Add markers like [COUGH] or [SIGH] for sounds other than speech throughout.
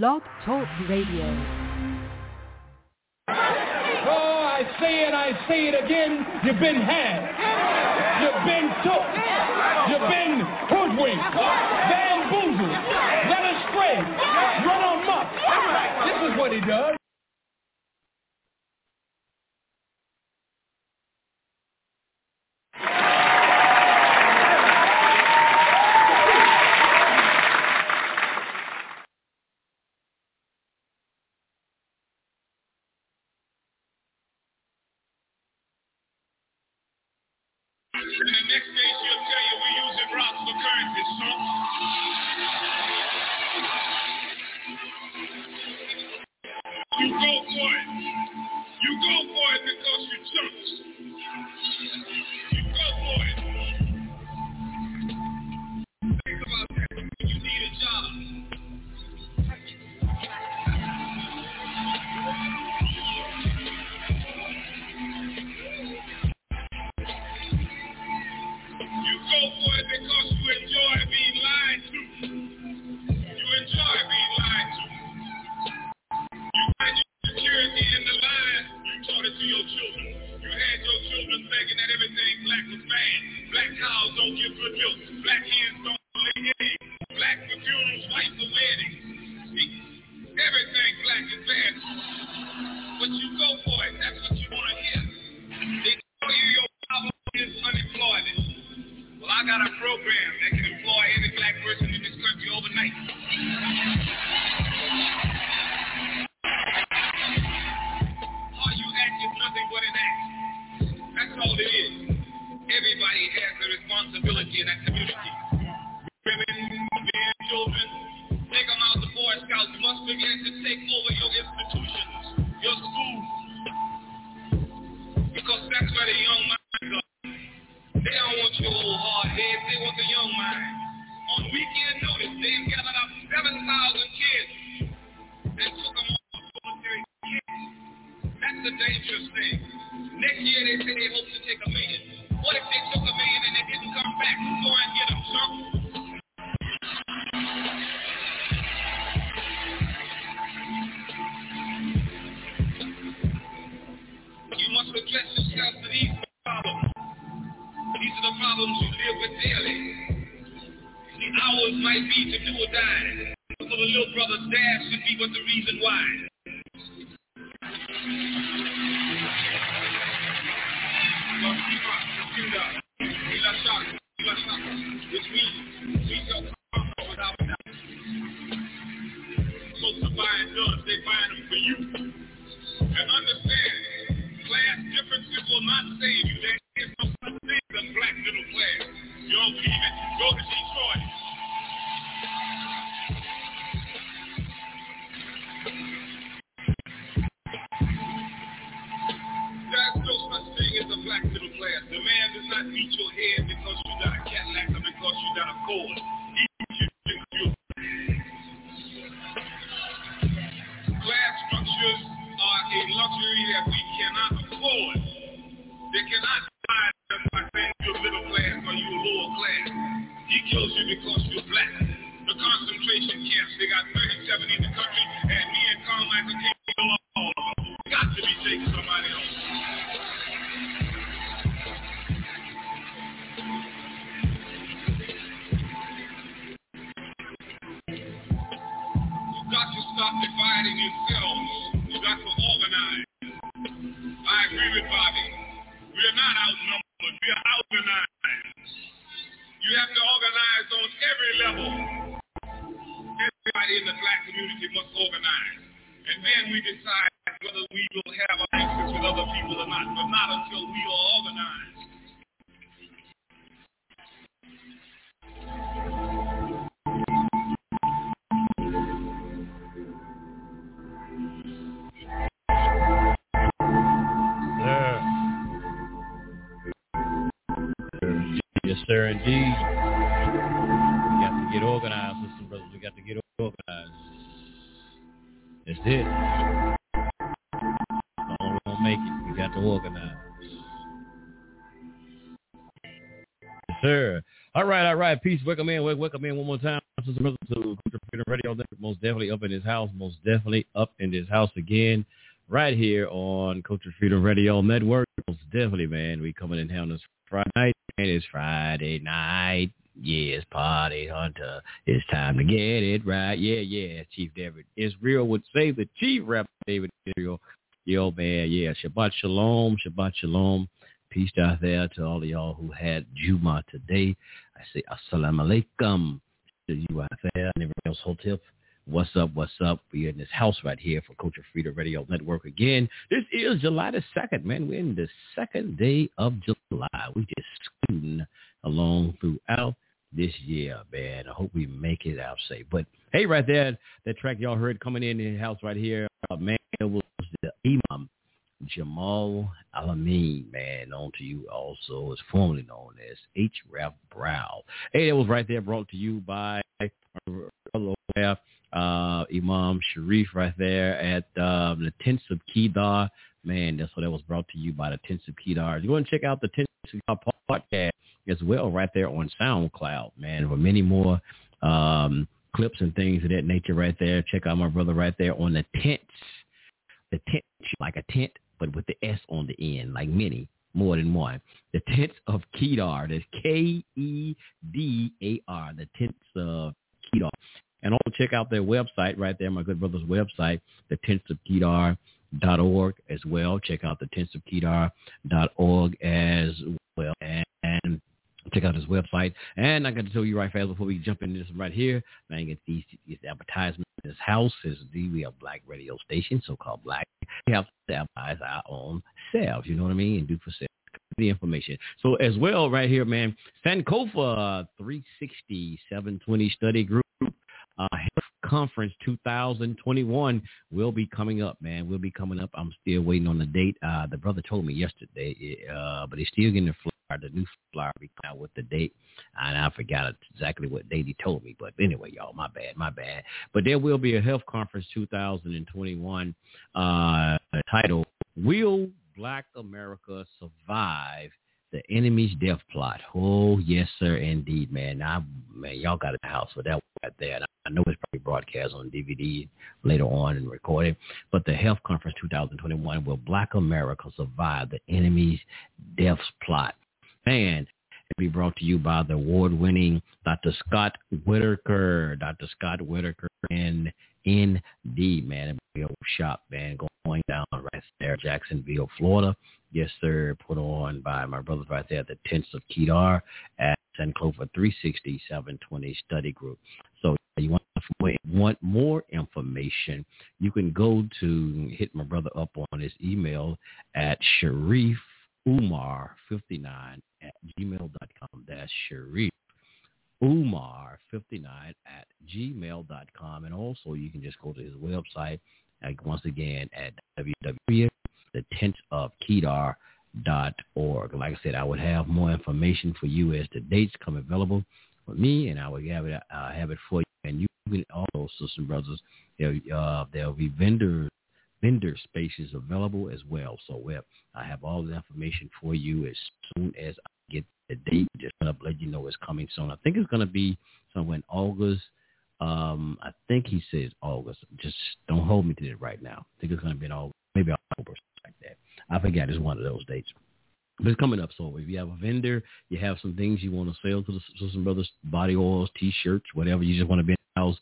Blog Talk Radio. Oh, I say it, I say it again. You've been had. You've been took. You've been hoodwinked, bamboozled, led astray, run amok. This is what he does. right, peace. Welcome in. Welcome in one more time to freedom Radio. Most definitely up in his house. Most definitely up in his house again right here on Culture Freedom Radio Network. Most definitely, man. We coming in town this Friday night, and it's Friday night. Yeah, it's party hunter. It's time to get it right. Yeah, yeah. Chief David Israel would say the chief Rep David Israel. Yo, man. Yeah, Shabbat Shalom. Shabbat Shalom. Peace out there to all of y'all who had Juma today. I say Assalamu alaikum to you out there and everyone else Hotep. What's up? What's up? We're in this house right here for Culture Freedom Radio Network again. This is July the 2nd, man. We're in the second day of July. We just scooting along throughout this year, man. I hope we make it out safe. But hey, right there, that track y'all heard coming in the house right here, uh, man, was the Imam Jamal Alameen, man, known to you also is formerly known as H. Rap Brown. Hey, that was right there brought to you by uh, Imam Sharif right there at um, the Tents of Kedar. Man, that's what that was brought to you by the Tents of Kedar. You want to check out the Tents of Kedar podcast as well right there on SoundCloud, man, for many more um, clips and things of that nature right there. Check out my brother right there on the Tents. The tent, like a tent, but with the S on the end, like many, more than one. The tents of Kedar. That's K-E-D-A-R, the tents of Kedar. And also check out their website right there, my good brother's website, the tents of Kedar.org as well. Check out the tents of Kedar.org as well. And, and check out his website. And I got to tell you right fast before we jump into this right here, man, get these, these advertisements. This house is the we have black radio station, so-called black we have to advertise our own selves, you know what I mean, and do for self the information. So as well, right here, man, Sankofa 360 720 study group uh, Health Conference 2021 will be coming up, man. Will be coming up. I'm still waiting on the date. Uh, the brother told me yesterday, uh, but he's still getting the flyer. The new flyer out with the date, and I forgot exactly what date he told me. But anyway, y'all, my bad, my bad. But there will be a Health Conference 2021 uh, title. Will Black America survive the enemy's death plot. Oh, yes, sir, indeed, man. Now, man, y'all got a house for that right there. I know it's probably broadcast on DVD later on and recorded. But the Health Conference 2021, will Black America survive the enemy's death plot? Man, be brought to you by the award-winning Dr. Scott Whitaker. Dr. Scott Whitaker and ND, man. It shop, man, going down right there, Jacksonville, Florida. Yes, sir. Put on by my brothers right there at the Tents of Kedar at Sankofa 360 720 study group. So you want want more information, you can go to hit my brother up on his email at Sharif Umar 59 at gmail.com. That's Sharif Umar 59 at gmail.com. And also you can just go to his website, like once again, at www the tent of Kedar dot org. Like I said, I would have more information for you as the dates come available for me, and I will have it uh, have it for you. And you can also, sisters and brothers, there uh, there'll be vendor vendor spaces available as well. So well, I have all the information for you as soon as I get the date. Just gonna let you know it's coming soon. I think it's gonna be somewhere in August. Um, I think he says August. Just don't hold me to it right now. I think it's gonna be in August, maybe October like that. I forget it's one of those dates. But it's coming up. So if you have a vendor, you have some things you want to sell to the Sisters Brothers, body oils, T-shirts, whatever you just want to be in the house.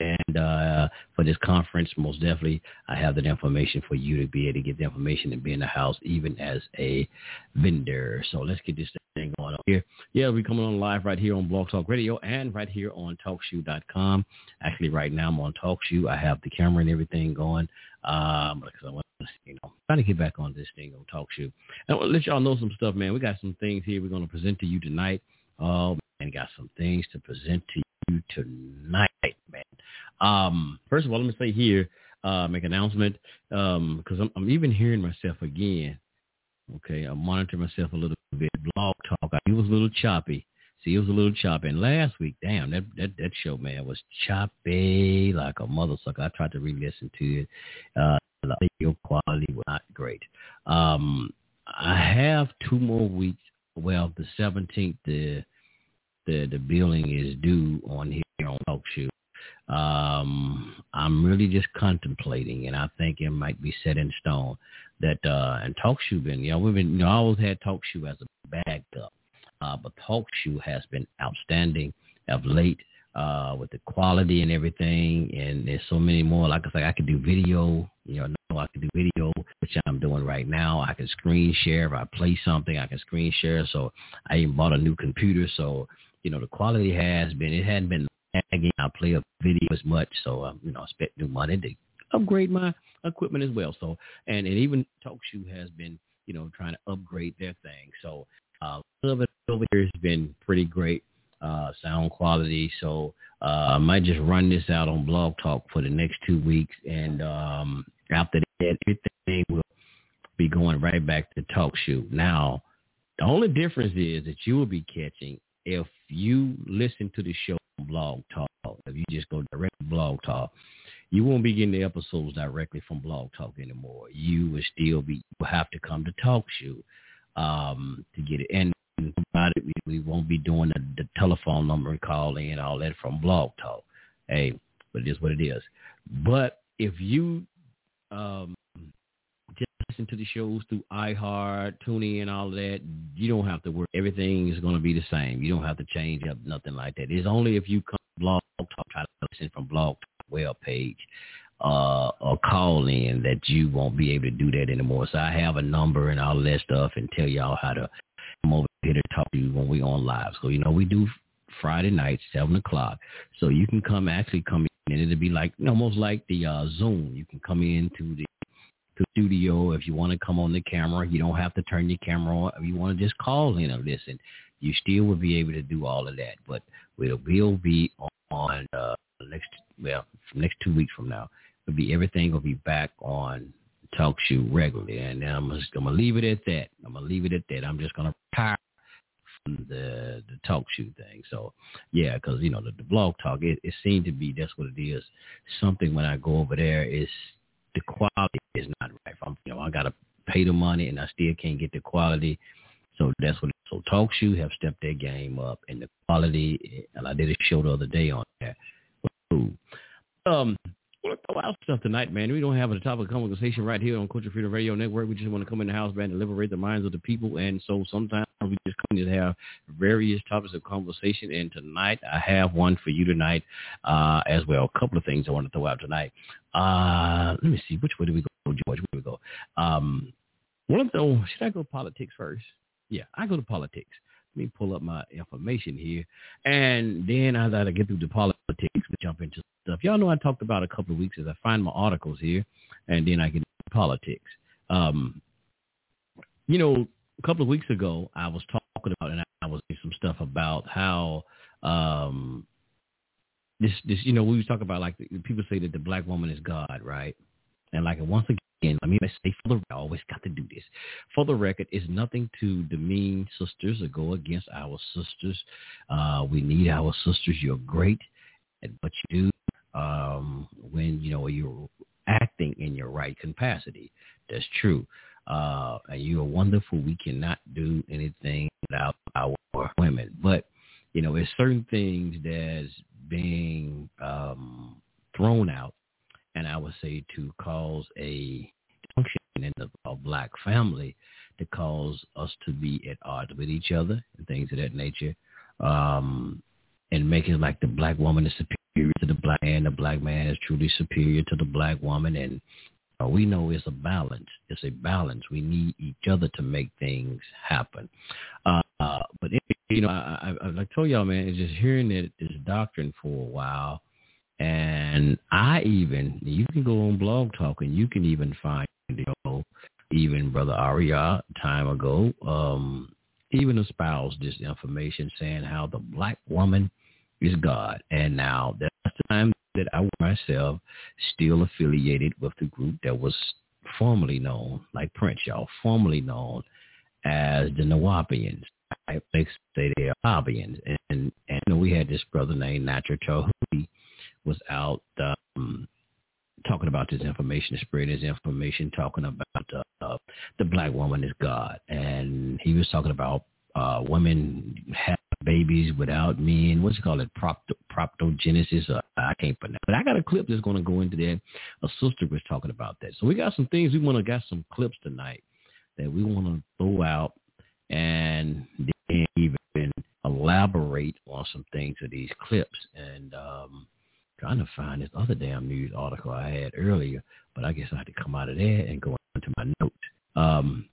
And uh, for this conference, most definitely, I have that information for you to be able to get the information and be in the house, even as a vendor. So let's get this thing going on here. Yeah, we're coming on live right here on Blog Talk Radio and right here on TalkShoe.com. Actually, right now I'm on TalkShoe. I have the camera and everything going um, because I want to, you know, trying to get back on this thing on Talk. And I'll let y'all know some stuff, man. We got some things here we're going to present to you tonight. Um, and got some things to present to you tonight. Um, first of all, let me say here, uh, make an announcement, um, because I'm, I'm even hearing myself again. Okay, I monitor myself a little bit. Blog talk, it was a little choppy. See, it was a little choppy. And last week, damn, that that that show, man, was choppy like a mother sucker. I tried to re-listen to it. Uh, the audio quality was not great. Um, I have two more weeks. Well, the 17th, the the the billing is due on here on Talk Show. Um, I'm really just contemplating, and I think it might be set in stone that uh, and talk show been you know we've been you know I always had talk show as a backup, uh, but talk show has been outstanding of late uh, with the quality and everything. And there's so many more. Like I say, I can do video. You know, I can do video, which I'm doing right now. I can screen share if I play something. I can screen share. So I even bought a new computer. So you know, the quality has been. It hadn't been lagging. I play a video as much. So um, you know, I spent new money to upgrade my equipment as well. So and, and even TalkShoe has been you know trying to upgrade their thing. So uh, little bit over here has been pretty great uh, sound quality. So uh, I might just run this out on Blog Talk for the next two weeks, and um, after that, everything will be going right back to Talk Show. Now, the only difference is that you will be catching if you listen to the show Blog Talk. If you just go direct to Blog Talk, you won't be getting the episodes directly from Blog Talk anymore. You will still be you have to come to Talk Show um, to get it. And about it, we, won't be doing the, the telephone number and calling and all that from Blog Talk. Hey, but it is what it is. But if you um, listen to the shows through iHeart, TuneIn, and all of that, you don't have to worry. Everything is going to be the same. You don't have to change up nothing like that. It's only if you come Blog Talk, try to listen from Blog Talk web page uh, or call in that you won't be able to do that anymore. So I have a number and all that stuff and tell y'all how to come over here to talk to you when we on live. So, you know, we do Friday nights, 7 o'clock. So you can come, actually come in, and it'll be like, almost like the uh, Zoom. You can come into the to studio if you want to come on the camera. You don't have to turn your camera on. If you want to just call in and listen, you still will be able to do all of that. But we'll, we'll be on uh, next, well, next two weeks from now. It'll be everything will be back on talk show regularly, and I'm just gonna leave it at that. I'm gonna leave it at that. I'm just gonna retire from the the talk show thing. So yeah, because you know the, the blog talk, it, it seemed to be that's what it is. Something when I go over there is the quality is not right. I'm, you know, I gotta pay the money and I still can't get the quality. So that's what. So TalkShoe have stepped their game up, and the quality. And I did a show the other day on that. Um, want to throw out stuff tonight, man. We don't have a topic of conversation right here on Culture Freedom Radio Network. We just want to come in the house, man, and liberate the minds of the people. And so sometimes we just come to have various topics of conversation. And tonight I have one for you tonight uh, as well. A couple of things I want to throw out tonight. Uh, let me see. Which way do we go, George? Where we go? Um, one of the, should I go politics first? Yeah, I go to politics. Let me pull up my information here. And then I get through the politics, we jump into stuff. Y'all know I talked about a couple of weeks as I find my articles here, and then I get into politics. Um, you know, a couple of weeks ago, I was talking about, and I was doing some stuff about how um, this, this, you know, we was talking about like people say that the black woman is God, right? And like once again, let me say for the I always got to do this. For the record, it's nothing to demean sisters or go against our sisters. Uh, we need our sisters. You're great at what you do um, when you know you're acting in your right capacity. That's true. Uh, and you are wonderful. We cannot do anything without our women. But, you know, there's certain things that's being um, thrown out and I would say to cause a function in a, a black family to cause us to be at odds with each other and things of that nature, um, and making like the black woman is superior to the black man, the black man is truly superior to the black woman, and uh, we know it's a balance. It's a balance. We need each other to make things happen. Uh, but it, you know, I, I, I told y'all, man, it's just hearing that this doctrine for a while and I even, you can go on Blog Talk and you can even find, you know, even Brother Aria time ago, um, even espoused this information saying how the black woman is God. And now that's the time that I myself still affiliated with the group that was formerly known, like Prince, y'all, formerly known as the Nuwaubians. I say they are Nuwaubians. And, and, and we had this brother named Natural Tahuti was out um, talking about this information, spreading this information, talking about uh, the black woman is God, and he was talking about uh, women have babies without men. What's it called? It propto, proptogenesis. I I can't pronounce. But I got a clip that's going to go into that. A sister was talking about that. So we got some things we want to got some clips tonight that we want to throw out and even elaborate on some things of these clips. And um, trying to find this other damn news article I had earlier, but I guess I had to come out of there and go into my notes. Um,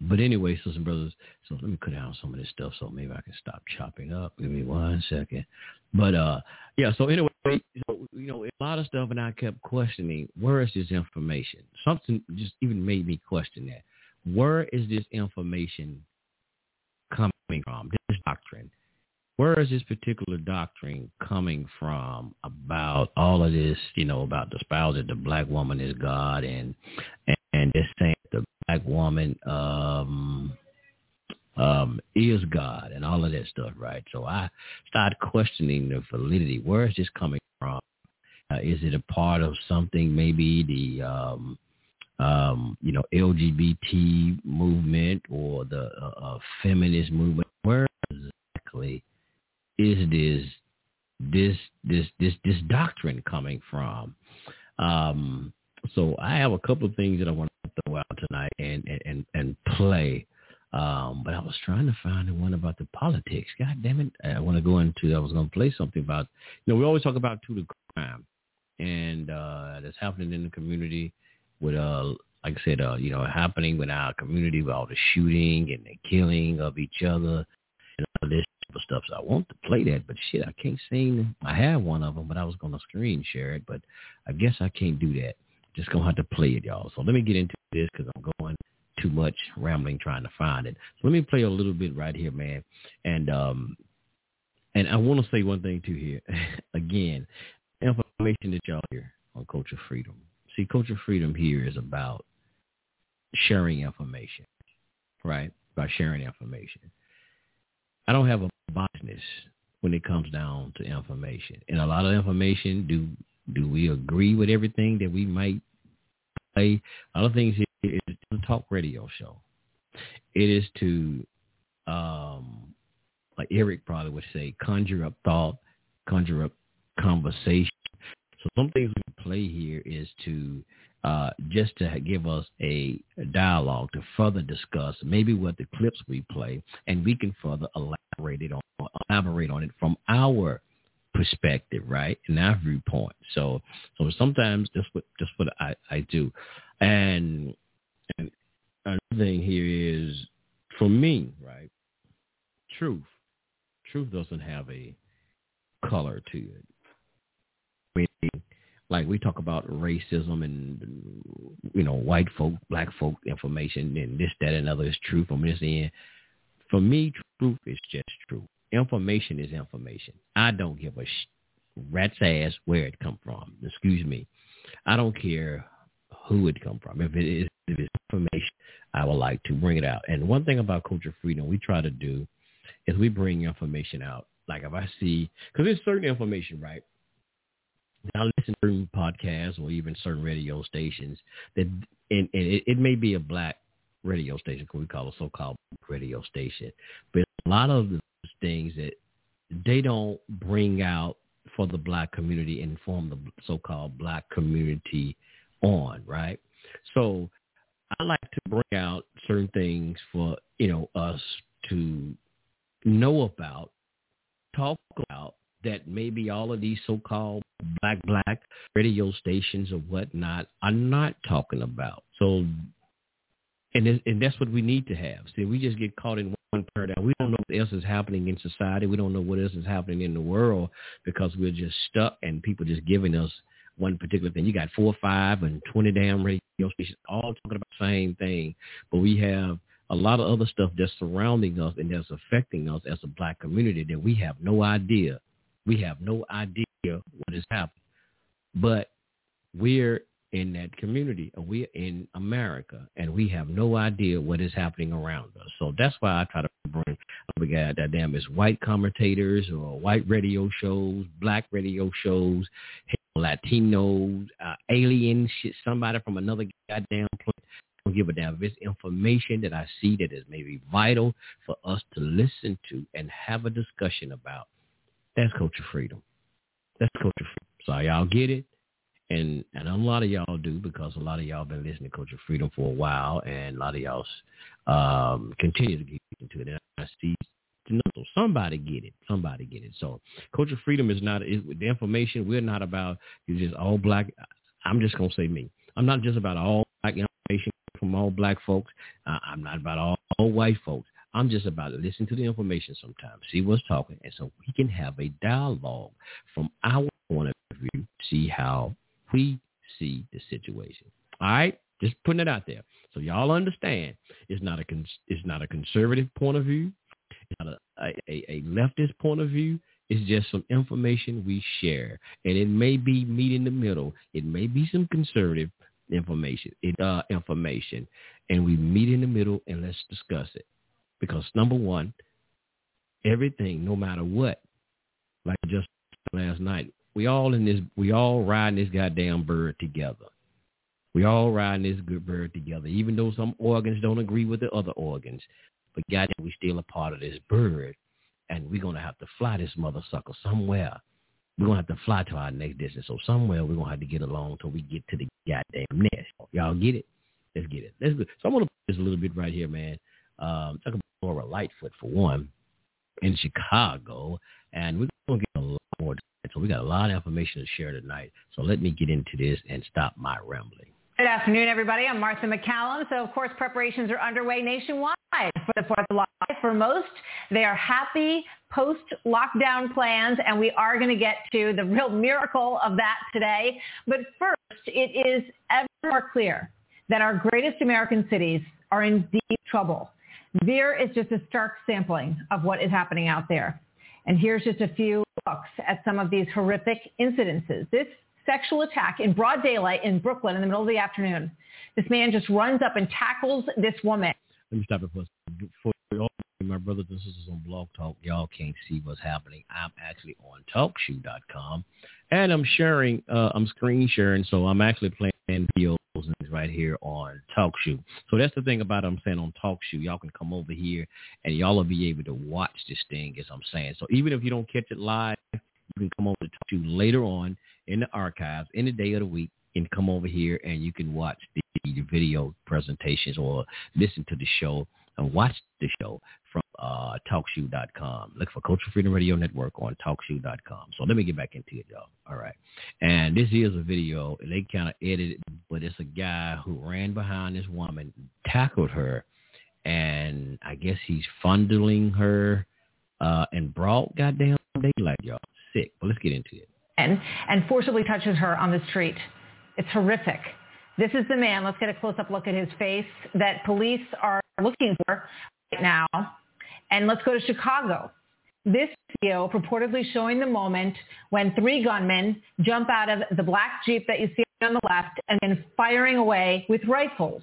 but anyway, sisters and brothers, so let me cut down some of this stuff so maybe I can stop chopping up. Give me one second. But uh yeah, so anyway, so, you know, a lot of stuff and I kept questioning, where is this information? Something just even made me question that. Where is this information coming from? This doctrine. Where is this particular doctrine coming from about all of this, you know, about the spouse that the black woman is God and and, and this saying the black woman um um is God and all of that stuff, right? So I started questioning the validity. Where is this coming from? Uh, is it a part of something maybe the um um, you know, LGBT movement or the uh, uh, feminist movement. Where exactly is this this this this this doctrine coming from? Um, so I have a couple of things that I want to throw out tonight and and and, play. Um, but I was trying to find the one about the politics. God damn it! I want to go into. I was going to play something about. You know, we always talk about to the crime, and uh, that's happening in the community with uh like I said, uh, you know, happening with our community with all the shooting and the killing of each other stuff. So I want to play that, but shit, I can't sing. I have one of them, but I was gonna screen share it, but I guess I can't do that. Just gonna have to play it, y'all. So let me get into this because I'm going too much rambling trying to find it. So let me play a little bit right here, man. And um, and I want to say one thing too here. [LAUGHS] Again, information that y'all hear on Culture Freedom See, culture freedom here is about sharing information, right? About sharing information. I don't have a biasness when it comes down to information. And a lot of information, do do we agree with everything that we might play? A lot of things is a talk radio show. It is to, um, like Eric probably would say, conjure up thought, conjure up conversation, so some things we play here is to uh, just to give us a dialogue to further discuss maybe what the clips we play, and we can further elaborate it on elaborate on it from our perspective, right, and our viewpoint. So, so sometimes that's what that's what I, I do, and and another thing here is for me, right, truth. Truth doesn't have a color to it like we talk about racism and you know white folk, black folk information and this, that, and other is true from this end. For me, truth is just true. Information is information. I don't give a sh- rat's ass where it come from. Excuse me. I don't care who it come from. If it is if it's information, I would like to bring it out. And one thing about culture freedom, we try to do is we bring information out. Like if I see, because there's certain information, right? I listen to certain podcasts or even certain radio stations that, and, and it, it may be a black radio station, we call a so-called radio station, but a lot of the things that they don't bring out for the black community and form the so-called black community on, right? So I like to bring out certain things for, you know, us to know about, talk about, that maybe all of these so-called black black radio stations or whatnot are not talking about. So, and and that's what we need to have. See, we just get caught in one paradigm. We don't know what else is happening in society. We don't know what else is happening in the world because we're just stuck and people just giving us one particular thing. You got four, five, and twenty damn radio stations all talking about the same thing, but we have a lot of other stuff that's surrounding us and that's affecting us as a black community that we have no idea we have no idea what is happening. But we're in that community and we're in America and we have no idea what is happening around us. So that's why I try to bring we got that damn is white commentators or white radio shows, black radio shows, Latinos, uh, alien shit, somebody from another goddamn place. Don't give a damn it's information that I see that is maybe vital for us to listen to and have a discussion about. That's culture freedom. That's culture freedom. So y'all get it? And and a lot of y'all do because a lot of y'all been listening to Culture Freedom for a while, and a lot of y'all um, continue to get into it. And I see so somebody get it. Somebody get it. So Culture Freedom is not is, the information. We're not about it's just all black. I'm just gonna say me. I'm not just about all black information from all black folks. Uh, I'm not about all, all white folks. I'm just about to listen to the information sometimes, see what's talking, and so we can have a dialogue from our point of view, see how we see the situation. All right, just putting it out there so y'all understand. It's not a it's not a conservative point of view. It's not a, a, a leftist point of view. It's just some information we share, and it may be meet in the middle. It may be some conservative information, it, uh, information, and we meet in the middle and let's discuss it. Because number one, everything, no matter what, like just last night, we all in this, we all riding this goddamn bird together. We all riding this good bird together, even though some organs don't agree with the other organs. But goddamn, we still a part of this bird, and we're gonna have to fly this mother sucker somewhere. We're gonna have to fly to our next distance. So somewhere we're gonna have to get along till we get to the goddamn nest. Y'all get it? Let's get it. Let's go. So I'm gonna put this a little bit right here, man. Um, talk about Laura Lightfoot for one in Chicago, and we're gonna get a lot more. So we got a lot of information to share tonight. So let me get into this and stop my rambling. Good afternoon, everybody. I'm Martha MacCallum. So, of course, preparations are underway nationwide for the 4th of July. For most, they are happy post-lockdown plans, and we are going to get to the real miracle of that today. But first, it is ever more clear that our greatest American cities are in deep trouble. There is just a stark sampling of what is happening out there. And here's just a few looks at some of these horrific incidences. This sexual attack in broad daylight in Brooklyn in the middle of the afternoon. This man just runs up and tackles this woman. Let me stop it for, my brothers and sisters on Blog Talk. Y'all can't see what's happening. I'm actually on TalkShoe.com, and I'm sharing. Uh, I'm screen sharing, so I'm actually playing right here on TalkShoe. So that's the thing about I'm saying on TalkShoe. Y'all can come over here and y'all will be able to watch this thing as I'm saying. So even if you don't catch it live, you can come over to TalkShoe later on in the archives, any day of the week, and come over here and you can watch the, the video presentations or listen to the show and watch the show from uh, TalkShoe.com. Look for Cultural Freedom Radio Network on TalkShoe.com. So let me get back into it, y'all. All right. And this is a video, they kind of edited, but it's a guy who ran behind this woman, tackled her, and I guess he's fondling her uh, and brought goddamn daylight, y'all. Sick. But let's get into it. And, and forcibly touches her on the street. It's horrific. This is the man, let's get a close-up look at his face, that police are looking for right now. And let's go to Chicago. This video purportedly showing the moment when three gunmen jump out of the black Jeep that you see on the left and then firing away with rifles.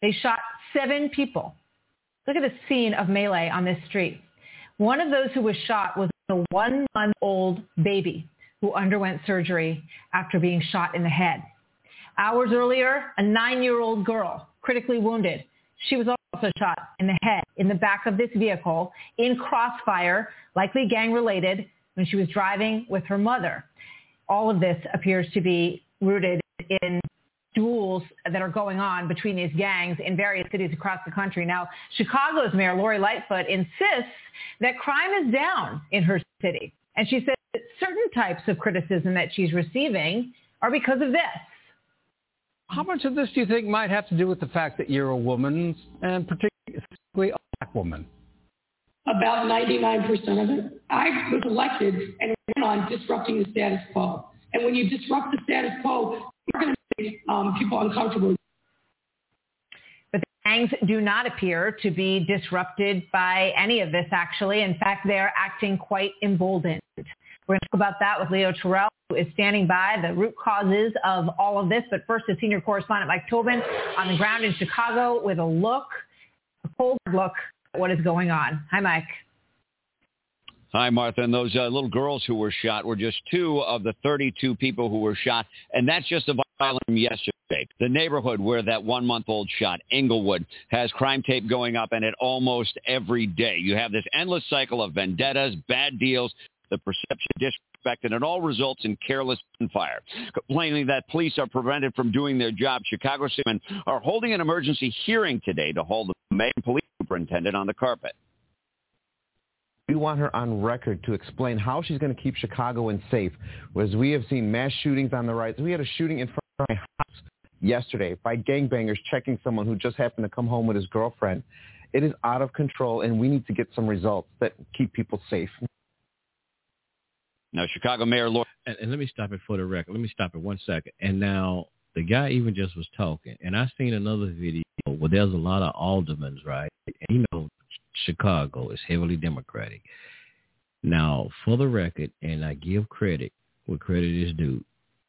They shot seven people. Look at the scene of melee on this street. One of those who was shot was a one-month-old baby who underwent surgery after being shot in the head. Hours earlier, a nine-year-old girl critically wounded. She was also shot in the head in the back of this vehicle in crossfire, likely gang-related, when she was driving with her mother. All of this appears to be rooted in duels that are going on between these gangs in various cities across the country. Now, Chicago's Mayor Lori Lightfoot insists that crime is down in her city. And she said that certain types of criticism that she's receiving are because of this. How much of this do you think might have to do with the fact that you're a woman and particularly a black woman? About 99% of it. I was elected and went on disrupting the status quo. And when you disrupt the status quo, you're going to make um, people uncomfortable. But the gangs do not appear to be disrupted by any of this, actually. In fact, they are acting quite emboldened. We're going to talk about that with Leo Terrell, who is standing by the root causes of all of this. But first, the senior correspondent Mike Tobin on the ground in Chicago with a look, a cold look at what is going on. Hi, Mike. Hi, Martha. And those uh, little girls who were shot were just two of the 32 people who were shot. And that's just the violence from yesterday. The neighborhood where that one-month-old shot, Englewood, has crime tape going up in it almost every day. You have this endless cycle of vendettas, bad deals, the perception disrespect, and it all results in careless gunfire. Complaining that police are prevented from doing their job, Chicago City are holding an emergency hearing today to hold the mayor police superintendent on the carpet. We want her on record to explain how she's going to keep Chicagoans safe. As we have seen mass shootings on the rise. We had a shooting in front of my house yesterday by gangbangers checking someone who just happened to come home with his girlfriend. It is out of control, and we need to get some results that keep people safe. Now, Chicago Mayor Lord. And, and let me stop it for the record. Let me stop it one second. And now the guy even just was talking, and I seen another video where there's a lot of aldermen, right? And you know, Chicago is heavily Democratic. Now, for the record, and I give credit where credit is due,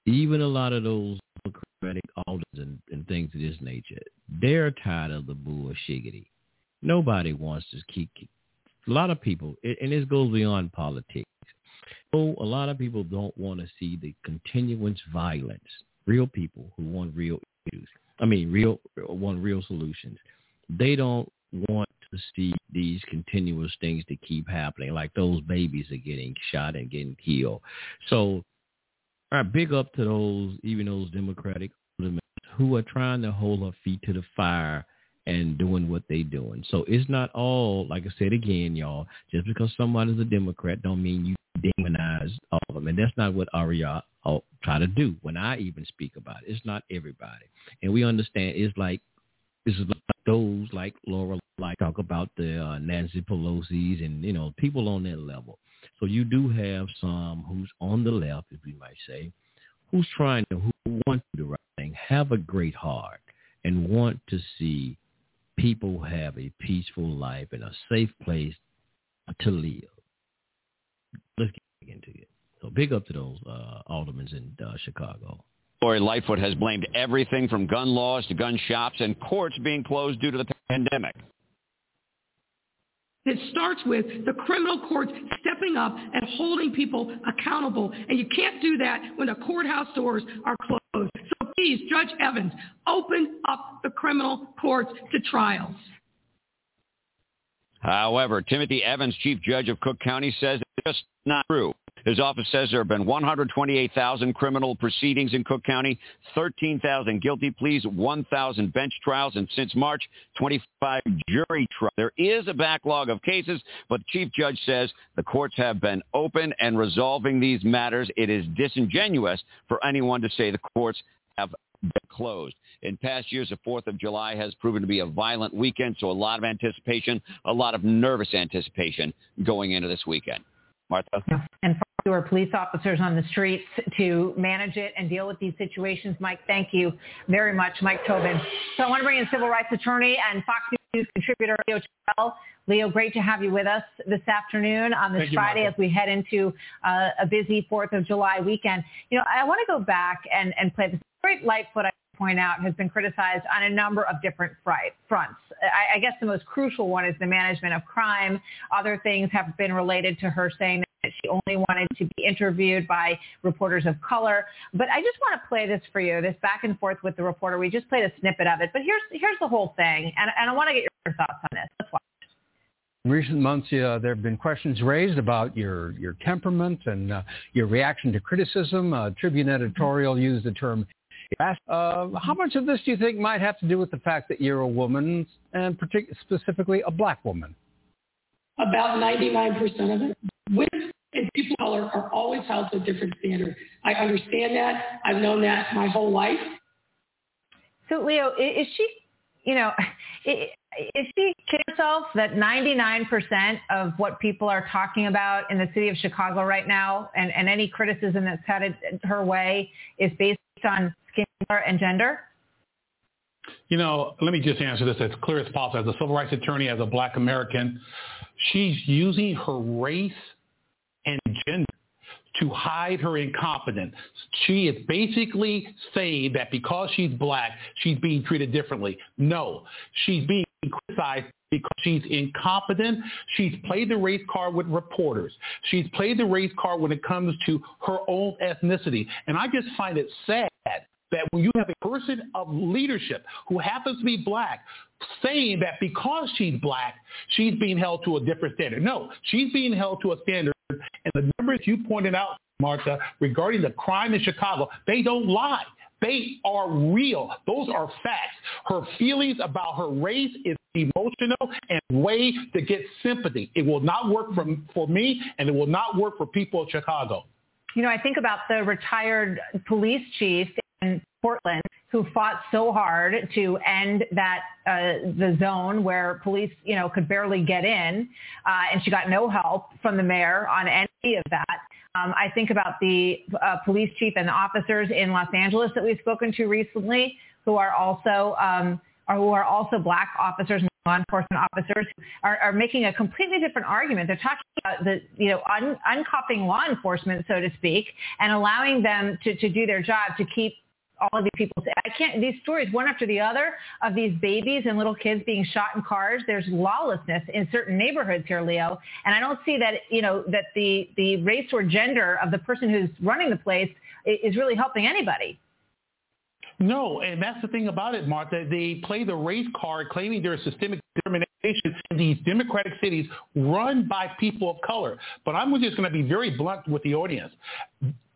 even a lot of those Democratic alders and, and things of this nature, they're tired of the bullshiggity. Nobody wants to keep a lot of people, and this goes beyond politics. So a lot of people don't want to see the continuous violence. Real people who want real issues. I mean, real want real solutions. They don't want to see these continuous things to keep happening, like those babies are getting shot and getting killed. So, all right, big up to those, even those Democratic who are trying to hold their feet to the fire and doing what they're doing. So it's not all, like I said again, y'all, just because somebody's a Democrat don't mean you demonize all of them. And that's not what Aria try to do when I even speak about it. It's not everybody. And we understand it's like is like those like Laura like talk about the uh, Nancy Pelosi's and you know people on that level. So you do have some who's on the left, if we might say, who's trying to who want to do the right thing, have a great heart, and want to see people have a peaceful life and a safe place to live. Let's get into it. So big up to those uh, aldermen in uh, Chicago. Lori Lightfoot has blamed everything from gun laws to gun shops and courts being closed due to the pandemic. It starts with the criminal courts stepping up and holding people accountable. And you can't do that when the courthouse doors are closed. So please, Judge Evans, open up the criminal courts to trials. However, Timothy Evans, Chief Judge of Cook County, says it's just not true. His office says there have been 128,000 criminal proceedings in Cook County, 13,000 guilty pleas, 1,000 bench trials, and since March, 25 jury trials. There is a backlog of cases, but the chief judge says the courts have been open and resolving these matters. It is disingenuous for anyone to say the courts have been closed. In past years, the 4th of July has proven to be a violent weekend, so a lot of anticipation, a lot of nervous anticipation going into this weekend. Martha? And for our police officers on the streets to manage it and deal with these situations. Mike, thank you very much, Mike Tobin. So I want to bring in civil rights attorney and Fox News contributor Leo Terrell. Leo, great to have you with us this afternoon on this Thank Friday Martha. as we head into uh, a busy 4th of July weekend. You know, I want to go back and, and play this great Lightfoot, I point out, has been criticized on a number of different fronts. I, I guess the most crucial one is the management of crime. Other things have been related to her saying that she only wanted to be interviewed by reporters of color. But I just want to play this for you, this back and forth with the reporter. We just played a snippet of it. But here's, here's the whole thing, and, and I want to get your thoughts on this. Let's watch. In recent months, uh, there have been questions raised about your, your temperament and uh, your reaction to criticism. Uh, Tribune editorial used the term uh, how much of this do you think might have to do with the fact that you're a woman and partic- specifically a black woman? About 99% of it. Women and people of color are always held to a different standard. I understand that. I've known that my whole life. So Leo, is she, you know, [LAUGHS] is she kidding herself that 99% of what people are talking about in the city of Chicago right now and, and any criticism that's headed her way is based on skin color and gender? You know, let me just answer this as clear as possible. As a civil rights attorney, as a black American, she's using her race and gender to hide her incompetence. She is basically saying that because she's black, she's being treated differently. No, she's being criticized because she's incompetent. She's played the race card with reporters. She's played the race card when it comes to her own ethnicity. And I just find it sad that when you have a person of leadership who happens to be black saying that because she's black, she's being held to a different standard. No, she's being held to a standard and the numbers you pointed out, Martha, regarding the crime in Chicago, they don't lie. They are real. Those are facts. Her feelings about her race is emotional and way to get sympathy. It will not work for, for me, and it will not work for people of Chicago. You know, I think about the retired police chief in Portland who fought so hard to end that uh, the zone where police, you know, could barely get in, uh, and she got no help from the mayor on any of that. Um, I think about the uh, police chief and the officers in Los Angeles that we've spoken to recently, who are also um, or who are also black officers and law enforcement officers are, are making a completely different argument. They're talking about the, you know, un, uncuffing law enforcement, so to speak, and allowing them to, to do their job to keep all of these people. say, I can't, these stories, one after the other, of these babies and little kids being shot in cars. There's lawlessness in certain neighborhoods here, Leo. And I don't see that, you know, that the, the race or gender of the person who's running the place is really helping anybody. No, and that's the thing about it, Martha. They play the race card claiming there's systemic discrimination in these democratic cities run by people of color. But I'm just going to be very blunt with the audience.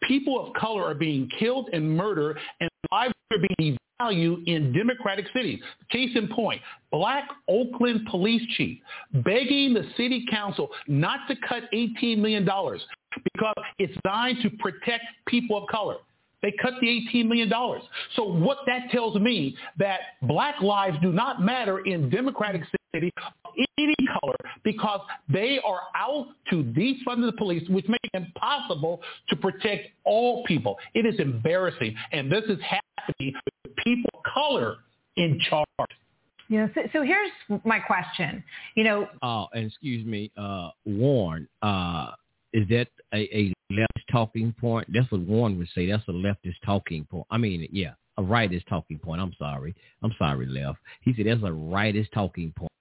People of color are being killed and murdered, and lives are being devalued in democratic cities. Case in point, black Oakland police chief begging the city council not to cut $18 million because it's designed to protect people of color. They cut the $18 million. So what that tells me that black lives do not matter in democratic city of any color because they are out to defund the police, which makes it impossible to protect all people. It is embarrassing. And this is happening with people of color in charge. Yeah. So, so here's my question. You know. Oh, and excuse me, uh, Warren. Uh, is that a, a leftist talking point? That's what Warren would say. That's a leftist talking point. I mean, yeah, a rightist talking point. I'm sorry. I'm sorry, left. He said that's a rightist talking point.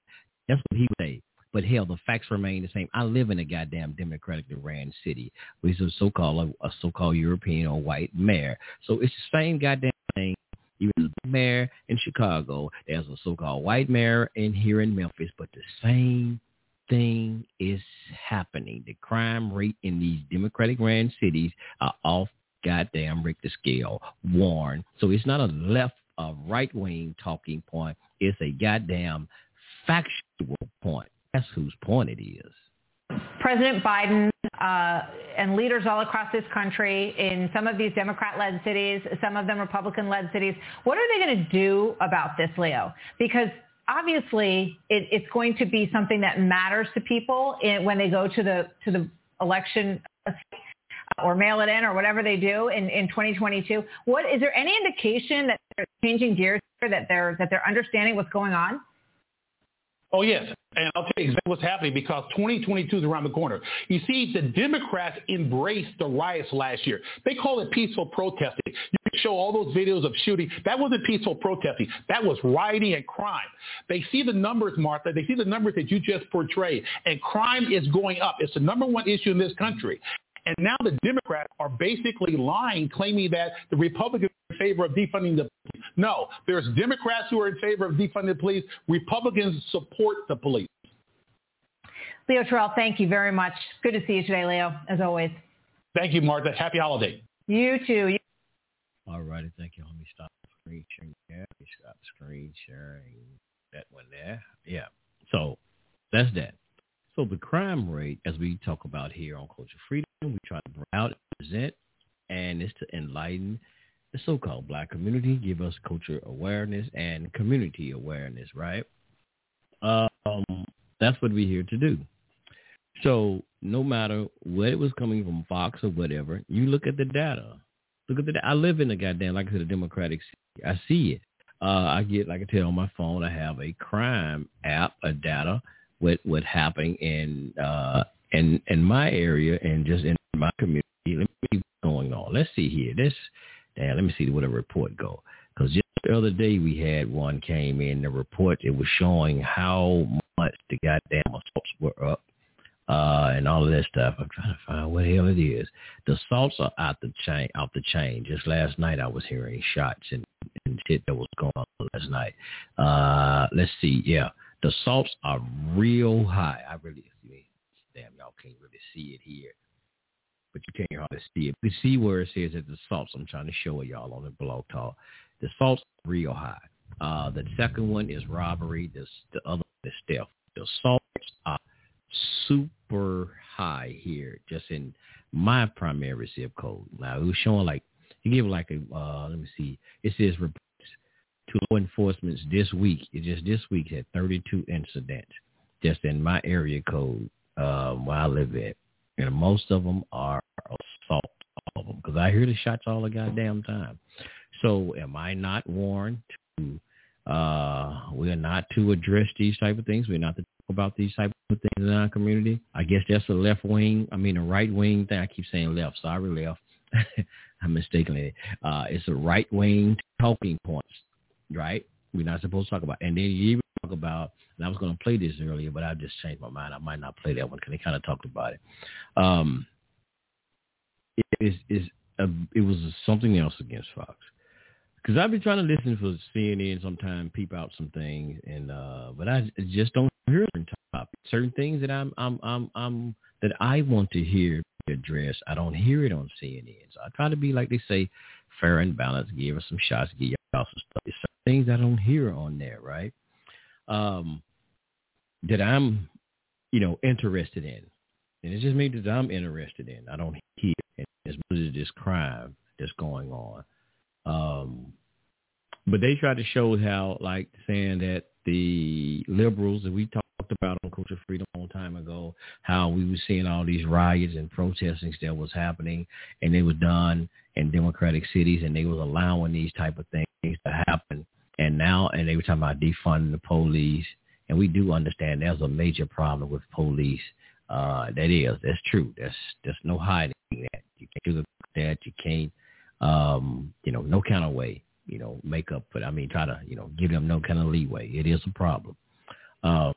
That's what he would say. But hell, the facts remain the same. I live in a goddamn democratically ran city with a so-called a, so-called European or white mayor. So it's the same goddamn thing. Even the mayor in Chicago, there's a so-called white mayor in here in Memphis, but the same thing is happening. The crime rate in these Democratic ran cities are off goddamn Richter scale. Warren. So it's not a left, a right wing talking point. It's a goddamn factual point. That's whose point it is. President Biden uh, and leaders all across this country in some of these Democrat-led cities, some of them Republican-led cities, what are they going to do about this, Leo? Because obviously it, it's going to be something that matters to people in, when they go to the to the election uh, or mail it in or whatever they do in, in 2022. What is there any indication that they're changing gears that they're that they're understanding what's going on? Oh, yes. And I'll tell you exactly what's happening because 2022 is around the corner. You see, the Democrats embraced the riots last year. They call it peaceful protesting. You can show all those videos of shooting. That wasn't peaceful protesting. That was rioting and crime. They see the numbers, Martha. They see the numbers that you just portrayed. And crime is going up. It's the number one issue in this country. And now the Democrats are basically lying, claiming that the Republicans are in favor of defunding the police. No, there's Democrats who are in favor of defunding the police. Republicans support the police. Leo Terrell, thank you very much. Good to see you today, Leo, as always. Thank you, Martha. Happy holiday. You too. All righty. Thank you. Let me stop screen sharing there. Let me stop screen sharing that one there. Yeah. So that's that. So the crime rate, as we talk about here on Culture Freedom, we try to bring out and present, and it's to enlighten the so-called black community, give us culture awareness and community awareness, right? Um, that's what we're here to do. So no matter what it was coming from Fox or whatever, you look at the data. Look at the. I live in a goddamn, like I said, a democratic city. I see it. Uh, I get, like I tell on my phone, I have a crime app, a data what what happening in uh in in my area and just in my community. Let me see what's going on. Let's see here. This damn, let me see what a report go. Because just the other day we had one came in the report. It was showing how much the goddamn assaults were up. Uh, and all of that stuff. I'm trying to find what the hell it is. The assaults are out the chain, out the chain. Just last night I was hearing shots and, and shit that was going on last night. Uh, let's see. Yeah. The salts are real high. I really, damn, y'all can't really see it here. but you can't hardly see it. You see where it says that the salts. I'm trying to show y'all on the blog talk. The salts real high. Uh, the second one is robbery. This the other one is theft. The salts are super high here, just in my primary zip code. Now it was showing like you give like a uh, let me see. It says to law enforcement this week. Just this week had 32 incidents just in my area code um, where I live at, and most of them are assault. All of them because I hear the shots all the goddamn time. So am I not warned to? Uh, we are not to address these type of things. We're not to talk about these type of things in our community. I guess that's a left wing. I mean, a right wing thing. I keep saying left. Sorry, left. [LAUGHS] I mistakenly. Uh, it's a right wing talking points, right? We're not supposed to talk about. And then you even talk about. And I was going to play this earlier, but I just changed my mind. I might not play that one because they kind of talked about it. Um, it is is it was something else against Fox because I've been trying to listen for CNN sometime, peep out some things, and uh, but I just don't hear certain topics, certain things that I'm I'm I'm I'm that I want to hear addressed. I don't hear it on CNN, so I try to be like they say, fair and balanced, give us some shots, give y'all some stuff. Some things I don't hear on there, right? Um, that I'm, you know, interested in, and it's just me that I'm interested in. I don't hear as much as this crime that's going on. Um, but they tried to show how, like, saying that the liberals that we talked about on Culture Freedom a long time ago, how we were seeing all these riots and protestings that was happening, and they was done in democratic cities, and they was allowing these type of things to happen. And now, and they were talking about defunding the police, and we do understand there's a major problem with police. Uh, that is, that's true. There's there's no hiding that. You can't do that. You can't um, you know, no kind of way, you know, make up for. I mean, try to, you know, give them no kind of leeway. It is a problem. Um,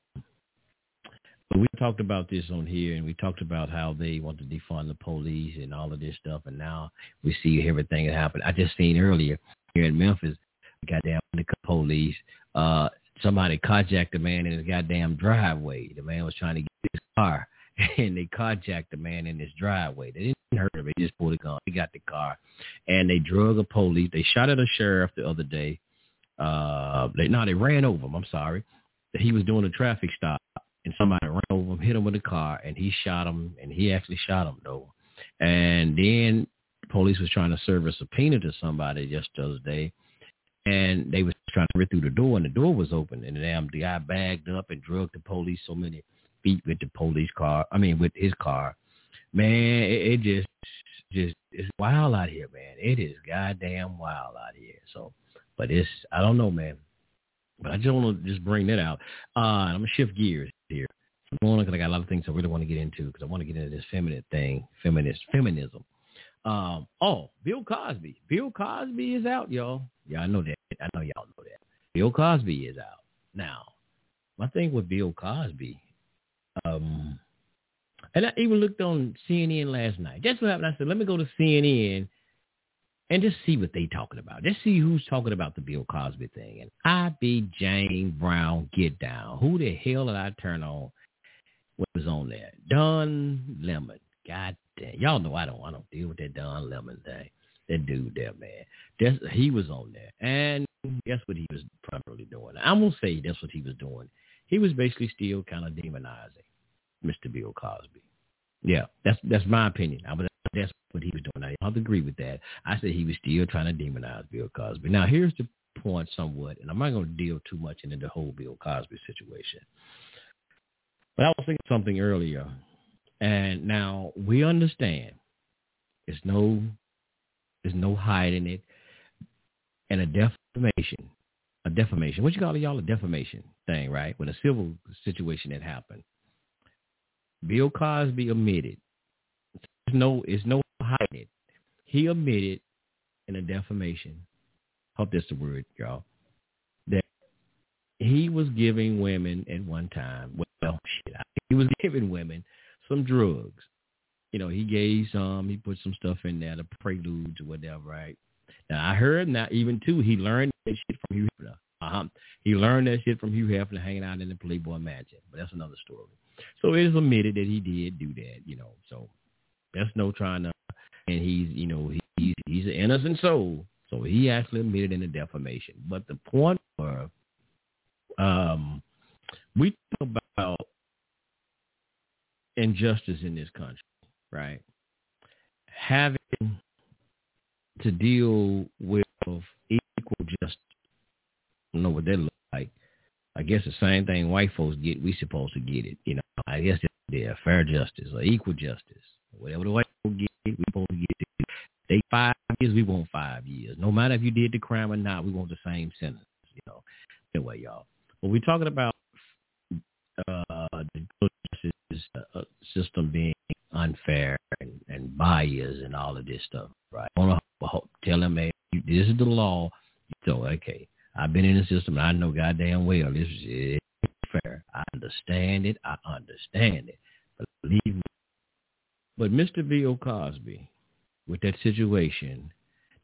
but we talked about this on here, and we talked about how they want to defund the police and all of this stuff, and now we see everything that happened. I just seen earlier here in Memphis, goddamn the police. Uh, somebody carjacked a man in his goddamn driveway. The man was trying to get his car, [LAUGHS] and they carjacked the man in his driveway. They didn't hurt him. They just pulled a gun. He got the car, and they drug a police. They shot at a sheriff the other day. Uh, they no, they ran over him. I'm sorry. He was doing a traffic stop, and somebody ran over him, hit him with a car, and he shot him. And he actually shot him though. And then police was trying to serve a subpoena to somebody just the other day, and they was trying to rip through the door, and the door was open, and the damn the guy bagged up and drugged the police so many feet with the police car. I mean, with his car man, it, it just just it's wild out here, man. It is goddamn wild out here. So, but it's I don't know, man. But I just want to just bring that out. Uh, I'm gonna shift gears here. I'm going because I got a lot of things I really want to get into because I want to get into this feminine thing, feminist feminism. Um, oh, Bill Cosby. Bill Cosby is out, y'all. Yeah, I know that. I know y'all know that. Bill Cosby is out now. My thing with Bill Cosby, um, and I even looked on CNN last night. That's what happened. I said, let me go to CNN and just see what they talking about. Just see who's talking about the Bill Cosby thing. And I be Jane Brown, get down. Who the hell did I turn on? What was on there? Don Lemon. God damn. Y'all know I don't I don't deal with that Don Lemon thing. That dude there, man. That's, he was on there. And guess what he was primarily doing? I'm to say that's what he was doing. He was basically still kind of demonizing Mr. Bill Cosby. Yeah, that's that's my opinion. I would, that's what he was doing. I to agree with that. I said he was still trying to demonize Bill Cosby. Now, here's the point somewhat, and I'm not going to deal too much into the whole Bill Cosby situation. But I was thinking something earlier, and now we understand there's no there's no hiding it, and a defamation, a defamation. What you call it, y'all? A defamation thing, right? When a civil situation that happened Bill Cosby admitted. There's no, it's no hiding it. He admitted in a defamation. Hope that's the word, y'all. That he was giving women at one time. Well, shit, he was giving women some drugs. You know, he gave some. He put some stuff in there, the preludes or whatever, right? Now I heard now even too. He learned that shit from Hugh Hefner. Uh-huh. He learned that shit from Hugh Hefner hanging out in the Playboy Mansion. But that's another story. So it is admitted that he did do that, you know. So That's no trying to. And he's, you know, he, he's he's an innocent soul, so he actually admitted in the defamation. But the point were, um, we talk about injustice in this country, right? Having to deal with equal justice. I don't know what that looks like. I guess the same thing white folks get, we supposed to get it. You know, I guess they're fair justice or equal justice. Whatever the white folks get, we supposed to get it. They five years, we want five years. No matter if you did the crime or not, we want the same sentence. You know. Anyway, y'all. But we're talking about uh, the justice uh, system being unfair and, and biased and all of this stuff, right? I want to tell them, hey, this is the law. So, okay, I've been in the system. And I know goddamn well this is fair. I understand it. I understand it. But believe me. But Mr. Bill Cosby, with that situation,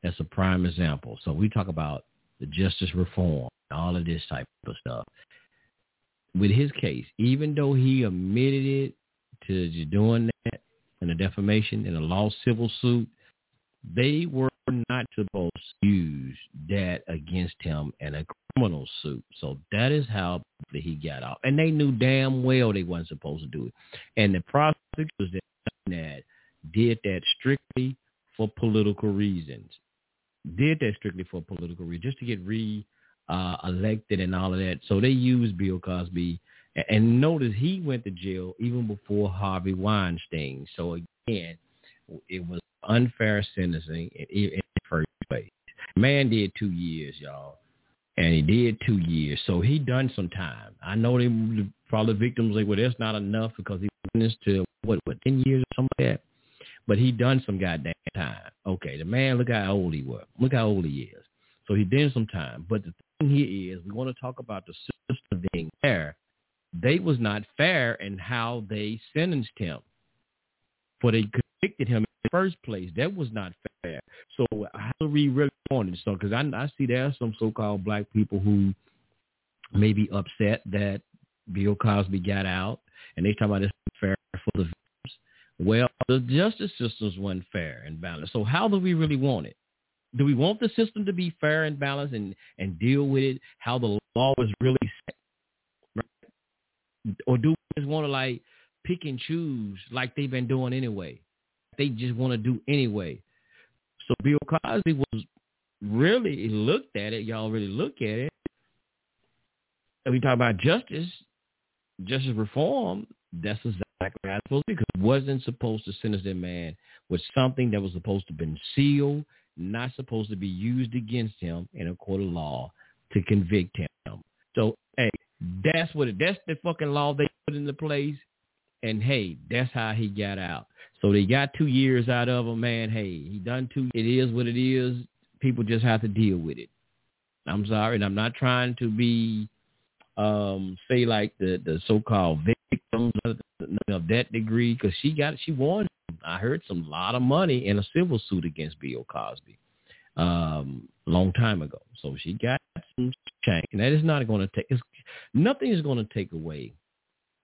that's a prime example. So we talk about the justice reform, all of this type of stuff. With his case, even though he admitted it to doing that in a defamation in a law civil suit, they were not supposed to use that against him in a criminal suit. So that is how he got off. And they knew damn well they wasn't supposed to do it. And the prosecutors that did that strictly for political reasons. Did that strictly for political reasons, just to get re uh, elected and all of that. So they used Bill Cosby. And notice he went to jail even before Harvey Weinstein. So again, it was unfair sentencing in, the first place. Man did two years, y'all. And he did two years. So he done some time. I know they probably victims like, well, that's not enough because he sentenced to what, what, 10 years or something like that. But he done some goddamn time. Okay, the man, look how old he was. Look how old he is. So he did some time. But the here is we want to talk about the system being fair. They was not fair in how they sentenced him. For they convicted him in the first place. That was not fair. So how do we really want it? So because I, I see there are some so-called black people who may be upset that Bill Cosby got out, and they talk about it's fair for the victims. Well, the justice system's wasn't fair and balanced. So how do we really want it? Do we want the system to be fair and balanced and, and deal with it how the law is really set? Right? Or do we just want to like pick and choose like they've been doing anyway? they just want to do anyway. So Bill Cosby was really looked at it. Y'all really look at it. And we talk about justice, justice reform. That's exactly how it's supposed to be because it wasn't supposed to sentence that man with something that was supposed to have been sealed, not supposed to be used against him in a court of law to convict him. So, hey, that's what it, that's the fucking law they put into place. And hey, that's how he got out. So they got two years out of him, man. Hey, he done two. It is what it is. People just have to deal with it. I'm sorry, and I'm not trying to be um say like the the so-called victims of, of that degree because she got she won. I heard some lot of money in a civil suit against Bill Cosby um a long time ago. So she got some change, and that is not going to take. It's, nothing is going to take away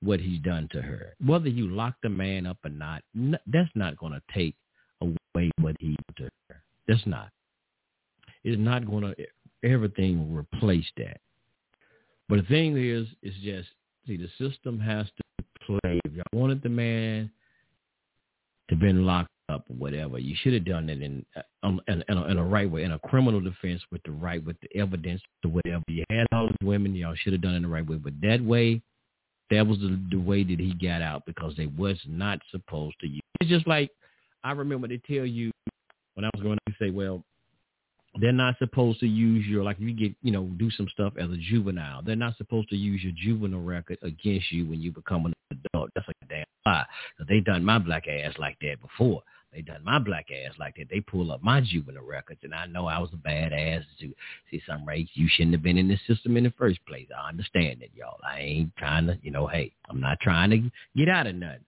what he's done to her. Whether you lock the man up or not, n- that's not going to take away what he did to her. That's not. It's not going to, everything will replace that. But the thing is, it's just, see, the system has to play. If y'all wanted the man to been locked up or whatever, you should have done it in, um, in, in, a, in a right way, in a criminal defense with the right, with the evidence to whatever. You had all these women, y'all should have done it in the right way. But that way, that was the, the way that he got out because they was not supposed to use. It's just like I remember they tell you when I was going to say, well, they're not supposed to use your like if you get you know do some stuff as a juvenile. They're not supposed to use your juvenile record against you when you become an adult. That's like a damn lie. Cause they done my black ass like that before. They done my black ass like that. They pull up my juvenile records, and I know I was a bad ass to see some race. You shouldn't have been in this system in the first place. I understand it, y'all. I ain't trying to, you know, hey, I'm not trying to get out of nothing.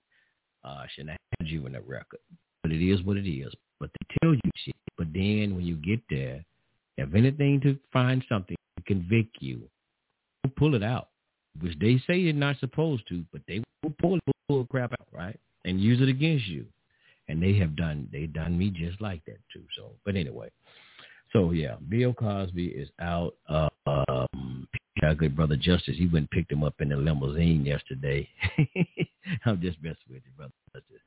Uh, shouldn't have juvenile record, but it is what it is. But they tell you shit. But then when you get there, if anything to find something to convict you, pull it out, which they say you're not supposed to, but they will pull, pull crap out, right, and use it against you. and they have done they done me just like that too. So, but anyway, so yeah, Bill Cosby is out. Uh, um, our good brother Justice, he went and picked him up in the limousine yesterday. [LAUGHS] I'm just messing with you, brother Justice.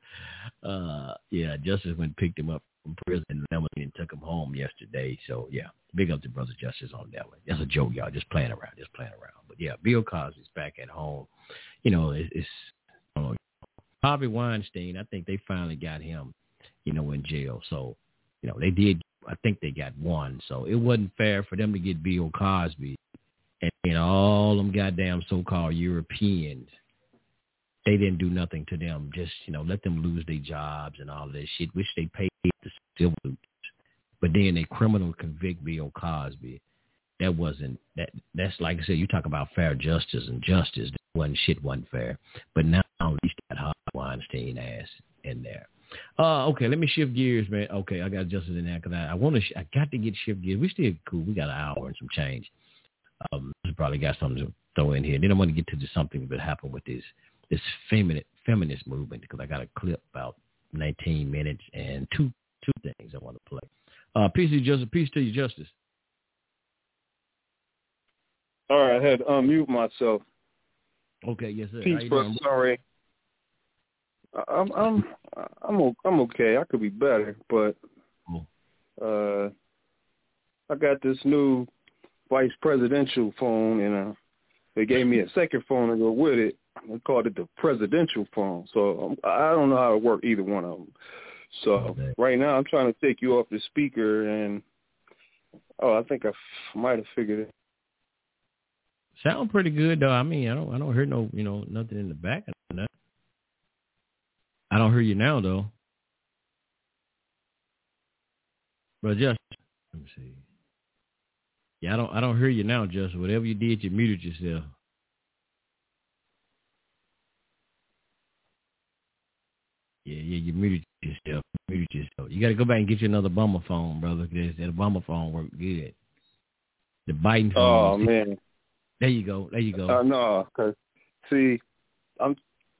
Uh, yeah, Justice went and picked him up from prison limousine and took him home yesterday. So yeah, big up to brother Justice on that one. That's a joke, y'all. Just playing around, just playing around. But yeah, Bill Cosby's back at home. You know, it, it's I know, Harvey Weinstein. I think they finally got him, you know, in jail. So you know, they did I think they got one. So it wasn't fair for them to get Bill Cosby and, and all them goddamn so-called Europeans. They didn't do nothing to them. Just you know, let them lose their jobs and all this shit, which they paid the civil. But then they criminal convict Bill Cosby. That wasn't that. That's like I said. You talk about fair justice and justice. That wasn't shit wasn't fair. But now at least that Harvey Weinstein ass in there. Uh, okay, let me shift gears, man. Okay, I got Justice in there because I, I want to. Sh- I got to get shift gears. We still cool. We got an hour and some change. Um, probably got something to throw in here. Then I want to get to something that happened with this this feminist feminist movement because I got a clip about 19 minutes and two two things I want to play. Uh, peace to you, Justice. Peace to you, Justice. All right, I had to unmute myself. Okay, yes, sir. Peace, but sorry. I'm I'm I'm I'm okay. I could be better, but uh, I got this new vice presidential phone, and uh, they gave me a second phone to go with it. They called it the presidential phone. So um, I don't know how to work either one of them. So right now I'm trying to take you off the speaker, and oh, I think I f- might have figured it. Sound pretty good though. I mean, I don't I don't hear no you know nothing in the back of that. I don't hear you now though. But just let me see. Yeah, I don't I don't hear you now, just whatever you did, you muted yourself. Yeah, yeah, you muted yourself. Muted yourself. You got to go back and get you another Obama phone, brother. Cause that Obama phone worked good. The Biden phone. Oh man. There you go. There you go. Uh, no, cause see, I'm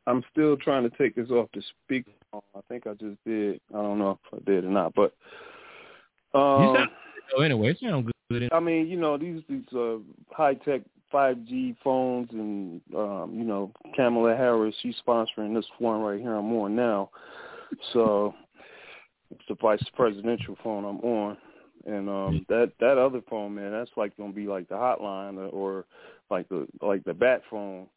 I'm still trying to take this off the speaker. I think I just did. I don't know if I did or not, but um, you sound, oh, anyway, it sounds good. I mean, you know, these these uh, high tech 5G phones, and um, you know, Kamala Harris, she's sponsoring this one right here I'm on now. So it's the vice presidential phone I'm on, and um, that that other phone, man, that's like gonna be like the hotline or, or like the like the bat phone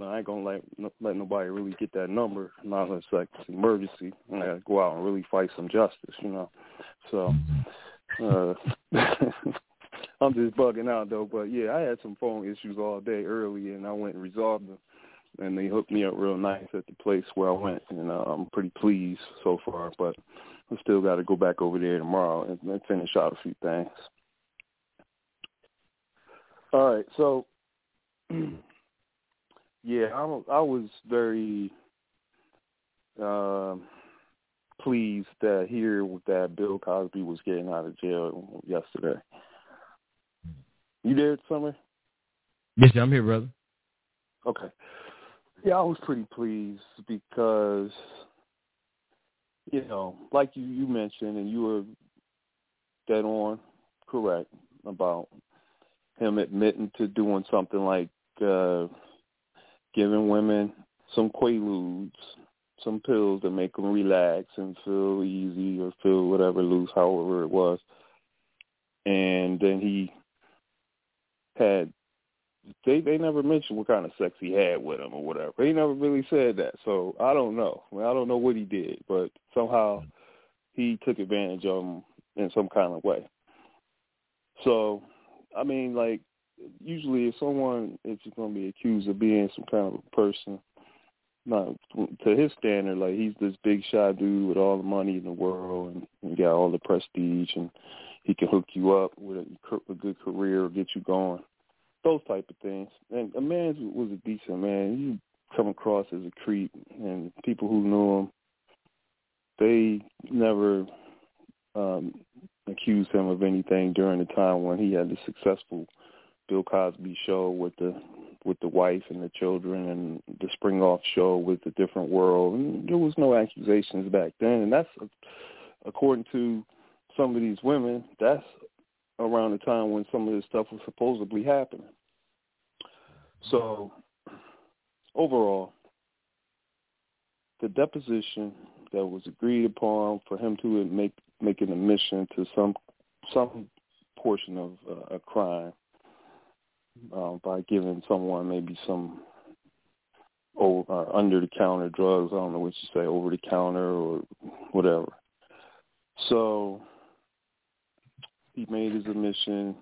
I ain't gonna let let nobody really get that number not unless like it's an emergency. I gotta go out and really fight some justice, you know. So uh [LAUGHS] I'm just bugging out though. But yeah, I had some phone issues all day early and I went and resolved them and they hooked me up real nice at the place where I went and uh, I'm pretty pleased so far, but I still gotta go back over there tomorrow and, and finish out a few things. All right, so [CLEARS THROAT] yeah, I, I was very uh, pleased to hear that Bill Cosby was getting out of jail yesterday. You there, Sun Re? Yes, I'm here, brother. Okay. Yeah, I was pretty pleased because, you know, like you, you mentioned, and you were dead on correct about him admitting to doing something like uh, giving women some quaaludes, some pills to make them relax and feel easy or feel whatever loose, however it was. And then he had they they never mentioned what kind of sex he had with him or whatever. He never really said that, so I don't know. I, mean, I don't know what he did, but somehow hmm. he took advantage of him in some kind of way. So, I mean, like usually if someone is going to be accused of being some kind of a person, not to his standard, like he's this big shot dude with all the money in the world and, and got all the prestige, and he can hook you up with a, a good career or get you going, those type of things. And a man was a decent man. You come across as a creep, and people who knew him, they never um accused him of anything during the time when he had the successful Bill Cosby show with the with the wife and the children and the spring off show with the different world and there was no accusations back then and that's according to some of these women that's around the time when some of this stuff was supposedly happening so overall the deposition that was agreed upon for him to make make an admission to some some portion of uh, a crime uh, by giving someone maybe some over, uh, under the counter drugs. I don't know what you say, over the counter or whatever. So he made his admission.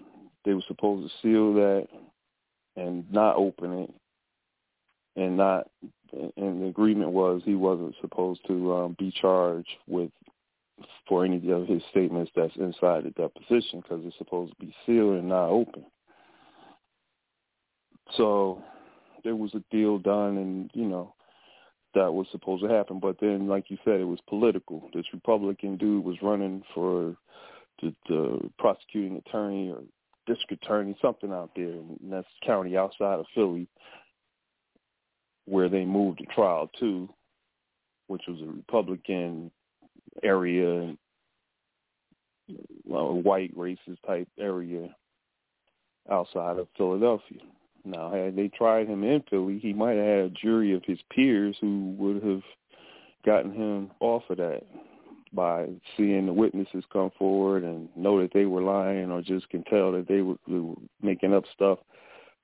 They were supposed to seal that and not open it, and not. And the agreement was he wasn't supposed to um, be charged with for any of his statements that's inside the deposition because it's supposed to be sealed and not open. So there was a deal done, and you know that was supposed to happen. But then, like you said, it was political. This Republican dude was running for the, the prosecuting attorney or district attorney, something out there, and that's county outside of Philly, where they moved the trial to, which was a Republican area, a white racist type area outside of Philadelphia. Now, had they tried him in Philly, he might have had a jury of his peers who would have gotten him off of that by seeing the witnesses come forward and know that they were lying or just can tell that they were, they were making up stuff.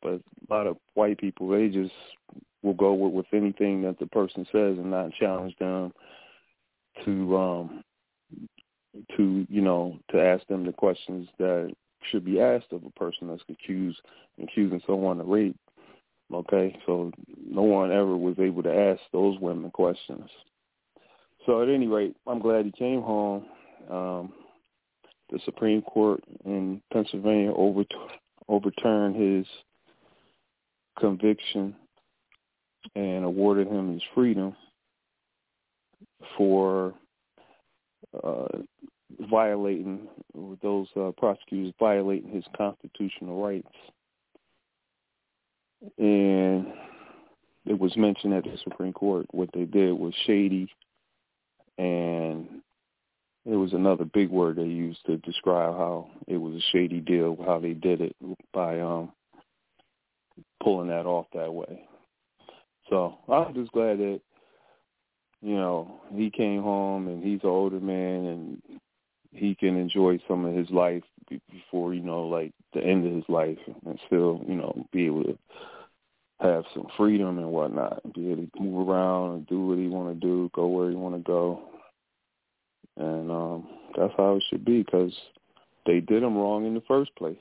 But a lot of white people, they just will go with, with anything that the person says and not challenge them to um to you know to ask them the questions that should be asked of a person that's accused accusing someone of rape. Okay, so no one ever was able to ask those women questions. So at any rate, I'm glad he came home. Um, the Supreme Court in Pennsylvania over, overturned his conviction and awarded him his freedom for uh, violating those uh, prosecutors violating his constitutional rights. And it was mentioned at the Supreme Court what they did was shady, and it was another big word they used to describe how it was a shady deal, how they did it by um, pulling that off that way. So I'm just glad that you know he came home and he's an older man and he can enjoy some of his life before you know like the end of his life and still you know be able to have some freedom and whatnot. Be able to move around and do what he want to do go where he want to go? And um that's how it should be because they did him wrong in the first place.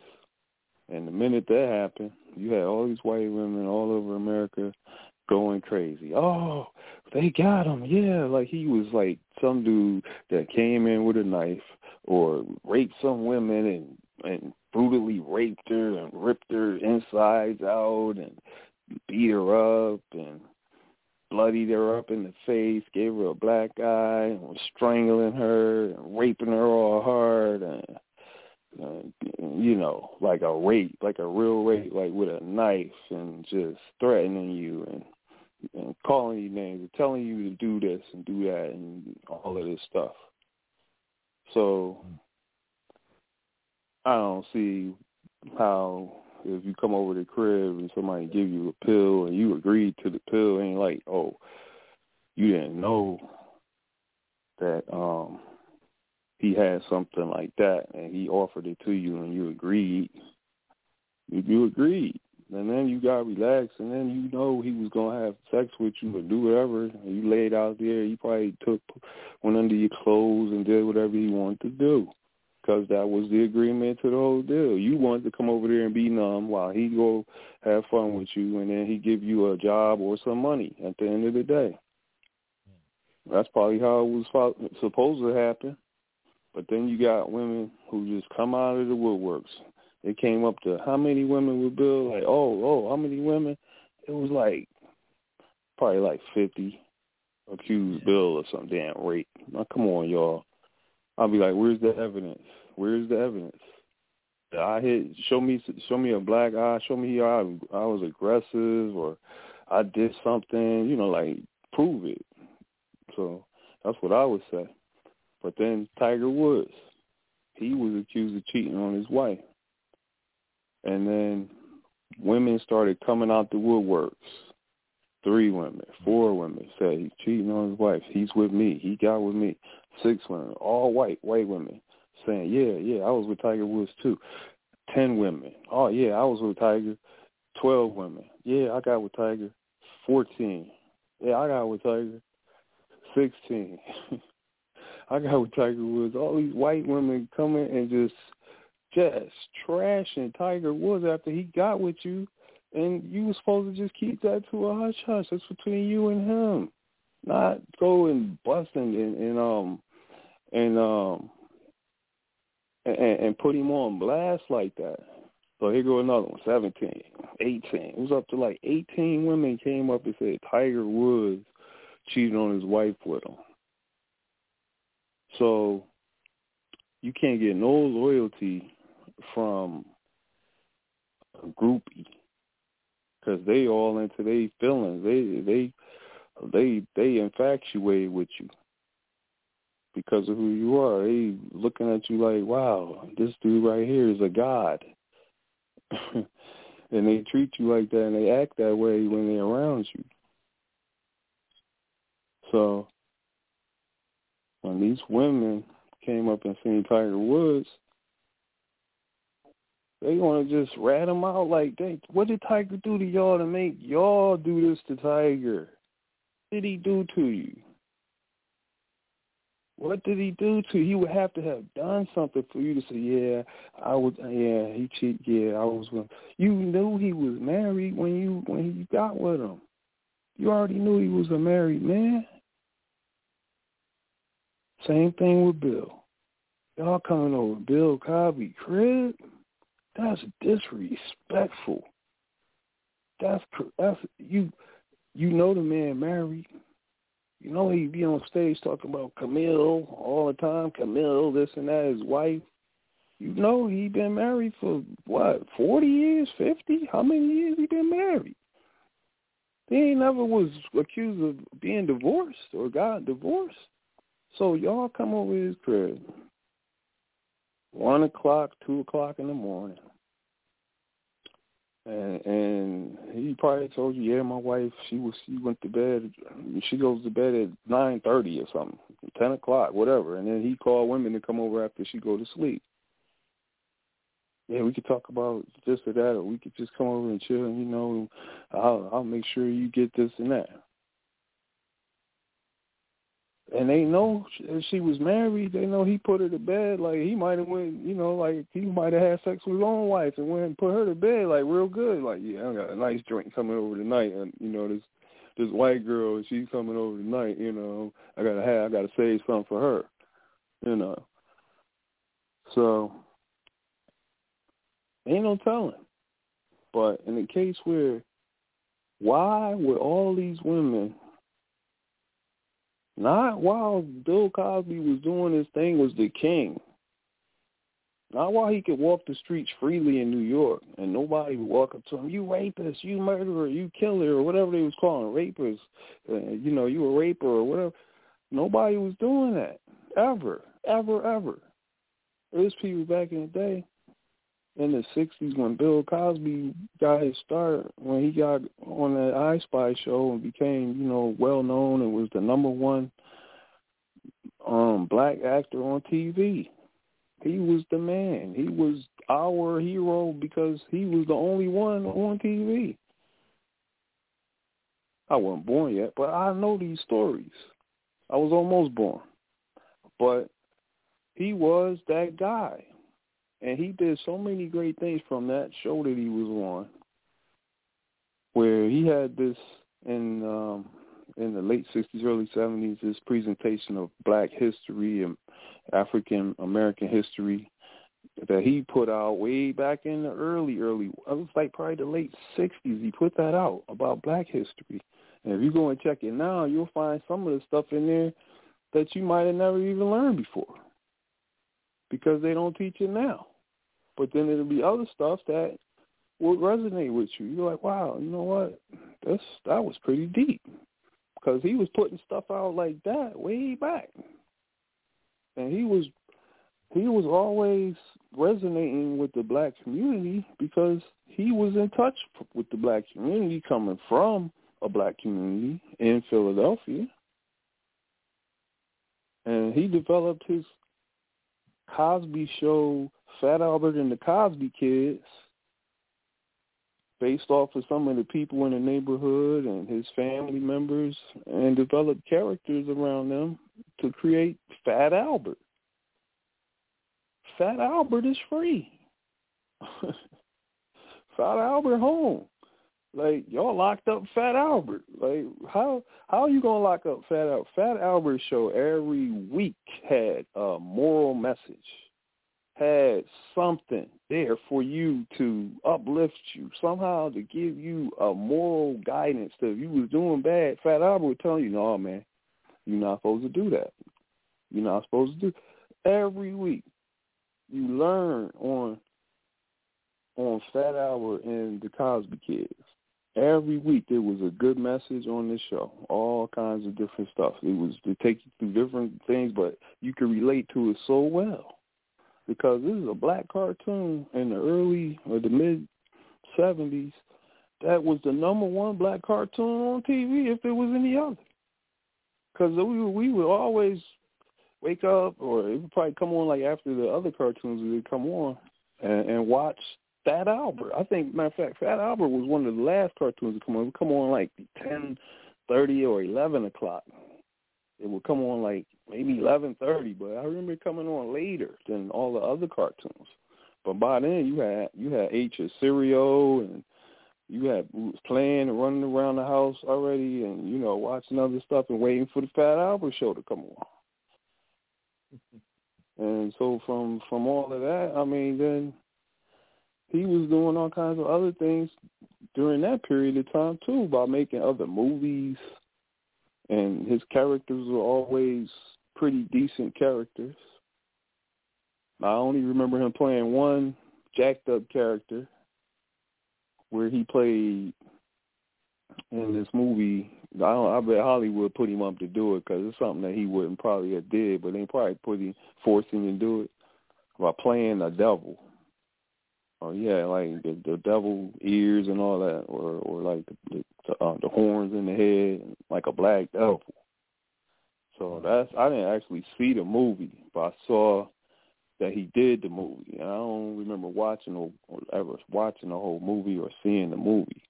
And the minute that happened you had all these white women all over america going crazy. Oh they got him. Yeah like he was like some dude that came in with a knife or raped some women and and brutally raped her and ripped her insides out and beat her up and bloodied her up in the face, gave her a black eye, and was strangling her and raping her all hard and uh, you know, like a rape, like a real rape, like with a knife and just threatening you and and calling you names and telling you to do this and do that and all of this stuff. So I don't see how if you come over to the crib and somebody give you a pill and you agreed to the pill, ain't like, oh, you didn't know that um he had something like that and he offered it to you and you agreed. You, you agreed. And then you got relaxed and then you know he was gonna have sex with you or do whatever. And you laid out there, he probably took went under your clothes and did whatever he wanted to do because that was the agreement to the whole deal. You wanted to come over there and be numb while he go have fun with you, and then he give you a job or some money at the end of the day. That's probably how it was supposed to happen. But then you got women who just come out of the woodworks. It came up to how many women would Bill? Like, oh, oh, how many women? It was like probably like fifty accused Bill of some damn rape. Now come on, y'all. I'll be like, where's the evidence? Where's the evidence? I hit show me show me a black eye, show me I I was aggressive or I did something, you know, like prove it. So that's what I would say. But then Tiger Woods, he was accused of cheating on his wife. And then women started coming out the woodworks. Three women, four women said he's cheating on his wife. He's with me. He got with me. Six women, all white, white women saying, yeah, yeah, I was with Tiger Woods too. Ten women. Oh, yeah, I was with Tiger. Twelve women. Yeah, I got with Tiger. Fourteen. Yeah, I got with Tiger. Sixteen. [LAUGHS] I got with Tiger Woods. All these white women coming and just just trashing Tiger Woods after he got with you, and you were supposed to just keep that to a hush hush. That's between you and him, not go and busting and, and um and um and, and put him on blast like that. So here go another one, 17, 18. It was up to like 18 women came up and said Tiger Woods cheated on his wife with him. So you can't get no loyalty from a groupie because they all into their feelings. They they they they infatuated with you because of who you are. They looking at you like, wow, this dude right here is a god. [LAUGHS] and they treat you like that and they act that way when they're around you. So when these women came up and seen Tiger Woods, they want to just rat him out like, they, what did Tiger do to y'all to make y'all do this to Tiger? Did he do to you? What did he do to you? He would have to have done something for you to say, yeah, I was, yeah, he cheated, yeah, I was with. him. You knew he was married when you when you got with him. You already knew he was a married man. Same thing with Bill. Y'all coming over Bill Cosby crib? That's disrespectful. That's that's you. You know the man married. You know he be on stage talking about Camille all the time. Camille, this and that, his wife. You know he been married for what, forty years, fifty? How many years he been married? He ain't never was accused of being divorced or got divorced. So y'all come over his crib. One o'clock, two o'clock in the morning and and he probably told you, yeah, my wife, she was she went to bed, she goes to bed at nine thirty or something, ten o'clock, whatever, and then he called women to come over after she go to sleep. Yeah, we could talk about this or that, or we could just come over and chill, and you know, I'll I'll make sure you get this and that and they know she was married. They know he put her to bed. Like he might have went, you know, like he might have had sex with his own wife and went and put her to bed, like real good. Like yeah, I got a nice drink coming over tonight, and you know this this white girl, she's coming over tonight. You know, I gotta have, I gotta save something for her. You know, so ain't no telling. But in the case where, why would all these women not while Bill Cosby was doing his thing was the king. Not while he could walk the streets freely in New York and nobody would walk up to him, you rapist, you murderer, you killer, or whatever they was calling rapers. Uh, you know, you a raper or whatever. Nobody was doing that ever, ever, ever. There was people back in the day in the '60s when Bill Cosby got his start, when he got on that I Spy show and became, you know, well known and was the number one um black actor on TV. He was the man. He was our hero because he was the only one on TV. I wasn't born yet, but I know these stories. I was almost born. But he was that guy. And he did so many great things from that show that he was on, where he had this in um, in the late '60s, early '70s, this presentation of Black history and African American history that he put out way back in the early, early. It was like probably the late '60s. He put that out about Black history. And if you go and check it now, you'll find some of the stuff in there that you might have never even learned before because they don't teach it now. But then there'll be other stuff that will resonate with you. You're like, wow, you know what? That's that was pretty deep because he was putting stuff out like that way back, and he was he was always resonating with the black community because he was in touch with the black community coming from a black community in Philadelphia. And he developed his Cosby show, Fat Albert and the Cosby Kids, based off of some of the people in the neighborhood and his family members, and developed characters around them to create Fat Albert. Fat Albert is free. [LAUGHS] Fat Albert home. Like y'all locked up Fat Albert. Like how how are you gonna lock up Fat Albert? Fat Albert show every week had a moral message, had something there for you to uplift you somehow to give you a moral guidance. That if you was doing bad, Fat Albert would tell you, "No, man, you're not supposed to do that. You're not supposed to do." Every week, you learn on on Fat Albert and the Cosby Kids. Every week there was a good message on this show, all kinds of different stuff. It was to take you through different things, but you could relate to it so well because this is a black cartoon in the early or the mid seventies. That was the number one black cartoon on TV if there was any other. Because we we would always wake up, or it would probably come on like after the other cartoons would come on, and, and watch Fat Albert. I think, matter of fact, Fat Albert was one of the last cartoons to come on. It would come on like ten thirty or eleven o'clock. It would come on like maybe eleven thirty, but I remember it coming on later than all the other cartoons. But by then, you had you had H of cereal and you had was playing and running around the house already, and you know watching other stuff and waiting for the Fat Albert show to come on. [LAUGHS] And so from from all of that, I mean, then he was doing all kinds of other things during that period of time too, by making other movies, and his characters were always pretty decent characters. I only remember him playing one jacked up character where he played in this movie. I don't. I bet Hollywood put him up to do it because it's something that he wouldn't probably have did, but they probably put him, forced him to do it by playing a devil. Oh yeah, like the, the devil ears and all that, or or like the the, uh, the horns in the head, like a black devil. So that's I didn't actually see the movie, but I saw that he did the movie. And I don't remember watching or, or ever watching the whole movie or seeing the movie.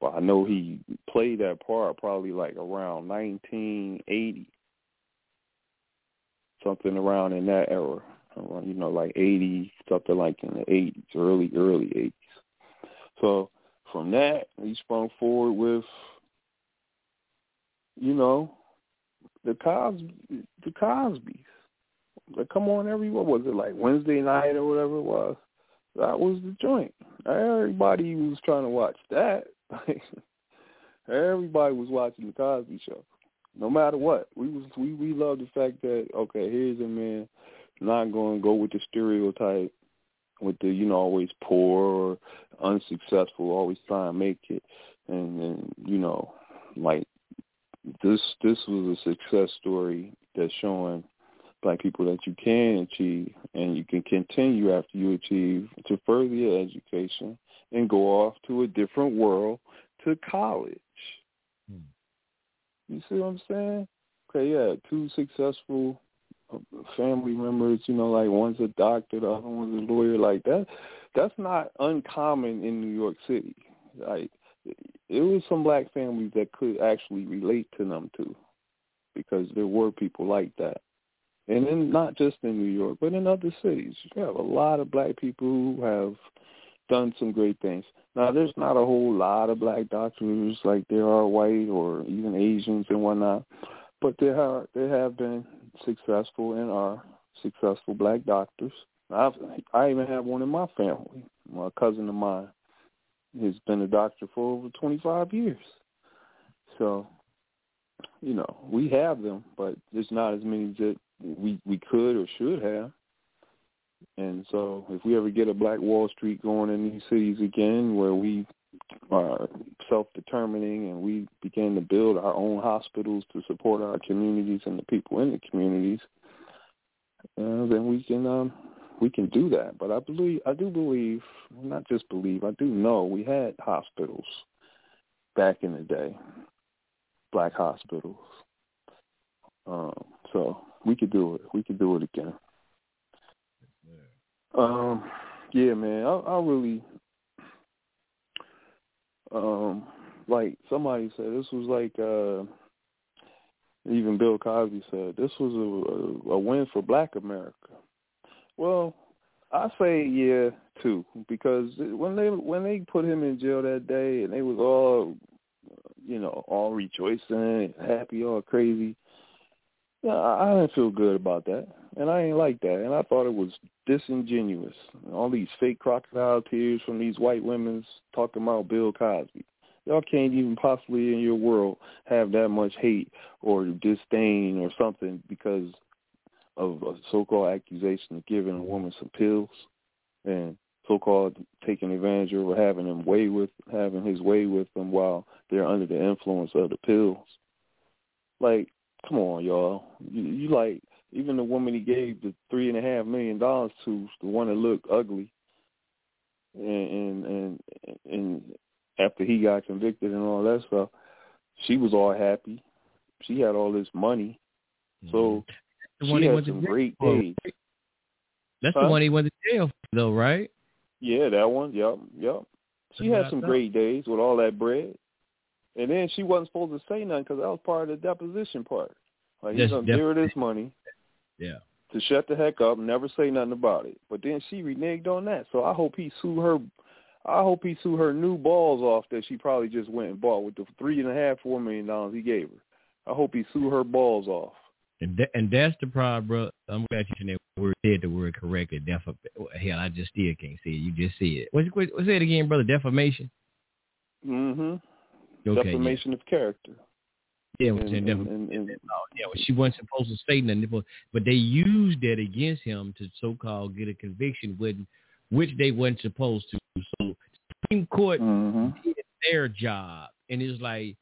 But I know he played that part probably like around 1980, something around in that era. Around, you know, like 80, something like in the 80s, early, early 80s. So from that, he sprung forward with, you know, the Cosby, the Cosbys. They come on every what was it like Wednesday night or whatever it was. That was the joint. Everybody was trying to watch that. [LAUGHS] Everybody was watching the Cosby Show, no matter what. We was we we love the fact that okay, here's a man not going to go with the stereotype with the you know always poor or unsuccessful, always trying to make it, and then you know like this this was a success story that's showing black people that you can achieve and you can continue after you achieve to further your education and go off to a different world to college. Hmm. You see what I'm saying? Okay, yeah, two successful family members, you know, like one's a doctor, the other one's a lawyer, like that. That's not uncommon in New York City. Like it was some black families that could actually relate to them too, because there were people like that, and then not just in New York, but in other cities. You have a lot of black people who have done some great things. Now, there's not a whole lot of black doctors like there are white or even Asians and whatnot, but there are there have been successful and are successful black doctors. I've, I even have one in my family. My cousin of mine has been a doctor for over 25 years. So, you know, we have them, but there's not as many that we we could or should have. And so if we ever get a Black Wall Street going in these cities again where we are self-determining and we begin to build our own hospitals to support our communities and the people in the communities, uh, then we can um, we can do that. But I believe I do believe, not just believe, I do know we had hospitals back in the day, black hospitals. Um, so we could do it. We could do it again. Um, yeah, man. I, I really, um, like somebody said, this was like, uh, even Bill Cosby said, this was a, a, a win for Black America. Well, I say yeah too, because when they when they put him in jail that day and they was all, you know, all rejoicing, happy, all crazy. Yeah, I, I didn't feel good about that, and I ain't like that, and I thought it was disingenuous. All these fake crocodile tears from these white women talking about Bill Cosby. Y'all can't even possibly in your world have that much hate or disdain or something because of a so-called accusation of giving a woman some pills and so-called taking advantage of or having him way with having his way with them while they're under the influence of the pills. Like, come on, y'all. You, you like even the woman he gave the three and a half million dollars to, the one that looked ugly, and and and, and after he got convicted and all that stuff, she was all happy. She had all this money, so mm-hmm. The she one he had some great days. That's Huh? the one he went to jail for, though, right? Yeah, that one. Yep, yep. She had some great days with all that bread, and then she wasn't supposed to say nothing because that was part of the deposition part. Like he's Yes, gonna give her this money Yeah. to shut the heck up, never say nothing about it. But then she reneged on that. So I hope he sue her. I hope he sue her new balls off that she probably just went and bought with the three and a half, four million dollars he gave her. I hope he sue her balls off. And that, and that's the problem, bro. I'm glad you said that word said the word correctly. Def- hell, I just still can't see it. You just see it. What's what, say it again, brother? Defamation. Mm-hmm. Okay, Defamation of character. Yeah, And- and- and- and- yeah, well, she wasn't supposed to say nothing, but, but they used that against him to so-called get a conviction, when, which they weren't supposed to. So Supreme Court Mm-hmm. did their job, and it's like,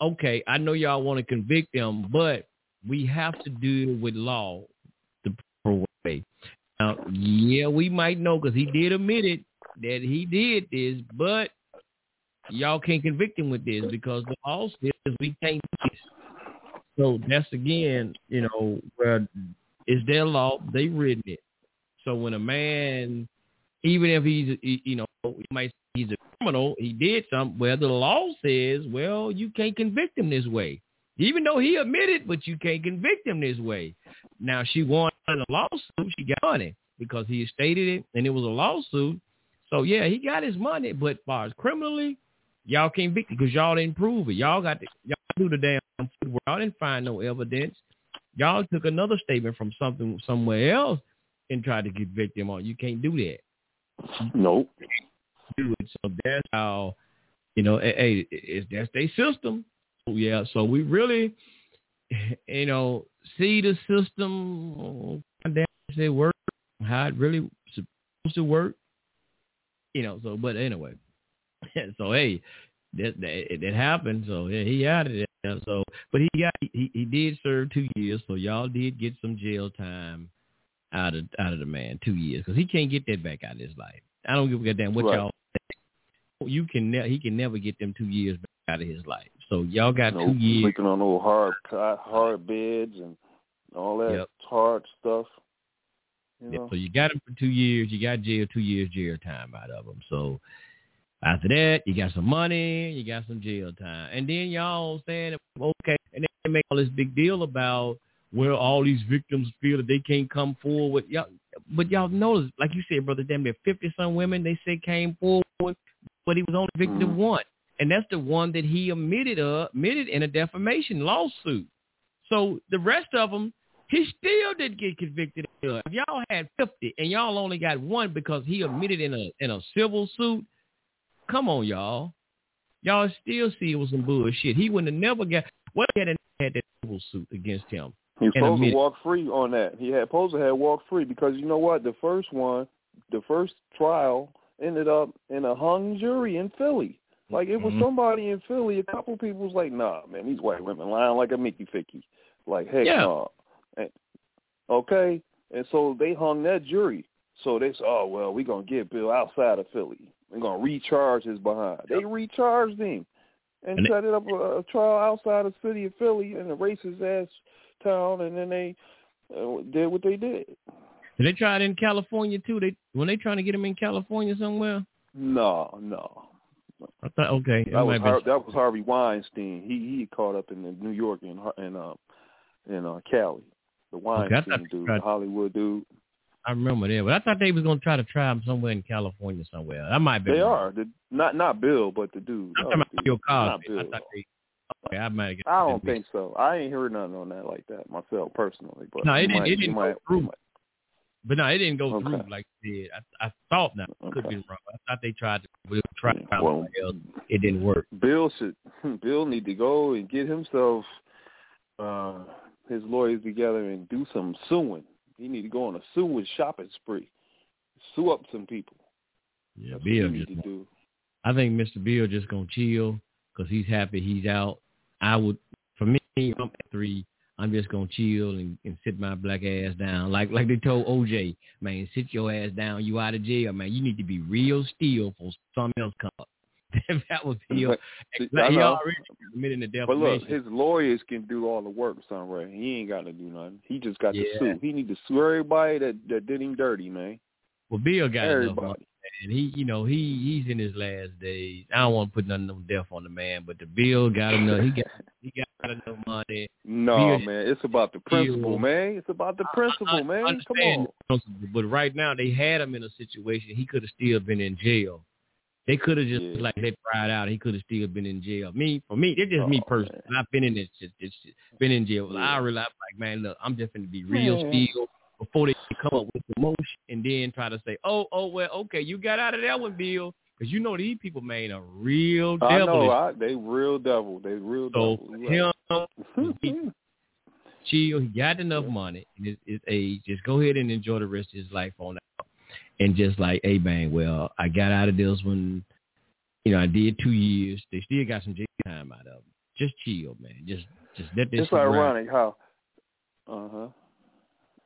okay, I know y'all want to convict them, but we have to do it with law the proper way. Now, yeah, we might know because he did admit it that he did this, but y'all can't convict him with this because the law says we can't. So that's again, you know, where it's their law, they written it. So when a man, even if he's, you know, you might say he's a criminal, he did something. Well, the law says, well, you can't convict him this way, even though he admitted, but you can't convict him this way. Now she won a lawsuit, she got money because he stated it, and it was a lawsuit. So yeah, he got his money, but as far as criminally, y'all can't convict him because y'all didn't prove it. Y'all got to y'all do the damn food. Y'all didn't find no evidence. Y'all took another statement from something somewhere else and tried to convict him on. You can't do that. Nope. Do it. So that's how, you know, eh, hey, it's that's their system. Yeah. So we really, [LAUGHS] you know, see the system damn it work, how it really supposed to work. You know. So, but anyway, [LAUGHS] so hey, that that, that happened. So yeah, he out of there. So, but he got he he did serve two years. So y'all did get some jail time out of out of the man, two years, because he can't get that back out of his life. I don't give a damn what Right. y'all. You can ne- he can never get them two years back out of his life. So y'all got Nope. two years. Sleeping on old hard hard beds and all that Yep. hard stuff. You know? So you got him for two years. You got jail, two years jail time out of him. So after that, you got some money, you got some jail time, and then y'all saying okay, and then they make all this big deal about where all these victims feel that they can't come forward. Y'all, but y'all notice, like you said, brother, damn near fifty some women they say came forward, but he was only victim of Mhm. one, and that's the one that he admitted uh admitted in a defamation lawsuit. So the rest of them, he still didn't get convicted. If y'all had 50 and y'all only got one because he admitted in a in a civil suit, come on, y'all. Y'all still see it was some bullshit. He wouldn't have never got what he had had that civil suit against him. He was supposed to walk free on that. He had supposed to have walked free because you know what? The first one, the first trial ended up in a hung jury in Philly. Like it was Mhm. somebody in Philly. A couple people was like, "Nah, man, these white women lying like a Mickey Ficky." Like, heck Yeah. no. And- okay, and so they hung that jury. So they said, "Oh well, we gonna get Bill outside of Philly. We're gonna recharge his behind." They recharged him and, And set it up a, a trial outside of the city of Philly in a racist ass town, and then they uh, did what they did. Did they try it in California too? They when they trying to get him in California somewhere? No, no. I thought okay. That was Har- that was Harvey Weinstein. He he caught up in the New York and Har- and uh in uh Cali. The Okay, Weinstein they dude, the Hollywood dude. I remember that, but I thought they was gonna try to try him somewhere in California somewhere. I might be. They are the not not Bill, but the dude. I'm talking about dude. Bill Cosby. I Bill. they. Okay, I might. I don't think so. I ain't heard nothing on that like that myself personally. But No, it didn't. might- it didn't might- go through. But no, it didn't go Okay. through like it did. I, I thought now could be wrong. I thought they tried to we'll try to find Well, else. It didn't work. Bill should [LAUGHS] Bill need to go and get himself uh his lawyers together and do some suing. He need to go on a suing shopping spree. Sue up some people. Yeah, That's Bill just. to do. I think Mr. Bill just gonna chill because he's happy he's out. I would, for me, I'm at three. I'm just gonna chill and, and sit my black ass down, like like they told OJ, man, sit your ass down. You out of jail, man. You need to be real still for something else come up. [LAUGHS] that was. But- Like, he already committing the But look, his lawyers can do all the work, Sun Re. He ain't got to do nothing. He just got Yeah. to sue. He need to sue everybody that that did him dirty, man. well, Bill got enough Everybody. money, and he, you know, he he's in his last days. I don't want to put nothing on death on the man, but the Bill got enough. He got [LAUGHS] he got enough money. No, Bill- man, it's about the principle, Bill- man. It's about the principle, I man. Come on. But right now they had him in a situation he could have still been in jail. They could have just Yeah. like they pried out. He could have still been in jail. Me for me, it's just me Oh, personally. I've been in this shit, this shit, been in jail. Yeah. I realize like man, look, I'm just going to be [LAUGHS] real Man. still before they come up with the motion and then try to say, oh, oh, well, okay, you got out of that one, Bill, because you know these people made a real devil. I know. I, they real devil. They real So devil. So him, right. [LAUGHS] chill. He got enough money in his, his age. Just go ahead and enjoy the rest of his life on out. And just like, hey, bang, well, I got out of this one. You know, I did two years. They still got some jail time out of him. Just chill, man. Just just let this it's ironic how. Uh huh.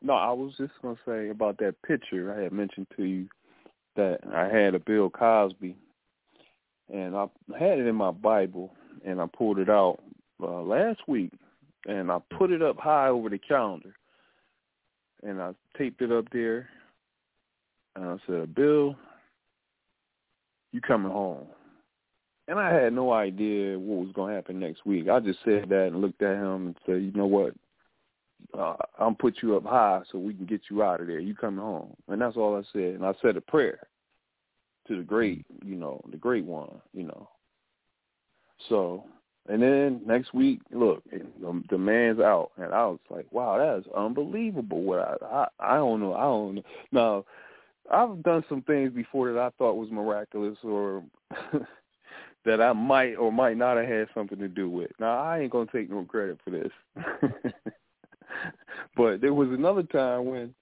No, I was just gonna say about that picture I had mentioned to you that I had a Bill Cosby, and I had it in my Bible, and I pulled it out uh, last week, and I put it up high over the calendar, and I taped it up there, and I said, "Bill, you coming home?" And I had no idea what was going to happen next week. I just said that and looked at him and said, you know what? Uh, I'm put you up high so we can get you out of there. You coming home. And that's all I said. And I said a prayer to the great, you know, the great one, you know. So, and then next week, look, the, the man's out. And I was like, wow, that is unbelievable. What I, I, I don't know. I don't know. Now, I've done some things before that I thought was miraculous or [LAUGHS] that I might or might not have had something to do with. Now I ain't gonna take no credit for this. [LAUGHS] but there was another time when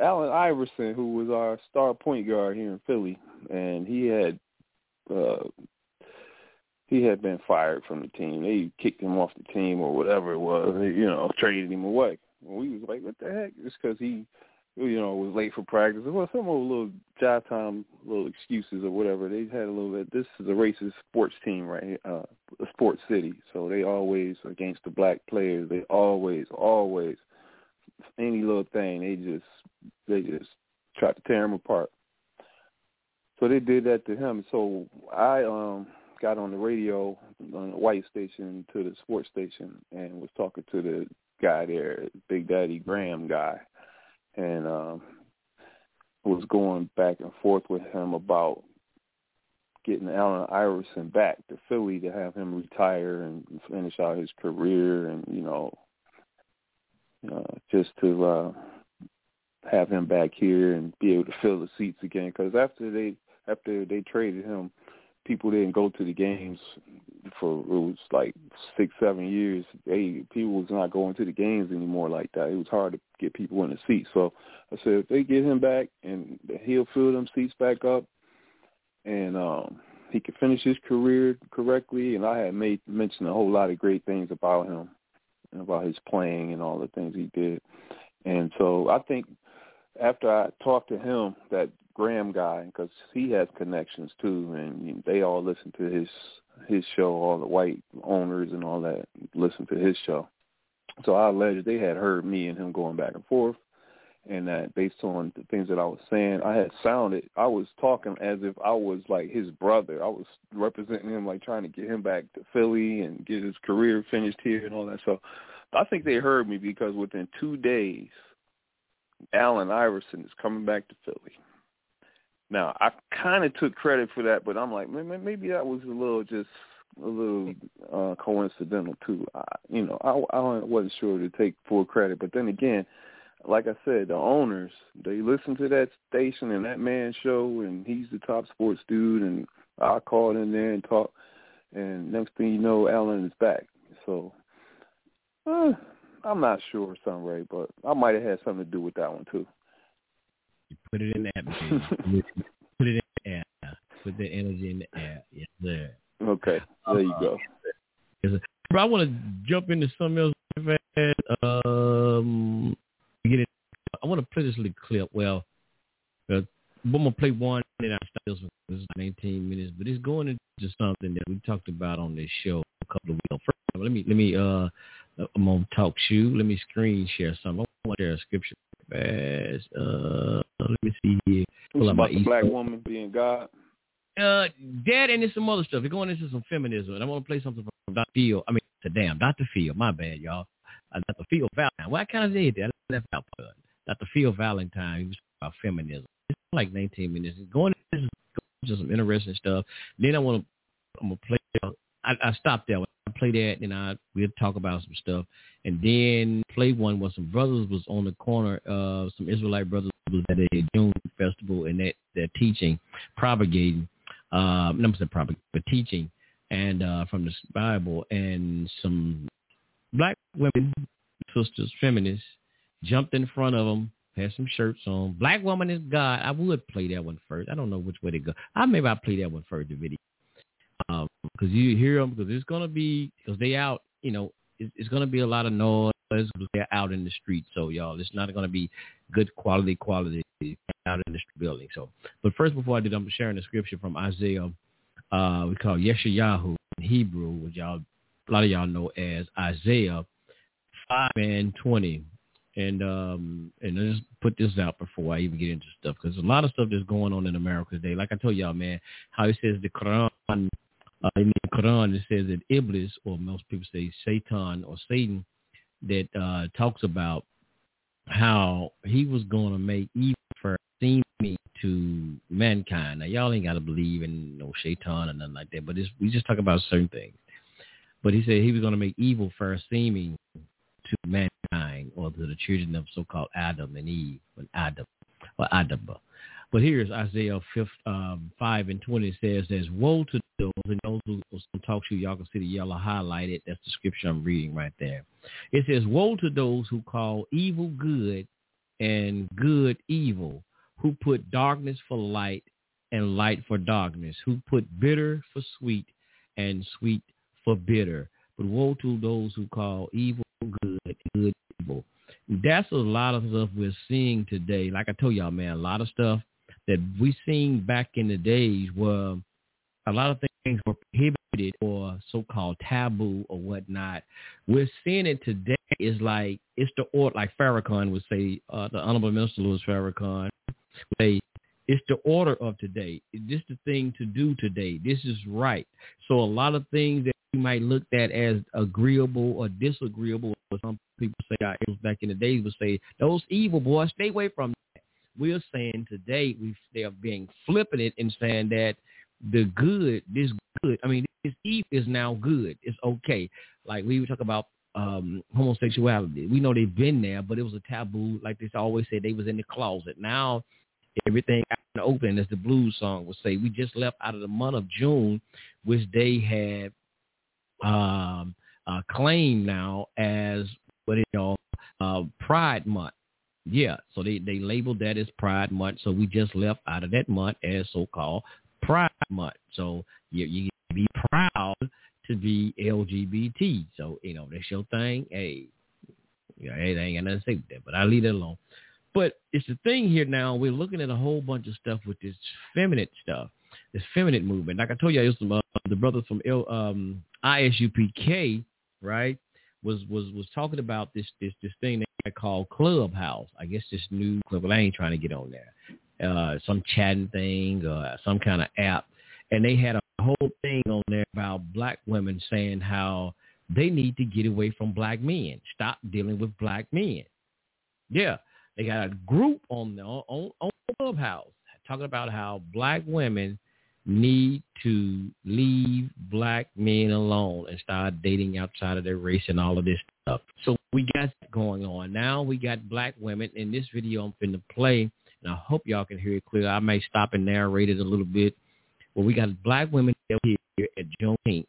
Allen Iverson, who was our star point guard here in Philly, and he had uh he had been fired from the team. They kicked him off the team or whatever it was, you know, traded him away. And we was like, what the heck? It's because he you know, was late for practice. Well, some of little job time, little excuses or whatever. They had a little bit. This is a racist sports team, right? Uh, a sports city, so they always against the black players. They always, always, any little thing, they just, they just try to tear him apart. So they did that to him. So I um got on the radio on the white station to the sports station and was talking to the guy there, Big Daddy Graham guy and um was going back and forth with him about getting Allen Iverson back to Philly to have him retire and finish out his career and you know uh, just to uh have him back here and be able to fill the seats again. Because after they after they traded him people didn't go to the games for it was like six, seven years. They people was not going to the games anymore like that. It was hard to get people in the seats. So I said if they get him back and he'll fill them seats back up, and um he could finish his career correctly. And I had made mentioned a whole lot of great things about him, and about his playing and all the things he did. And so I think after I talked to him, that Graham guy, because he has connections too, and they all listen to his his show. All the white owners and all that listen to his show. So I alleged they had heard me and him going back and forth, and that based on the things that I was saying, I had sounded, I was talking as if I was like his brother. I was representing him, like trying to get him back to Philly and get his career finished here and all that. So I think they heard me because within two days, Allen Iverson is coming back to Philly. Now I kind of took credit for that, but I'm like, maybe that was a little just a little uh, coincidental too. I, you know, I, I wasn't sure to take full credit, but then again, like I said, the owners they listen to that station and that man show, and he's the top sports dude, and I called in there and talked, and next thing you know, Allen is back. So uh, I'm not sure, Sun Re, but I might have had something to do with that one too. You put it in the put it in the air. Put the energy in the air. Yes, sir. Okay, there you go. Uh, I want to jump into something else. Um, get it. I want to play this little clip. Well, uh, I'm gonna play one, and I start this. This is 19 minutes, but it's going into something that we talked about on this show a couple of weeks. First, let me let me uh I'm on talk shoe. Let me screen share something. I want to share a scripture fast. Uh, let me see here. Pull about the black woman being God. Uh, that and there's some other stuff. We're going into some feminism, and I want to play something from Dr. Phil. I mean, to damn, Dr. Phil. My bad, y'all. Uh, Dr. Phil Valentine. What kind of did that? I left out Dr. Phil Valentine. He was about feminism. It's like 19 minutes. Going into some interesting stuff. Then I want to. I'm gonna play. I, I stopped there I played that, and I we'll talk about some stuff, and then play one where some brothers was on the corner. Uh, some Israelite brothers was at a June festival, and that they're teaching, propagating. Uh, not say propagating, but teaching, and uh, from the Bible, and some black women, sisters, feminists, jumped in front of them, had some shirts on. Black woman is God. I would play that one first. I don't know which way to go. I maybe I play that one first. The video because um, you hear them because it's gonna be because they out. You know, it's, it's gonna be a lot of noise they're out in the street. So y'all, it's not gonna be good quality quality out in the building. So, but first, before I did, I'm sharing the scripture from Isaiah. Uh, we call Yeshayahu in Hebrew, which y'all a lot of y'all know as Isaiah five and twenty. And um and I just put this out before I even get into stuff because a lot of stuff that's going on in America today. Like I told y'all, man, how it says the Quran uh, in the Quran, it says that Iblis, or most people say Satan or Satan, that uh, talks about how he was going to make evil for seeming to mankind. Now, y'all ain't got to believe in no Satan or nothing like that, but we just talk about certain things. But he said he was going to make evil first seeming to mankind or to the children of so-called Adam and Eve, or Adam, or Adam. But here's Isaiah 5, um, 5 and 20 says, there's woe to those, and those who talk to you, y'all can see the yellow highlighted. That's the scripture I'm reading right there. It says, woe to those who call evil good and good evil, who put darkness for light and light for darkness, who put bitter for sweet and sweet for bitter. But woe to those who call evil good good evil. That's a lot of stuff we're seeing today. Like I told y'all, man, a lot of stuff that we seen back in the days where a lot of things were prohibited or so-called taboo or whatnot. We're seeing it today is like it's the order, like Farrakhan would say, uh, the Honorable Minister Louis Farrakhan say, it's the order of today. This is the thing to do today. This is right. So a lot of things that you might look at as agreeable or disagreeable, or some people say, uh, back in the days would say, those evil boys, stay away from we're saying today we they are being flipping it and saying that the good, this good, I mean, this evil is now good. It's okay. Like we talk about um homosexuality. We know they've been there, but it was a taboo. Like they always said, they was in the closet. Now everything out in the open, as the blues song would say. We just left out of the month of June, which they had um, uh, claimed now as what you know uh, Pride Month. Yeah, so they they labeled that as Pride Month. So we just left out of that month as so-called Pride Month. So you you be proud to be LGBT. So you know that's your thing. Hey, you know, hey, they ain't got nothing to say with that. But I leave it alone. But it's the thing here now. We're looking at a whole bunch of stuff with this feminine stuff, this feminine movement. Like I told you, I used to, uh, the brothers from L, um, ISUPK, right, was was was talking about this this this thing they call Clubhouse. I guess this new club. I ain't trying to get on there. Uh, some chatting thing, uh, some kind of app, and they had a whole thing on there about black women saying how they need to get away from black men, stop dealing with black men. Yeah, they got a group on the on, on Clubhouse talking about how black women need to leave black men alone and start dating outside of their race and all of this stuff. So we got going on. Now we got black women in this video I'm finna play, and I hope y'all can hear it clear. I may stop and narrate it a little bit. Well, we got black women here at Juneteenth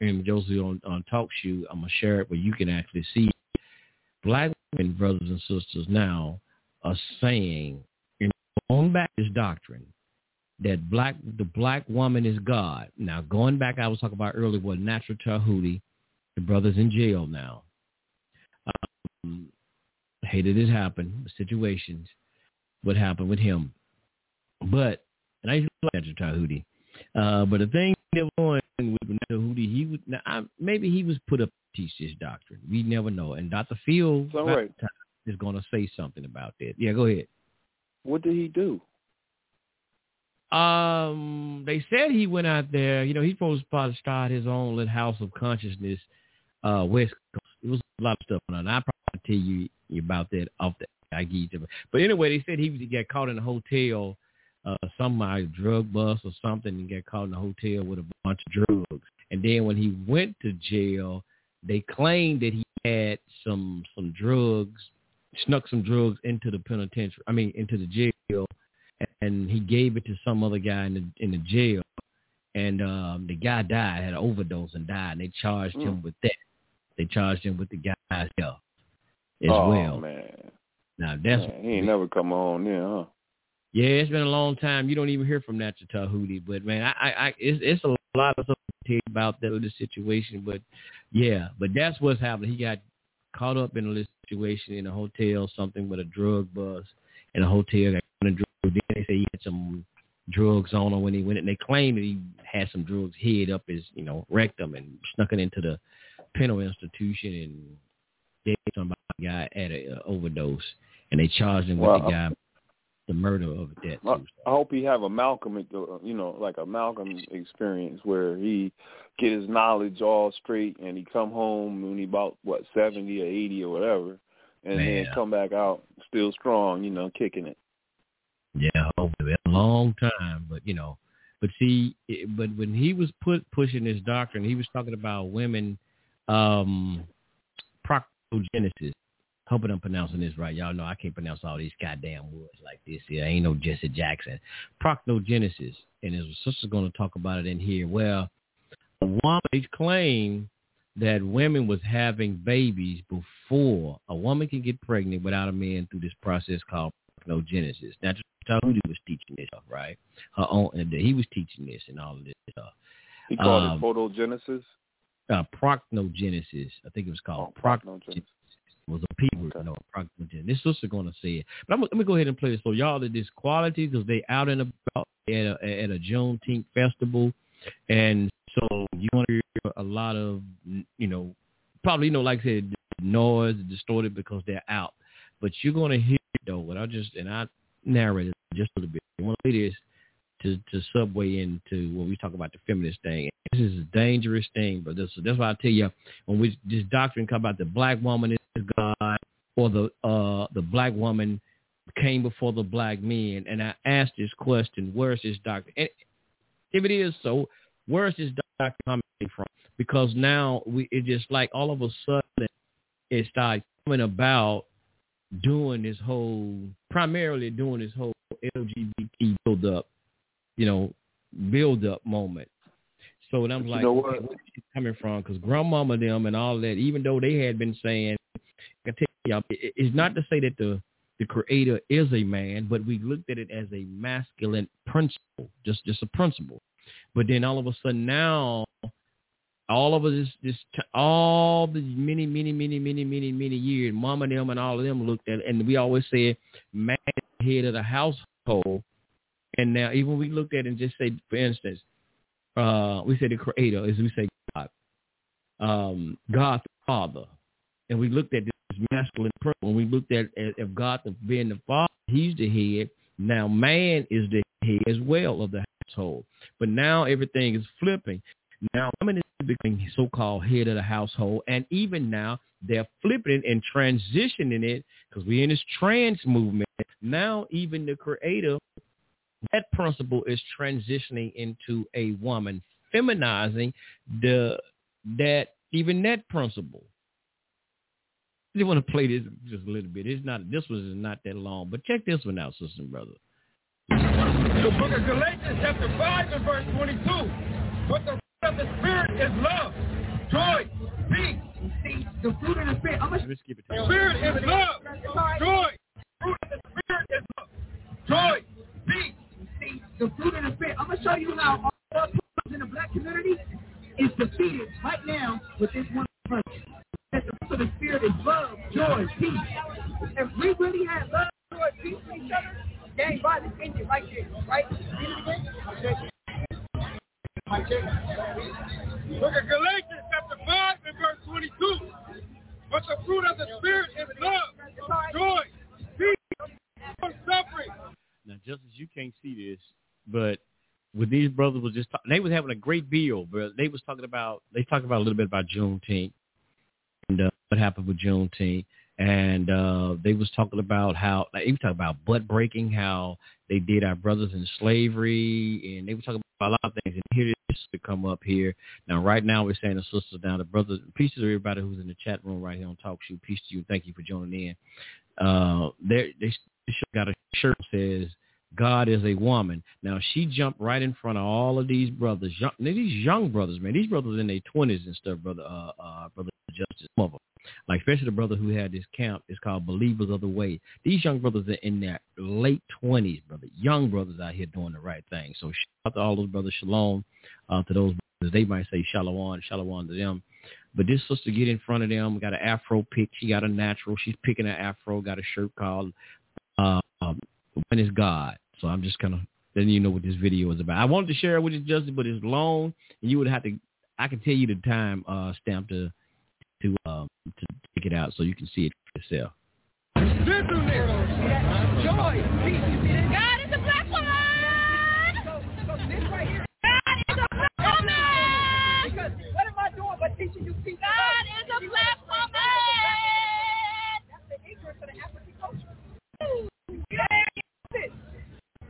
and Josie on, on Talk Show. I'm gonna share it where you can actually see black women, brothers and sisters now are saying in going back this doctrine that black the black woman is God. Now going back, I was talking about earlier with Natural Tahuti, the brother's in jail now. Um, hated it happened, situations, what happened with him. But and I used to like Natural Tahuti. Uh, but the thing that went with Natural Tahuti, he would now I, maybe he was put up to teach this doctrine. We never know. And Dr. Phil right. is going to say something about that. Yeah, go ahead. What did he do? Um, they said he went out there. You know, he's supposed to start his own little house of consciousness, uh, West Coast. It was a lot of stuff on. I'll probably tell you about that off the I give you. But anyway, they said he got caught in a hotel, uh, some drug bust or something, and got caught in a hotel with a bunch of drugs. And then when he went to jail, they claimed that he had some some drugs, snuck some drugs into the penitentiary. I mean, into the jail and he gave it to some other guy in the in the jail, and um, the guy died, had an overdose and died, and they charged mm. him with that. They charged him with the guy's death as well oh, well. man. Now that's man, he ain't never come on there, huh? Yeah, it's been a long time. You don't even hear from Natural Tahuti, but man, I, I, I it's, it's a lot of stuff to tell about that little situation. But yeah, but that's what's happening. He got caught up in a situation in a hotel, something with a drug bust, in a hotel. Got a drug then they say he had some drugs on him when he went and they claim that he had some drugs hid up his, you know, rectum and snuck it into the penal institution and gave somebody guy at an overdose and they charged him well, with the guy the murder of that. I, I hope he have a Malcolm, uh, you know, like a Malcolm experience where he get his knowledge all straight and he come home when he about what seventy or eighty or whatever, and Man. then come back out still strong, you know, kicking it. Yeah, hopefully a long time, but you know, but see, it, but when he was put pushing this doctrine, he was talking about women um proctogenesis. Hoping I'm pronouncing this right. Y'all know I can't pronounce all these goddamn words like this. Yeah, ain't no Jesse Jackson. Proctogenesis, and his sister's going to talk about it in here. Well, a woman claimed that women was having babies before a woman can get pregnant without a man through this process called proctogenesis. Now, Tahuti was teaching this stuff, right? Her own, and he was teaching this and all of this stuff. He called um, it photogenesis. Uh. I think it was called oh. Was a people, okay. you know. This sister going to say it, but I'm, let me go ahead and play this for y'all. That this quality because they out and about at a, at a Juneteenth festival, and so you want to hear a lot of, you know, probably you know, like I said, noise distorted because they're out. But you're going to hear though what I just and I narrated just a little bit. I want to say this to to subway into when we talk about the feminist thing. This is a dangerous thing, but this, that's why I tell you when we this doctrine come about the black woman is God or the uh the black woman came before the black men, and I asked this question: Where's this doctrine? And if it is so, where's this doctrine coming from? Because now we it just like all of a sudden it started coming about doing this whole, primarily doing this whole LGBT build up, you know, build up moment. So and I'm like, you know what? coming from because grandmama them and all that, even though they had been saying, I tell y'all, it's not to say that the the creator is a man, but we looked at it as a masculine principle, just just a principle. But then all of a sudden now, all of us, this, this all the many, many, many, many, many, many years, mama them and all of them looked at, and we always said man is head of the household. And now even we looked at and just say, for instance, uh, we say the creator, as we say God, um, God the Father, and we looked at this masculine principle. When we looked at at- if God the, being the Father, He's the head. Now man is the head as well of the household. But now everything is flipping. Now women is becoming so-called head of the household, and even now they're flipping and transitioning it because we're in this trans movement. Now even the creator, that principle is transitioning into a woman, feminizing the that even that principle. I just want to play this just a little bit. It's not this one is not that long, but check this one out, sister and brother. The book of Galatians, chapter 5 and verse 22. But the of the Spirit is love, joy, peace. See, the fruit of the spirit. I'm gonna Let's skip it. Spirit is love, joy. Fruit of the Spirit is love, joy, peace. see the fruit of the spirit. I'm gonna show you how all the problems in the black community is defeated right now with this one verse. That the fruit of the spirit is love, joy, peace. If we really had love, joy, peace for each other, gang violence ended right there, right? Book at Galatians, chapter 5 and verse 22. But the fruit of the Spirit is love, joy, peace, long-suffering, Now, Justice, you can't see this, but when these brothers was just talk, they was having a great bill, but they was talking about they talked about a little bit about Juneteenth and uh, what happened with Juneteenth, and uh, they was talking about how like, they was talking about butt breaking, how they did our brothers in slavery, and they were talking about a lot of things. And here this to come up here now. Right now, we're saying the sisters down, the brothers. Peace to everybody who's in the chat room right here on TalkShoe. Peace to you. Thank you for joining in. Uh, they they got a shirt says God is a woman. Now she jumped right in front of all of these brothers, young, these young brothers, man. These brothers in their twenties and stuff, brother, uh, uh, brother Justice, some of them. Like especially the brother who had this camp is called Believers of the Way. These young brothers are in their late twenties, brother. Young brothers out here doing the right thing. So shout out to all those brothers, shalom, uh, to those brothers. They might say shalom, shalom to them. But this sister get in front of them, got an afro pick. She got a natural. She's picking an afro. Got a shirt called uh, um, "When Is God." So I'm just kind of letting you know what this video is about. I wanted to share it with you, Justin, but it's long, and you would have to. I can tell you the time uh, stamp to to um, to take it out so you can see it for yourself. Joy, peace. You? God is a black woman. So, so this right here. God is a black woman. Because what am I doing but teaching you people? God is a black woman. That's the ignorance of the African culture.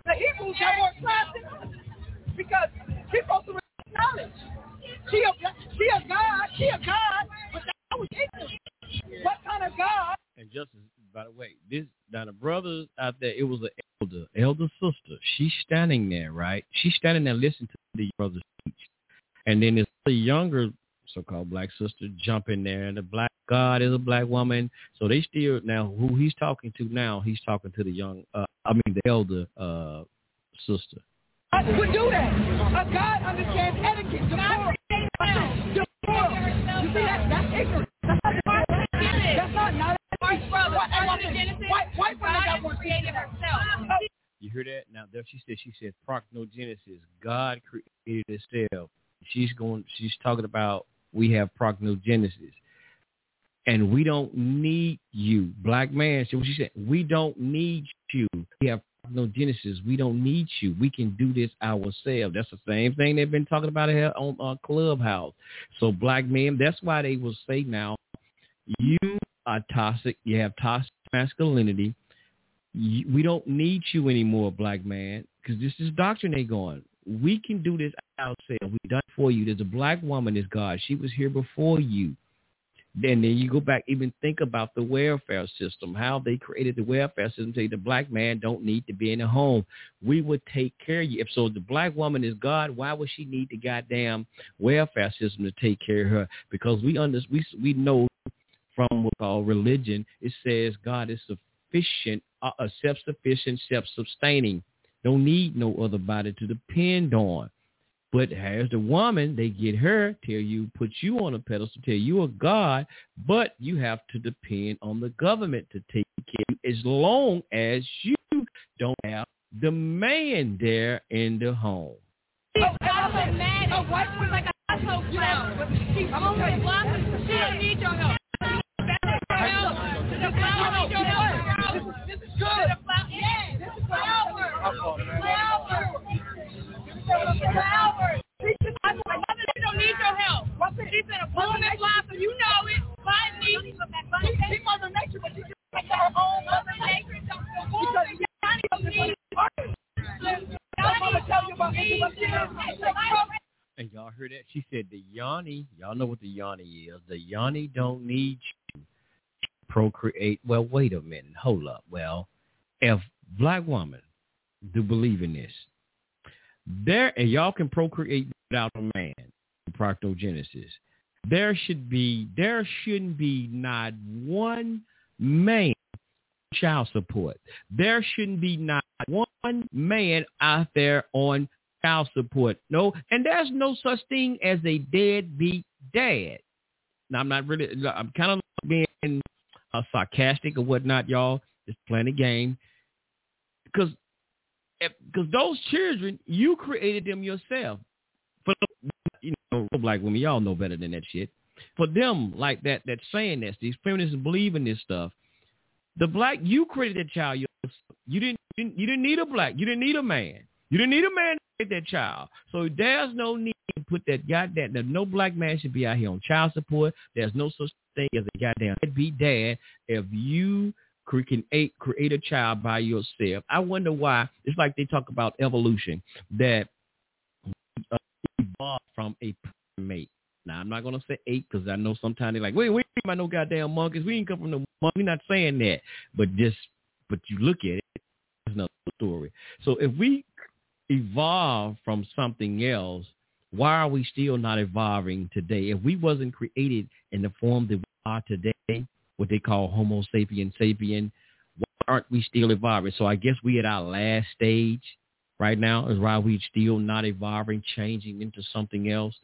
The Hebrews have more class because she's supposed to knowledge. She a, she a God, she a God, but that was ignorant. What kind of God? And Justice, by the way, this now the brothers out there, it was an elder, elder sister. She's standing there, right? She's standing there listening to the brothers teach, and then this other younger so-called black sister jump in there, and the black God is a black woman. So they still now who he's talking to now, he's talking to the young, uh, I mean the elder uh, sister. God would do that. A God understands etiquette, decorum. Decorum. You see that? That's not, that's not, not White brother, White, I want to Genesis. white, white got more created herself. You hear that? Now there she said she said prognogenesis. God created itself. She's going she's talking about we have prognogenesis. And we don't need you. Black man, see what she said. We don't need you. We have prognogenesis. We don't need you. We can do this ourselves. That's the same thing they've been talking about here on uh, Clubhouse. So black men, that's why they will say now, you are toxic. You have toxic masculinity we don't need you anymore, black man, because this is doctrine they going. We can do this ourselves. We done it for you. There's a black woman is God. She was here before you. Then then you go back, even think about the welfare system, how they created the welfare system. Say the black man don't need to be in a home. We would take care of you. If so, the black woman is God. Why would she need the goddamn welfare system to take care of her? Because we under we we know from what we call religion, it says God is sufficient, uh, uh, self-sufficient, self-sustaining. Don't need no other body to depend on. But as the woman, they get her, tell you, put you on a pedestal, tell you a God, but you have to depend on the government to take care of you as long as you don't have the man there in the home. Help. And y'all heard that? She said the yoni, y'all know what the yoni is. The yoni don't need you procreate. Well, wait a minute. Hold up. Well, if black women do believe in this, there and y'all can procreate without a man, proctogenesis. There should be there shouldn't be not one man child support. There shouldn't be not one man out there on child support. No, and there's no such thing as a deadbeat dad. Now I'm not really. I'm kind of being uh, sarcastic or whatnot, y'all. Just playing a game because because eh, those children you created them yourself. For you know, black women, y'all know better than that shit. For them, like that, that saying this, these feminists believe in this stuff. The black you created that child yourself. You didn't, you didn't you didn't need a black. You didn't need a man. You didn't need a man to create that child. So there's no need to put that goddamn. That no black man should be out here on child support. There's no such thing as a goddamn deadbeat dad if you create create a child by yourself. I wonder why. It's like they talk about evolution that uh, evolved from a primate. Now I'm not gonna say ape because I know sometimes they're like, wait, wait, ain't no goddamn monkeys. We ain't come from the monkey. We're not saying that, but just but you look at it, it's another story. So if we evolve from something else, why are we still not evolving today? If we wasn't created in the form that we are today, what they call Homo sapien sapien, why aren't we still evolving? So I guess we at our last stage right now is why we still not evolving, changing into something else.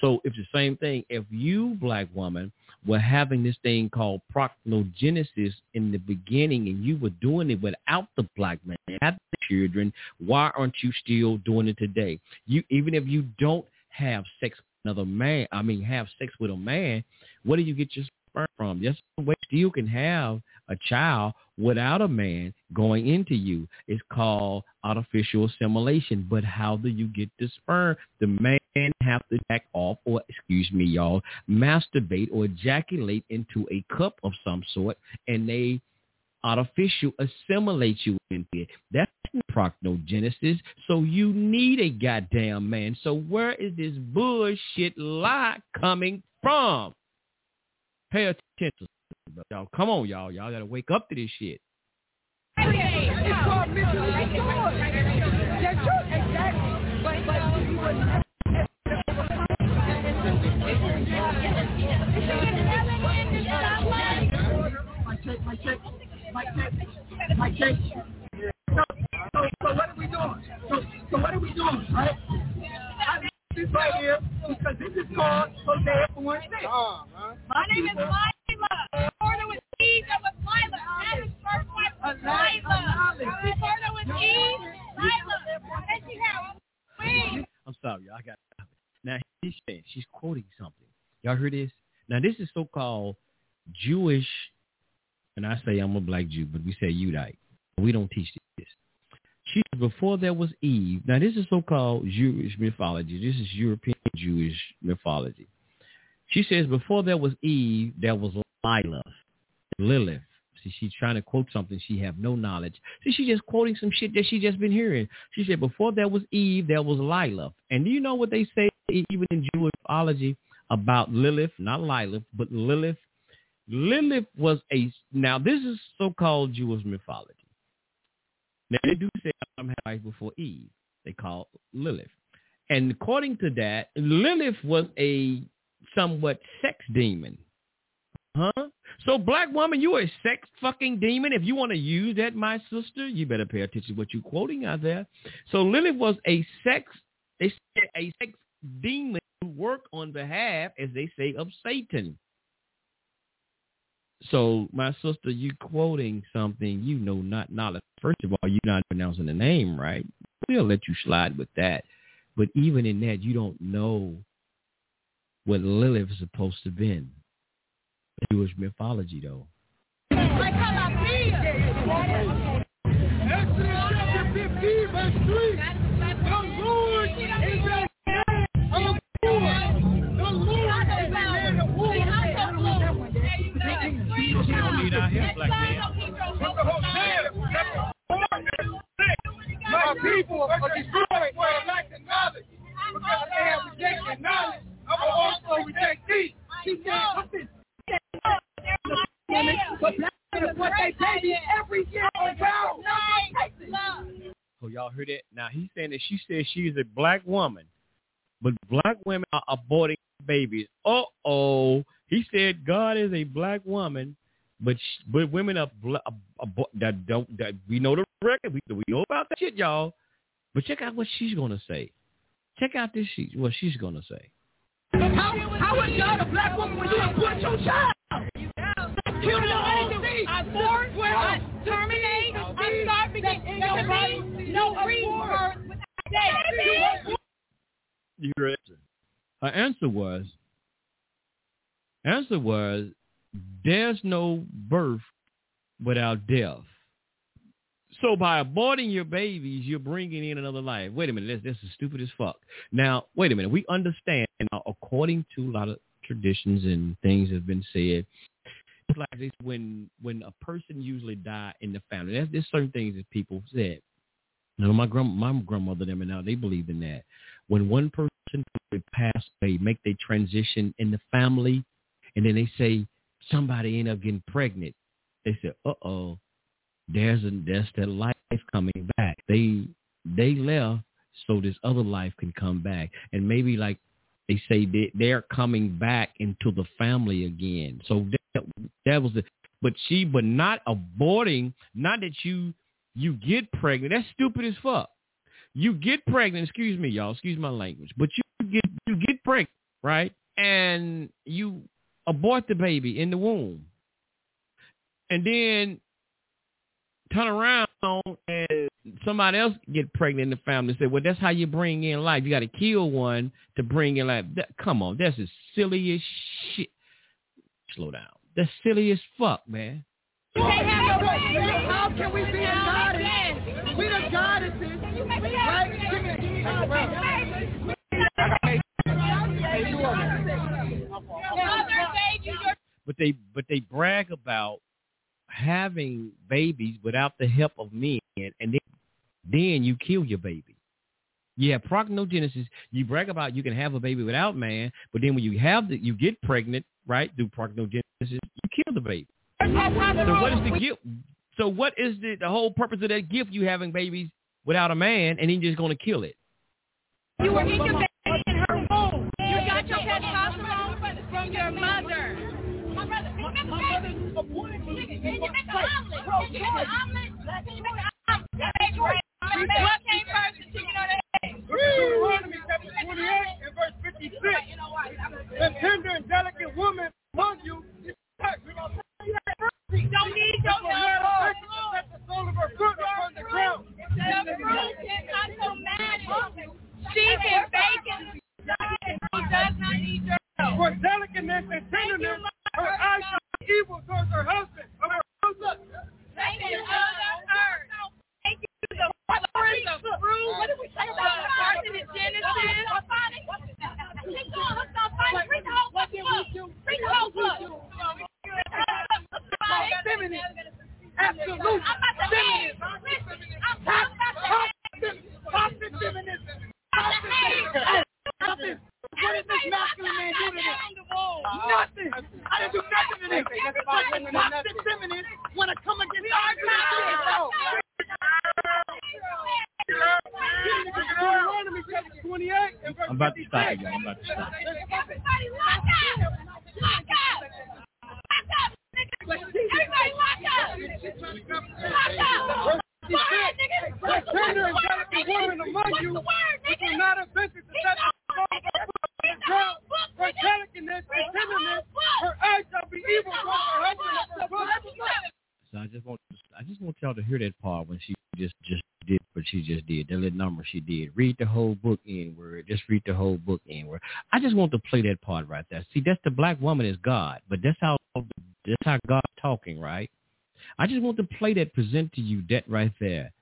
So it's the same thing. If you, black woman, were having this thing called proctogenesis in the beginning and you were doing it without the black man, have the children, why aren't you still doing it today? You even if you don't have sex with another man, I mean have sex with a man, what do you get your from? Yes, way you can have a child without a man going into you. It's called artificial assimilation. But how do you get the sperm? The man have to jack off or, excuse me, y'all, masturbate or ejaculate into a cup of some sort, and they artificial assimilate you into it. That's proctogenesis. So you need a goddamn man. So where is this bullshit lie coming from? Pay attention. Y'all, come on, y'all. Y'all got to wake up to this shit. It's called. Exactly. But, but you were check, check, check. So, so, so what are we doing? So, so what are we doing, right? I did this right here because this is called Hosea for one six. My name is Lila. Before there was Eve, there was Lila. Adam's first wife was Lila. Before there was Eve, Lila. And she had wings. I'm sorry, y'all. I got now. She's saying she's quoting something. Y'all heard this? Now this is so-called Jewish, and I say I'm a black Jew, but we say Udite. We don't teach this. She before there was Eve. Now this is so-called Jewish mythology. This is European Jewish mythology. She says before there was Eve, there was Lilith. Lilith. See, she's trying to quote something she have no knowledge. See, she's just quoting some shit that she just been hearing. She said before there was Eve, there was Lilith. And do you know what they say even in Jewish mythology about Lilith? Not Lilith, but Lilith. Lilith was a now this is so-called Jewish mythology. Now they do Adam had a wife before Eve. They call Lilith, and according to that, Lilith was a somewhat sex demon. Huh? So black woman, you a sex fucking demon. If you want to use that, my sister, you better pay attention to what you're quoting out there. So Lilith was a sex, a sex demon who work on behalf, as they say, of Satan. So my sister, you quoting something you know not knowledge. First of all, you're not pronouncing the name right. We'll let you slide with that. But even in that, you don't know what Lilith is supposed to be. Jewish mythology, though. Like how I feel. Exodus chapter 15, verse 3. Don't need our help, black man. My people are destroyed for a lack of knowledge. Because they have rejected knowledge, I will also reject thee. She said, listen, [LAUGHS] but black men put their baby every year on barrel. Oh, y'all heard that? Now he's saying that she says she is a black woman, but black women are aborting babies. Uh oh. He said God is a black woman, but sh- but women are bla- abo- that don't that we know the record. We we know about that shit, y'all. But check out what she's gonna say. Check out this sheet. What she's gonna say. How, how is God a black woman when you abort your child? Kill your own. Abort, Well, terminate, I'm sorry, because there can no rebirth. You heard her answer. Her answer was, answer was, there's no birth without death. So by aborting your babies, you're bringing in another life. Wait a minute, this, this is stupid as fuck. Now, wait a minute. We understand, now, according to a lot of traditions and things that have been said, like this when when a person usually die in the family. There's, there's certain things that people said. Know, my grand my grandmother them and now they believe in that. When one person would pass away, make their transition in the family, and then they say somebody end up getting pregnant, they say, "Uh oh, there's a there's that life coming back." They they left so this other life can come back, and maybe like they say they they're coming back into the family again. So that, that was the but she but not aborting. Not that you you get pregnant. That's stupid as fuck. You get pregnant. Excuse me, y'all. Excuse my language. But you get you get pregnant, right? And you abort the baby in the womb, and then turn around and somebody else get pregnant in the family and say, well, that's how you bring in life. You got to kill one to bring in life. That, come on, that's as silly as shit. Slow down. That's silly as fuck, man. How can we be a goddess? We the goddesses, right? But they but they brag about having babies without the help of men, and then then you kill your baby. You have prognogenesis. You brag about you can have a baby without man, but then when you have the, you get pregnant, right? Through prognogenesis, you kill the baby. So what is the gift? So what is the the whole purpose of that gift? You having babies without a man, and then you're just going to kill it. You were make an omelet? What came first, the chicken or the egg? Deuteronomy chapter 28 and verse 56. The tender and delicate woman among you is. Don't need your Let the sole of her foot upon the ground. The fruit is automatic. She can bake it. She does not need your help. For delicateness and tenderness, her eyes are evil towards her husband. Her husband. Thank you, Thank you, the flowers, the fruit, what did we say about the carcinogenesis? Read the whole book. Read the whole book. Feminine. Absolute feminism. I'm talking about the Toxic feminism. Toxic feminism. What is this masculine man do to this? Nothing. I didn't do nothing to this. But the toxic feminists want to come against our masculine. I'm about to stop it, y'all. I'm about to stop. Everybody lock up! Lock up! Lock up! Everybody lock up! Lock up! Fire, nigga! What's the Gender word, and nigga? woman among What's you the word, which nigga? not offend the He's not girl, So I just want I just want y'all to hear that part when she just just did what she just did. That little number she did. Read the whole book in word. Just read the whole book in word. I just want to play that part right there. See, that's the black woman is God, but that's how that's how God's talking, right? I just want to play that, present to you that right there.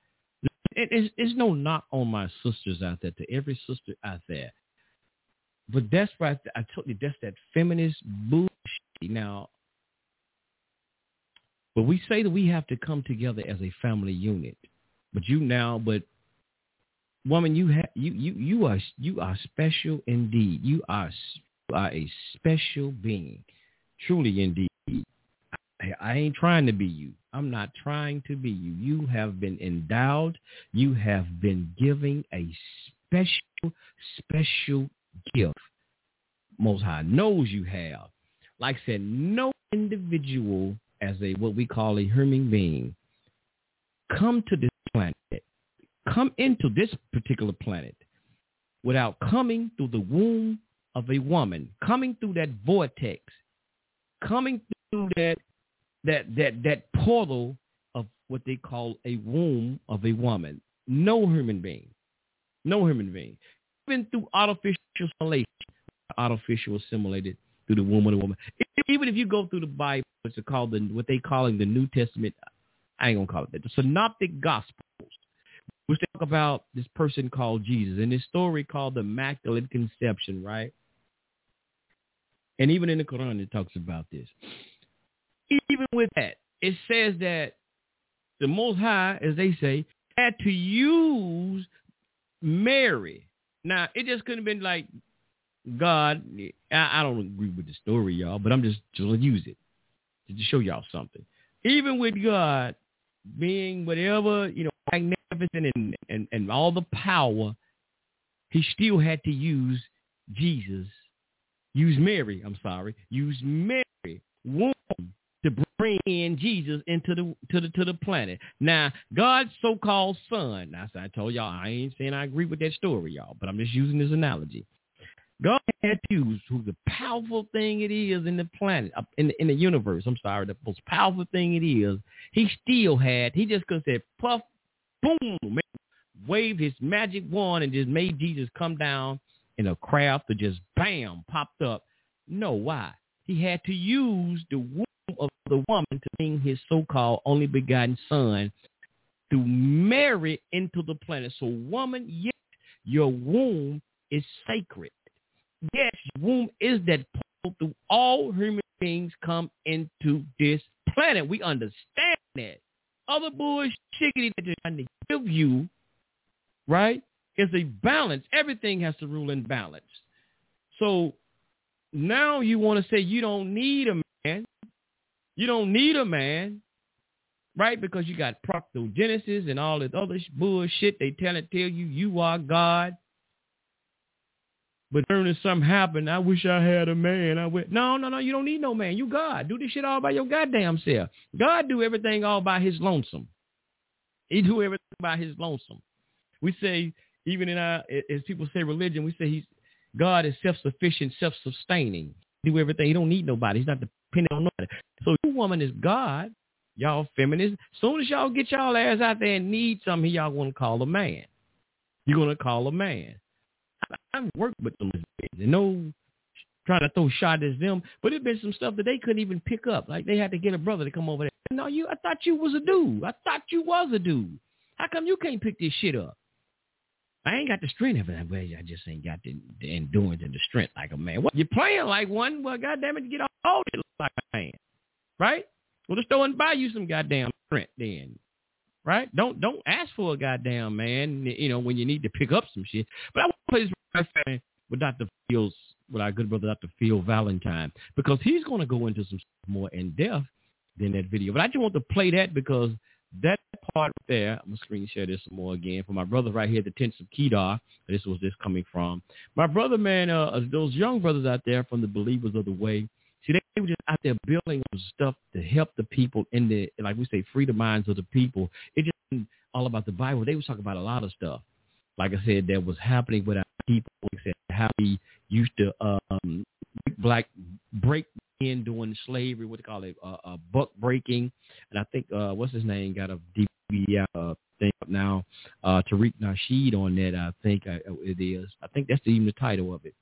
It, it's, it's no knock on my sisters out there, to every sister out there. But that's right. I told you that's that feminist bullshit. Now, but we say that we have to come together as a family unit. But you now, but woman, you have you you you are you are special indeed. You are you are a special being, truly indeed. I, I ain't trying to be you. I'm not trying to be you. You have been endowed. You have been giving a special, special gift. Most High knows you have. Like I said, no individual as a what we call a human being come to this planet, come into this particular planet without coming through the womb of a woman, coming through that vortex, coming through that that that that portal of what they call a womb of a woman. No human being, no human being, even through artificial assimilation, artificial assimilated through the womb of the woman. Even if you go through the Bible, what's it called the what they calling the New Testament. I ain't gonna call it that. The Synoptic Gospels, which talk about this person called Jesus, and this story called the Immaculate Conception, right? And even in the Quran, it talks about this. Even with that, it says that the Most High, as they say, had to use Mary. Now, it just couldn't have been like God. I, I don't agree with the story, y'all, but I'm just just use it to show y'all something. Even with God being whatever you know, magnificent and and, and all the power, he still had to use Jesus, use Mary. I'm sorry, use Mary womb to bring in Jesus into the to the to the planet. Now, God's so-called son. Now, I told y'all I ain't saying I agree with that story, y'all, but I'm just using this analogy. God had to use who the powerful thing it is in the planet, in the, in the universe. I'm sorry, the most powerful thing it is. He still had. He just could say, puff, boom, waved his magic wand and just made Jesus come down in a craft that just bam popped up. No, why? He had to use the the woman to bring his so-called only begotten son to marry into the planet. So, woman, yes, your womb is sacred. Yes, your womb is that portal through all human beings come into this planet. We understand that. Other bullshit that they're trying to give you, right, is a balance. Everything has to rule in balance. So now you want to say you don't need a man. You don't need a man, right? Because you got proctogenesis and all this other bullshit. They tell it tell you you are God. But if something happened, I wish I had a man. I went, no, no, no, you don't need no man. You God. Do this shit all by your goddamn self. God do everything all by his lonesome. He do everything by his lonesome. We say, even in our, as people say religion, we say he's God is self-sufficient, self-sustaining. Do everything. He don't need nobody. He's not dependent on woman is God. Y'all feminists. Soon as y'all get y'all ass out there and need something, y'all to call a man. You're going to call a man. I've worked with them and no trying to throw shot at them, but it been some stuff that they couldn't even pick up. Like they had to get a brother to come over there. No, you. I thought you was a dude. I thought you was a dude. How come you can't pick this shit up? I ain't got the strength of it. I just ain't got the, the endurance and the strength like a man. What you're playing like one? Well, goddamn it, get all it like a man, right? Well, just throw and buy you some goddamn print then, right? Don't don't ask for a goddamn man, you know, when you need to pick up some shit. But I want to play this with Dr. Fields with our good brother Dr. Phil Valentine because he's going to go into some more in depth than that video. But I just want to play that because that part there, I'm going to screen share this some more again for my brother right here, the tents of Kedar. This was this coming from. My brother, man, uh, those young brothers out there from the Believers of the Way, see, they were just out there building stuff to help the people in the, like we say, free the minds of the people. It just all about the Bible. They was talking about a lot of stuff. Like I said, that was happening with our people. How we used to um, black break in doing slavery, what they call it, uh, uh, buck breaking, and I think uh, what's his name got a DVD uh, thing up now. Uh, Tariq Nasheed on that, I think uh, it is. I think that's even the title of it.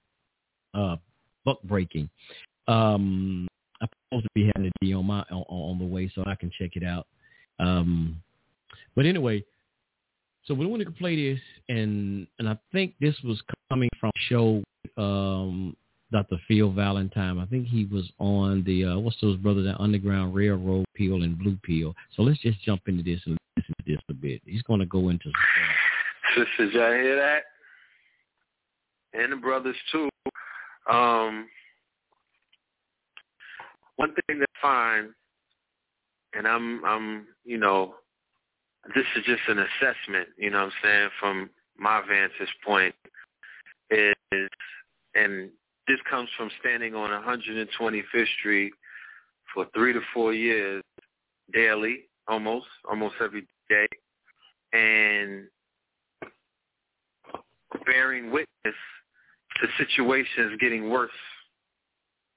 Uh, buck breaking. Um, I'm supposed to be having a D on my on, on the way, so I can check it out. Um, but anyway, so we wanted to play this, and and I think this was coming from show um, Dr. Phil Valentine. I think he was on the uh, what's those brothers that Underground Railroad Peel and Blue Peel. So let's just jump into this and listen to this a bit. He's going to go into. Sisters, y'all hear that? And the brothers too. Um, one thing to find, and I'm, I'm, you know, this is just an assessment. You know what I'm saying from my vantage point is, and this comes from standing on 125th Street for three to four years daily, almost, almost every day, and bearing witness to situations getting worse,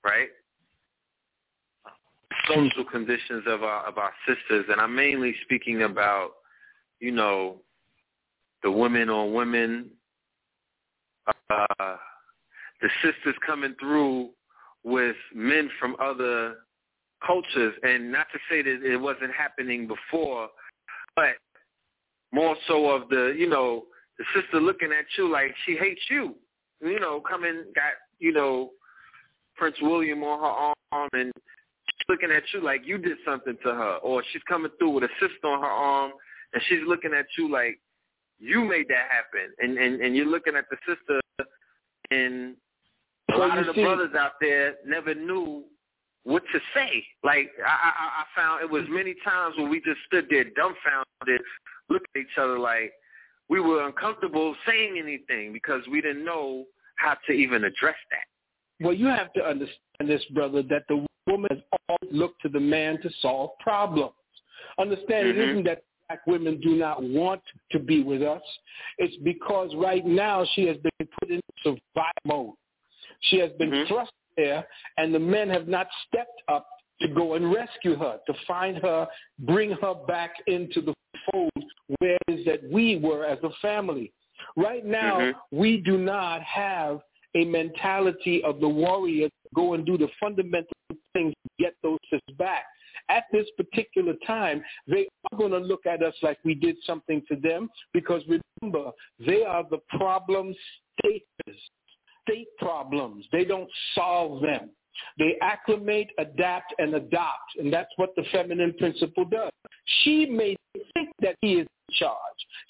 right? Social conditions of our of our sisters, and I'm mainly speaking about, you know, the women on women, uh, the sisters coming through with men from other cultures, and not to say that it wasn't happening before, but more so of the, you know, the sister looking at you like she hates you. You know, coming got, you know, Prince William on her arm and she's looking at you like you did something to her. Or she's coming through with a sister on her arm and she's looking at you like you made that happen. And and, and you're looking at the sister and a So lot of the see- brothers out there never knew what to say. Like I, I, I found it was many times when we just stood there dumbfounded, looking at each other like we were uncomfortable saying anything because we didn't know how to even address that. Well, you have to understand this, brother, that the woman has always looked to the man to solve problems. Understand it Mhm. isn't that black women do not want to be with us. It's because right now she has been put in survival mode. She has been thrust there, and the men have not stepped up to go and rescue her, to find her, bring her back into the fold where it is that we were as a family. Right now, Mhm. we do not have a mentality of the warrior to go and do the fundamental things to get those sisters back. At this particular time, they are going to look at us like we did something to them because remember, they are the problem staters, state problems. They don't solve them. They acclimate, adapt, and adopt. And that's what the feminine principle does. She may think that he is charge.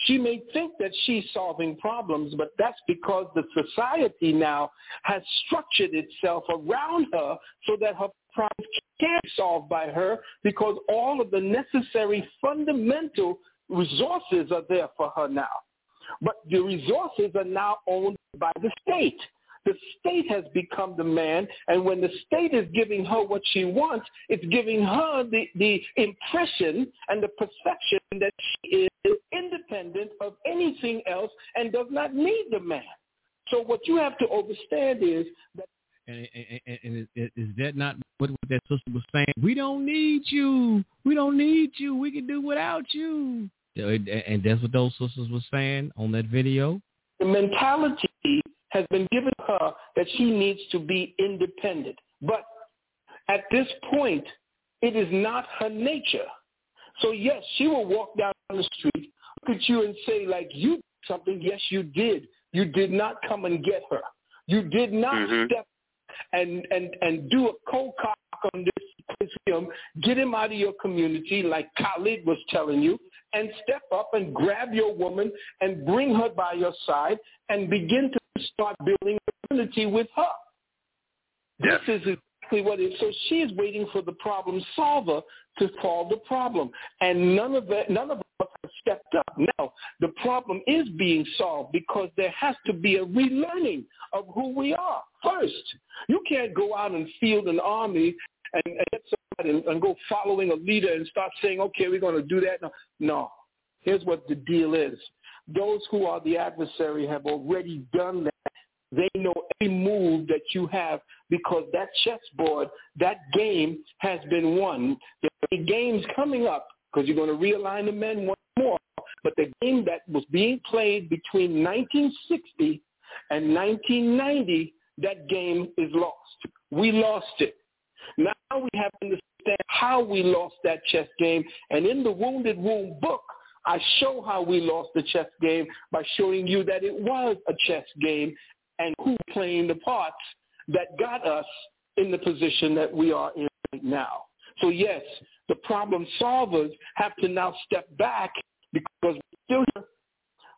She may think that she's solving problems, but that's because the society now has structured itself around her so that her problems can't be solved by her because all of the necessary fundamental resources are there for her now. But the resources are now owned by the state. The state has become the man, and when the state is giving her what she wants, it's giving her the, the impression and the perception that she is independent of anything else and does not need the man. So what you have to understand is that And, and, and, and is, is that not what, what that sister was saying? We don't need you. We don't need you. We can do without you. And and that's what those sisters were saying on that video. The mentality has been given her that she needs to be independent. But at this point, it is not her nature. So yes, she will walk down the street, look at you and say, like, you did something. Yes, you did. You did not come and get her. You did not mm-hmm. step and, and, and do a cold cock on this this him, get him out of your community like Khalid was telling you, and step up and grab your woman and bring her by your side and begin to start building a community with her. This is exactly what it is. So she is waiting for the problem solver to solve the problem, and none of that, none of us have stepped up. Now, the problem is being solved because there has to be a relearning of who we are first. You can't go out and field an army and, and get somebody and, go following a leader and start saying, okay, we're going to do that. No, no. Here's what the deal is. Those who are the adversary have already done that. They know every move that you have because that chessboard, that game has been won. The game's coming up because you're going to realign the men once more. But the game that was being played between 1960 and 1990, that game is lost. We lost it. Now we have to understand how we lost that chess game. And in the Wounded Womb book, I show how we lost the chess game by showing you that it was a chess game and who playing the parts that got us in the position that we are in right now. So yes, the problem solvers have to now step back because.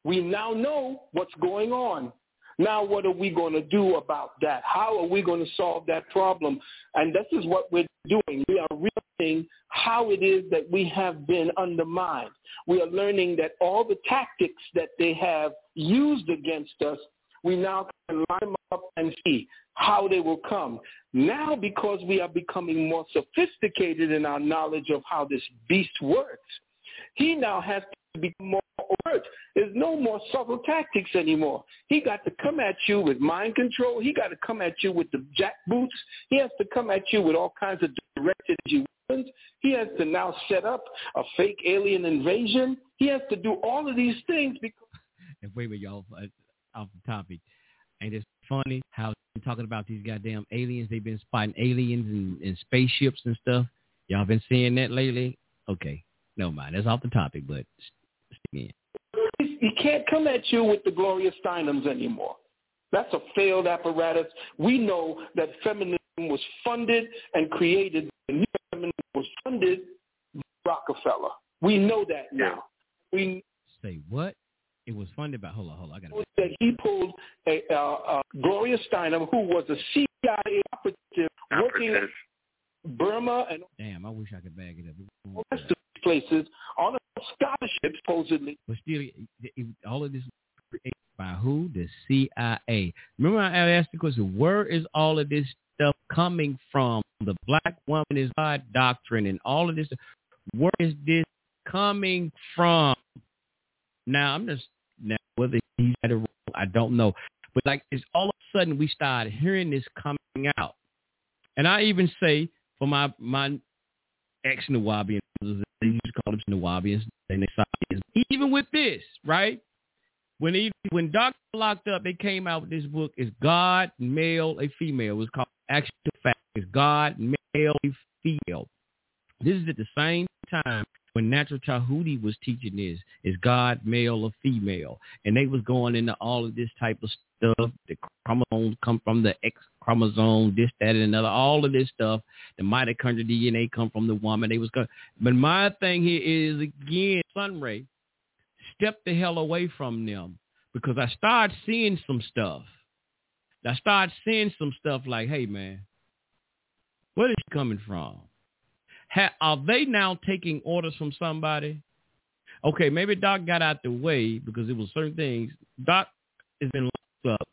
We now know what's going on. Now what are we going to do about that? How are we going to solve that problem? And this is what we're doing. We are realizing how it is that we have been undermined. We are learning that all the tactics that they have used against us, we now can line them up and see how they will come. Now, because we are becoming more sophisticated in our knowledge of how this beast works, he now has to become more There's no more subtle tactics anymore. He got to come at you with mind control. He got to come at you with the jack boots. He has to come at you with all kinds of directed weapons. He has to now set up a fake alien invasion. He has to do all of these things because. And wait, wait, y'all, uh, off the topic. Ain't it funny how talking about these goddamn aliens? They've been spotting aliens and, and spaceships and stuff. Y'all been seeing that lately? Okay, no mind. That's off the topic, but he can't come at you with the Gloria Steinems anymore. That's a failed apparatus. We know that feminism was funded and created. The new feminism was funded by Rockefeller. We know that now. We say what? It was funded by. Hold on, hold on. I got that he pulled a uh, uh, Gloria Steinem, who was a CIA operative, working in Burma and damn. I wish I could bag it up. Places on a scholarship, supposedly. But still, all of this by who? The CIA. Remember, I asked the question: Where is all of this stuff coming from? The black woman is God doctrine and all of this. Where is this coming from? Now, I'm just now whether he's had it wrong, I don't know. But like, it's all of a sudden we started hearing this coming out, and I even say for my my ex Nuwaubians, they used to call them Nuwaubians, and even with this, right? When he when Doctor locked up, they came out with this book. Is God male a female? It was called Actual Fact. Is God male a female? This is at the same time when Natural Tahuti was teaching this, is God male or female? And they was going into all of this type of stuff. The chromosomes come from the X chromosome, this, that, and another, all of this stuff. The mitochondrial DNA come from the woman. They was going. But my thing here is, again, Sun Re, step the hell away from them because I started seeing some stuff. I started seeing some stuff like, hey, man, where is she coming from? Ha- are they now taking orders from somebody? Okay, maybe Doc got out the way because it was certain things. Doc has been locked up.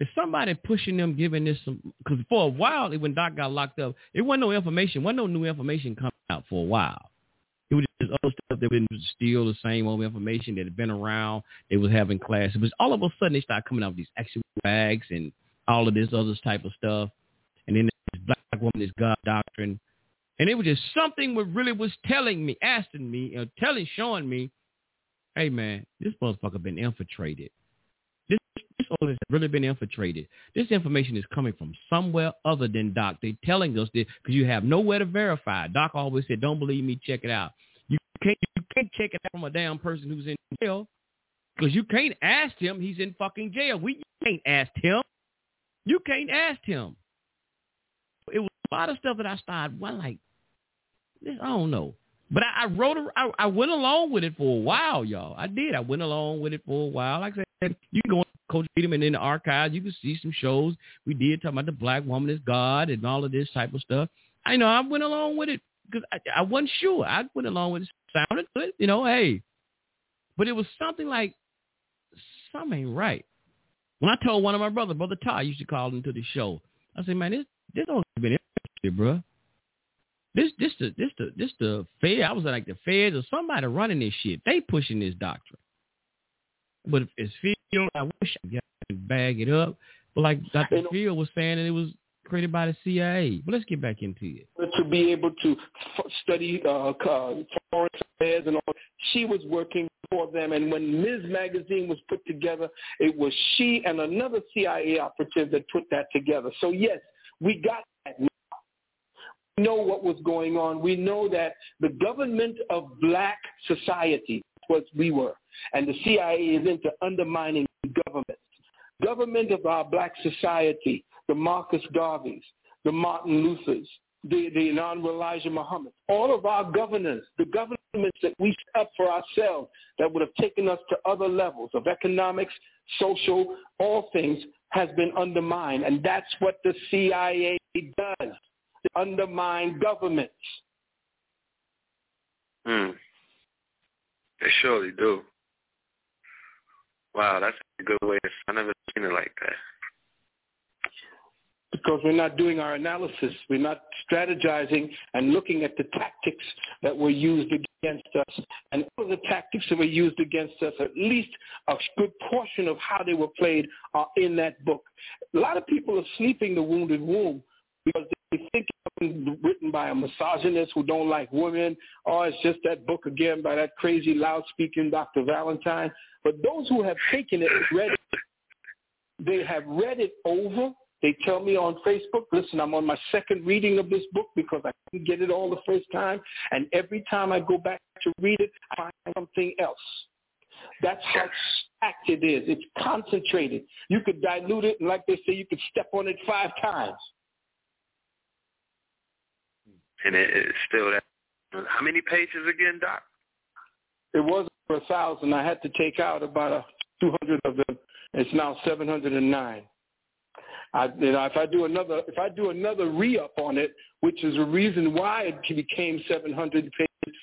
Is somebody pushing them, giving this some? Because for a while, when Doc got locked up, it wasn't no information. wasn't no new information coming out for a while. It was just other stuff that was still the same old information that had been around. They was having classes. But all of a sudden, they started coming out with these actual bags and all of this other type of stuff. And then this black woman, this God doctrine. And it was just something that really was telling me, asking me, know, telling, showing me, hey, man, this motherfucker been infiltrated. This, this has really been infiltrated. This information is coming from somewhere other than Doc. They're telling us this because you have nowhere to verify. Doc always said, don't believe me, check it out. You can't, you can't check it out from a damn person who's in jail because you can't ask him. He's in fucking jail. We can't ask him. You can't ask him. It was a lot of stuff that I started, well, like, I don't know. But I, I wrote, I went along with it for a while, y'all. I did. I went along with it for a while. Like I said, you can go Coach Peterman in the archives. You can see some shows we did talking about the black woman is God and all of this type of stuff. I know I went along with it because I, I wasn't sure. I went along with it. Sounded good, you know. Hey, but it was something like something ain't right. When I told one of my brothers, brother Todd, used to call into the show. I said, man, this this don't been interested, bro. This this the this the this the Fed. I was like the Feds or somebody running this shit. They pushing this doctrine. But if it's Phil, I wish I could bag it up. But like Dr. Phil was saying, it was created by the CIA. But let's get back into it. To be able to f- study uh, uh, foreign affairs and all, she was working for them. And when Ms. Magazine was put together, it was she and another CIA operative that put that together. So yes, we got that. We know what was going on. We know that the government of black society was we were. And the CIA is into undermining governments. Government of our black society, the Marcus Garveys, the Martin Luthers, the, the Honorable Elijah Muhammad, all of our governors, the governments that we set up for ourselves that would have taken us to other levels of economics, social, all things has been undermined. And that's what the CIA does. They undermine governments. Hmm. They surely do. Wow, that's a good way to. I never seen it like that. Because we're not doing our analysis, we're not strategizing and looking at the tactics that were used against us, and all of the tactics that were used against us, at least a good portion of how they were played are in that book. A lot of people are sleeping the wounded womb because they think it's written by a misogynist who don't like women, or it's just that book again by that crazy loud speaking Dr. Valentine. But those who have taken it, read it, they have read it over. They tell me on Facebook, listen, I'm on my second reading of this book because I couldn't get it all the first time. And every time I go back to read it, I find something else. That's how stacked it is. It's concentrated. You could dilute it, and like they say, you could step on it five times. And it, it's still that. How many pages again, Doc? It was a thousand. I had to take out about a 200 of them. It's now 709. I, you know, if I do another, if I do another re-up on it, which is a reason why it became 700 pages,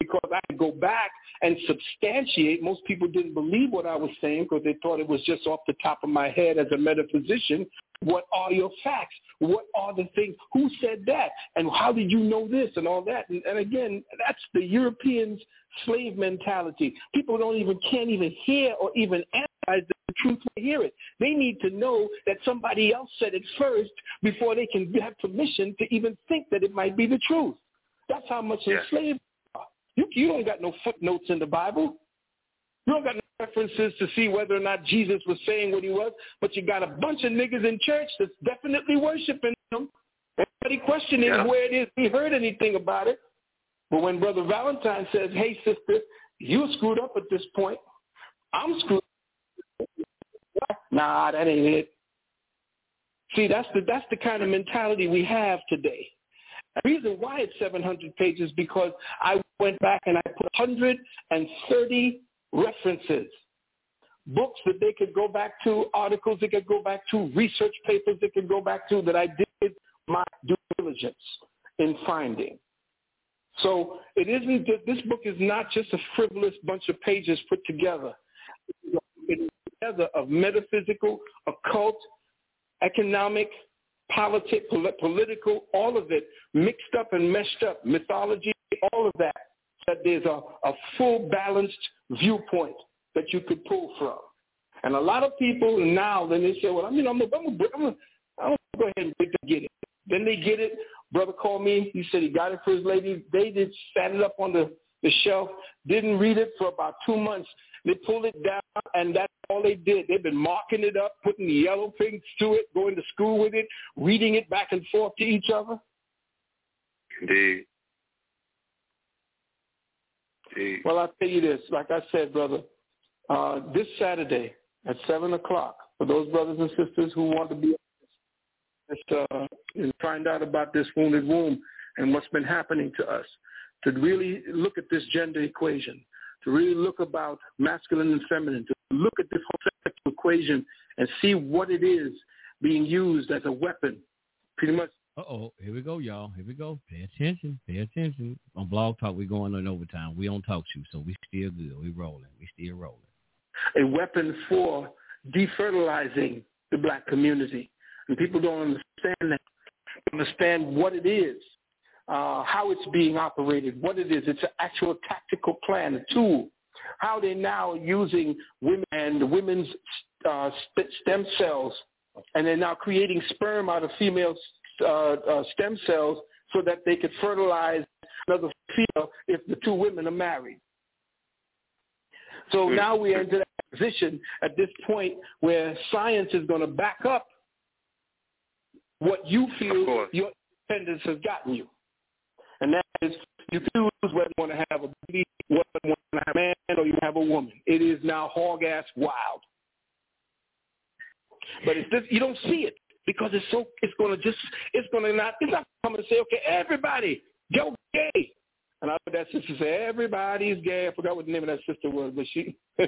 because I could go back and substantiate. Most people didn't believe what I was saying because they thought it was just off the top of my head as a metaphysician. What are your facts? What are the things? Who said that? And how did you know this and all that? And, and again, that's the Europeans' slave mentality. People don't even can't even hear or even analyze the truth to hear it. They need to know that somebody else said it first before they can have permission to even think that it might be the truth. That's how much Yeah. enslaved they are. You, you don't got no footnotes in the Bible. You don't got no references to see whether or not Jesus was saying what he was, but you got a bunch of niggas in church that's definitely worshiping him. Everybody questioning Yeah. where it is he heard anything about it. But when Brother Valentine says, hey, sister, you screwed up at this point. I'm screwed up. Nah, that ain't it. See, that's the that's the kind of mentality we have today. The reason why it's 700 pages because I went back and I put 130 references, books that they could go back to, articles they could go back to, research papers they could go back to that I did my due diligence in finding. So it isn't that this book is not just a frivolous bunch of pages put together. It is together of metaphysical, occult, economic, politic, pol- political, all of it mixed up and meshed up, mythology, all of that. That there's a, a full balanced viewpoint that you could pull from. And a lot of people now, then they say, well, I mean, I'm going I'm to I'm gonna, I'm gonna go ahead and get it. Then they get it. Brother called me. He said he got it for his lady. They just sat it up on the, the shelf, didn't read it for about two months. They pulled it down, and that's all they did. They've been marking it up, putting the yellow things to it, going to school with it, reading it back and forth to each other. Indeed. Well, I'll tell you this. Like I said, brother, uh, this Saturday at 7 o'clock, for those brothers and sisters who want to be honest, uh, and find out about this wounded womb and what's been happening to us, to really look at this gender equation, to really look about masculine and feminine, to look at this whole sexual equation and see what it is being used as a weapon. Pretty much. Uh-oh. Here we go, y'all. Here we go. Pay attention. Pay attention. On Blog Talk, we going on overtime. We on Talk Show, so we still good. We rolling. We still rolling. A weapon for defertilizing the black community. And people don't understand that. Understand what it is, uh, how it's being operated, what it is. It's an actual tactical plan, a tool. How they're now using women and women's uh, stem cells, and they're now creating sperm out of female uh, uh, stem cells so that they could fertilize another female if the two women are married. So now we're into that position at this point where science is going to back up what you feel your independence has gotten you. And that is you choose whether you want to have a baby, whether you want to have a man, or you have a woman. It is now hog ass wild. But it's just, you don't see it because it's so it's gonna just it's gonna not it's not come and say, okay, everybody, go gay. And I heard that sister say, everybody's gay. I forgot what the name of that sister was, but she [LAUGHS]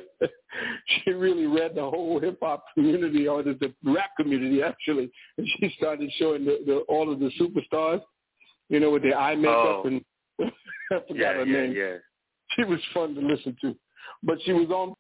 she really read the whole hip hop community or the, the rap community actually, and she started showing the, the all of the superstars, you know, with their eye makeup Oh. and [LAUGHS] I forgot Yeah, her yeah, name. yeah. She was fun to listen to, but she was on.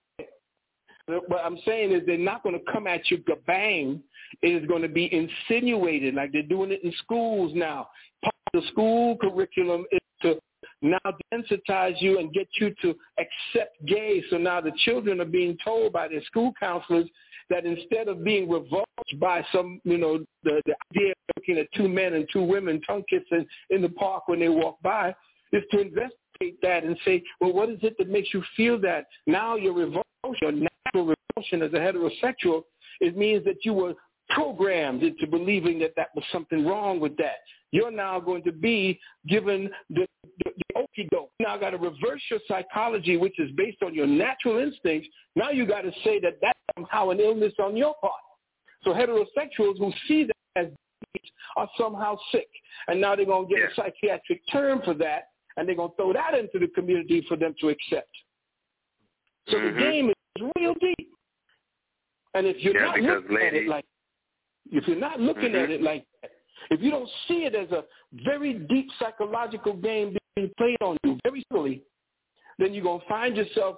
What I'm saying is they're not going to come at you bang. It is going to be insinuated like they're doing it in schools now. Part of the school curriculum is to now desensitize you and get you to accept gay. So now the children are being told by their school counselors that instead of being revulsed by some, you know, the, the idea of looking at two men and two women tongue kissing in the park when they walk by, is to investigate that and say, well, what is it that makes you feel that? Now your revulsion, your natural revulsion as a heterosexual, it means that you were programmed into believing that that was something wrong with that. You're now going to be given the, the, the okie doke. Now got to reverse your psychology, which is based on your natural instincts. Now you got to say that that's somehow an illness on your part. So heterosexuals who see that as are somehow sick. And now they're going to get a psychiatric term for that, and they're going to throw that into the community for them to accept. So Mhm. the game is real deep. And if you're Yeah, not looking at it like, if you're not looking at Mhm. it like that, if you don't see it as a very deep psychological game being played on you very slowly, then you're going to find yourself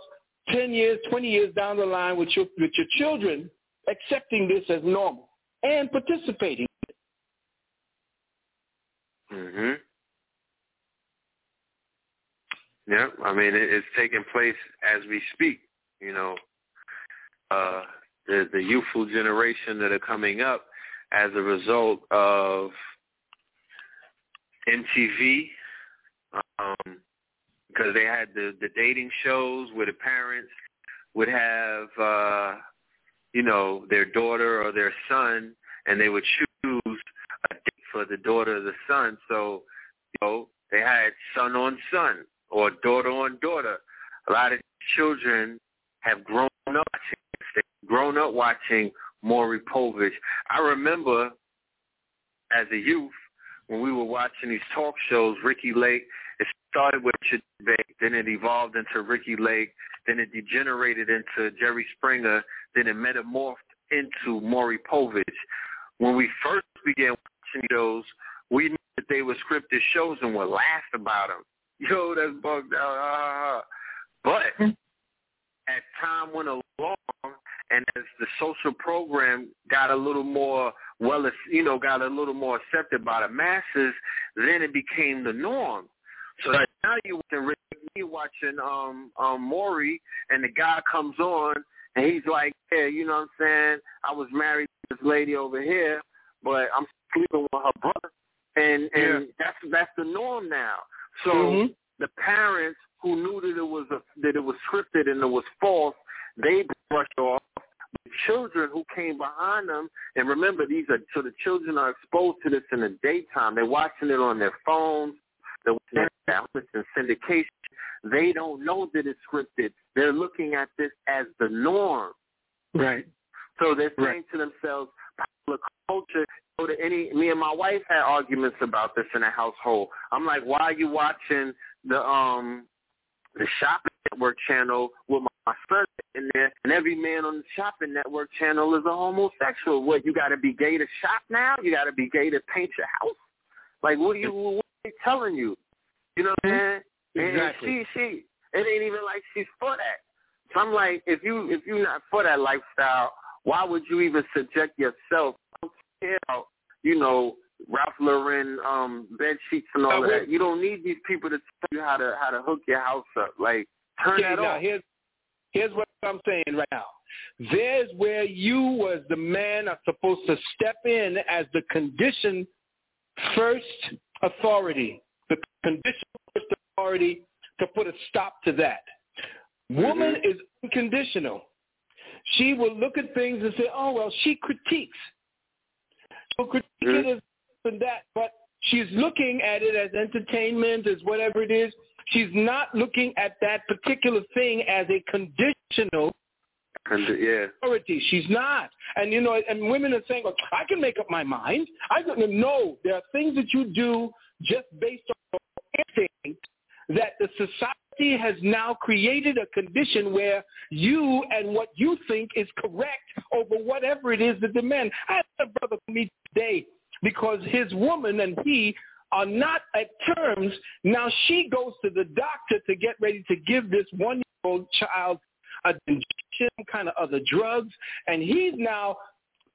10 years, 20 years down the line with your, with your children accepting this as normal and participating. Mhm. Yeah, I mean it, it's taking place as we speak. You know, uh, the the youthful generation that are coming up as a result of MTV, um, because they had the the dating shows where the parents would have, uh, you know, their daughter or their son, and they would choose a date for the daughter or the son. So, you know, they had son on son or daughter on daughter. A lot of children have grown up watching. Grown up watching Maury Povich. I remember as a youth when we were watching these talk shows, Ricki Lake, it started with Richard Beck, then it evolved into Ricki Lake, then it degenerated into Jerry Springer, then it metamorphed into Maury Povich. When we first began watching those, we knew that they were scripted shows and would laugh about them. Yo, that's bugged out. Ah, ah, ah. But as time went along and as the social program got a little more well, you know, got a little more accepted by the masses, then it became the norm. So that now you watching Rick, you watching um um Maury, and the guy comes on and he's like, yeah, you know what I'm saying? I was married to this lady over here, but I'm sleeping with her brother, and and that's that's the norm now. So Mhm. the parents who knew that it was a, that it was scripted and it was false, they brushed off. The children who came behind them, and remember these are so the children are exposed to this in the daytime. They're watching it on their phones. They're watching it and syndication. They don't know that it's scripted. They're looking at this as the norm. Right. So they're saying to themselves, popular culture. So that any me and my wife had arguments about this in the household. I'm like, why are you watching the um the shopping network channel with my son in there, and every man on the shopping network channel is a homosexual. What you got to be gay to shop now? You got to be gay to paint your house? Like what are you? What are they telling you? You know what I'm mm-hmm. saying? Exactly. And she, she, it ain't even like she's for that. So I'm like, if you if you're not for that lifestyle, why would you even subject yourself? I don't care about, you know, Ralph Lauren um bed sheets and all Uh, that. You don't need these people to tell you how to how to hook your house up. Like turn that now off. here's here's what I'm saying right now. There's where you was the man are supposed to step in as the condition first authority, the condition first authority to put a stop to that. Woman is unconditional. She will look at things and say, "Oh well, she critiques." So critique it as and that, but she's looking at it as entertainment, as whatever it is. She's not looking at that particular thing as a conditional And, yeah. authority. She's not. And you know, and women are saying, well, I can make up my mind. I don't know. There are things that you do just based on instinct that the society has now created a condition where you and what you think is correct over whatever it is that the men. I had a brother call me today because his woman and he are not at terms. Now she goes to the doctor to get ready to give this one-year-old child a injection, kind of other drugs, and he's now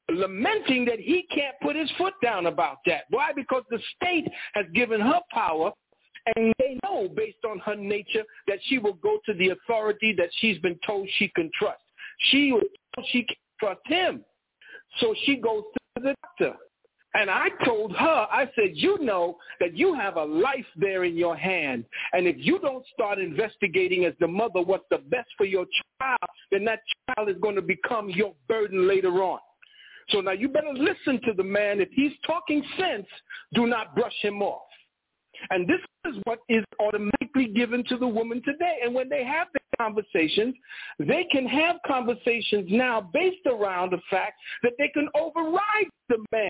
lamenting that he can't put his foot down about that. Why? Because the state has given her power, and they know based on her nature that she will go to the authority that she's been told she can trust. She was told she can trust him, so she goes to the doctor. And I told her, I said, you know that you have a life there in your hand. And if you don't start investigating as the mother what's the best for your child, then that child is going to become your burden later on. So now you better listen to the man. If he's talking sense, do not brush him off. And this is what is automatically given to the woman today. And when they have the conversations, they can have conversations now based around the fact that they can override the man.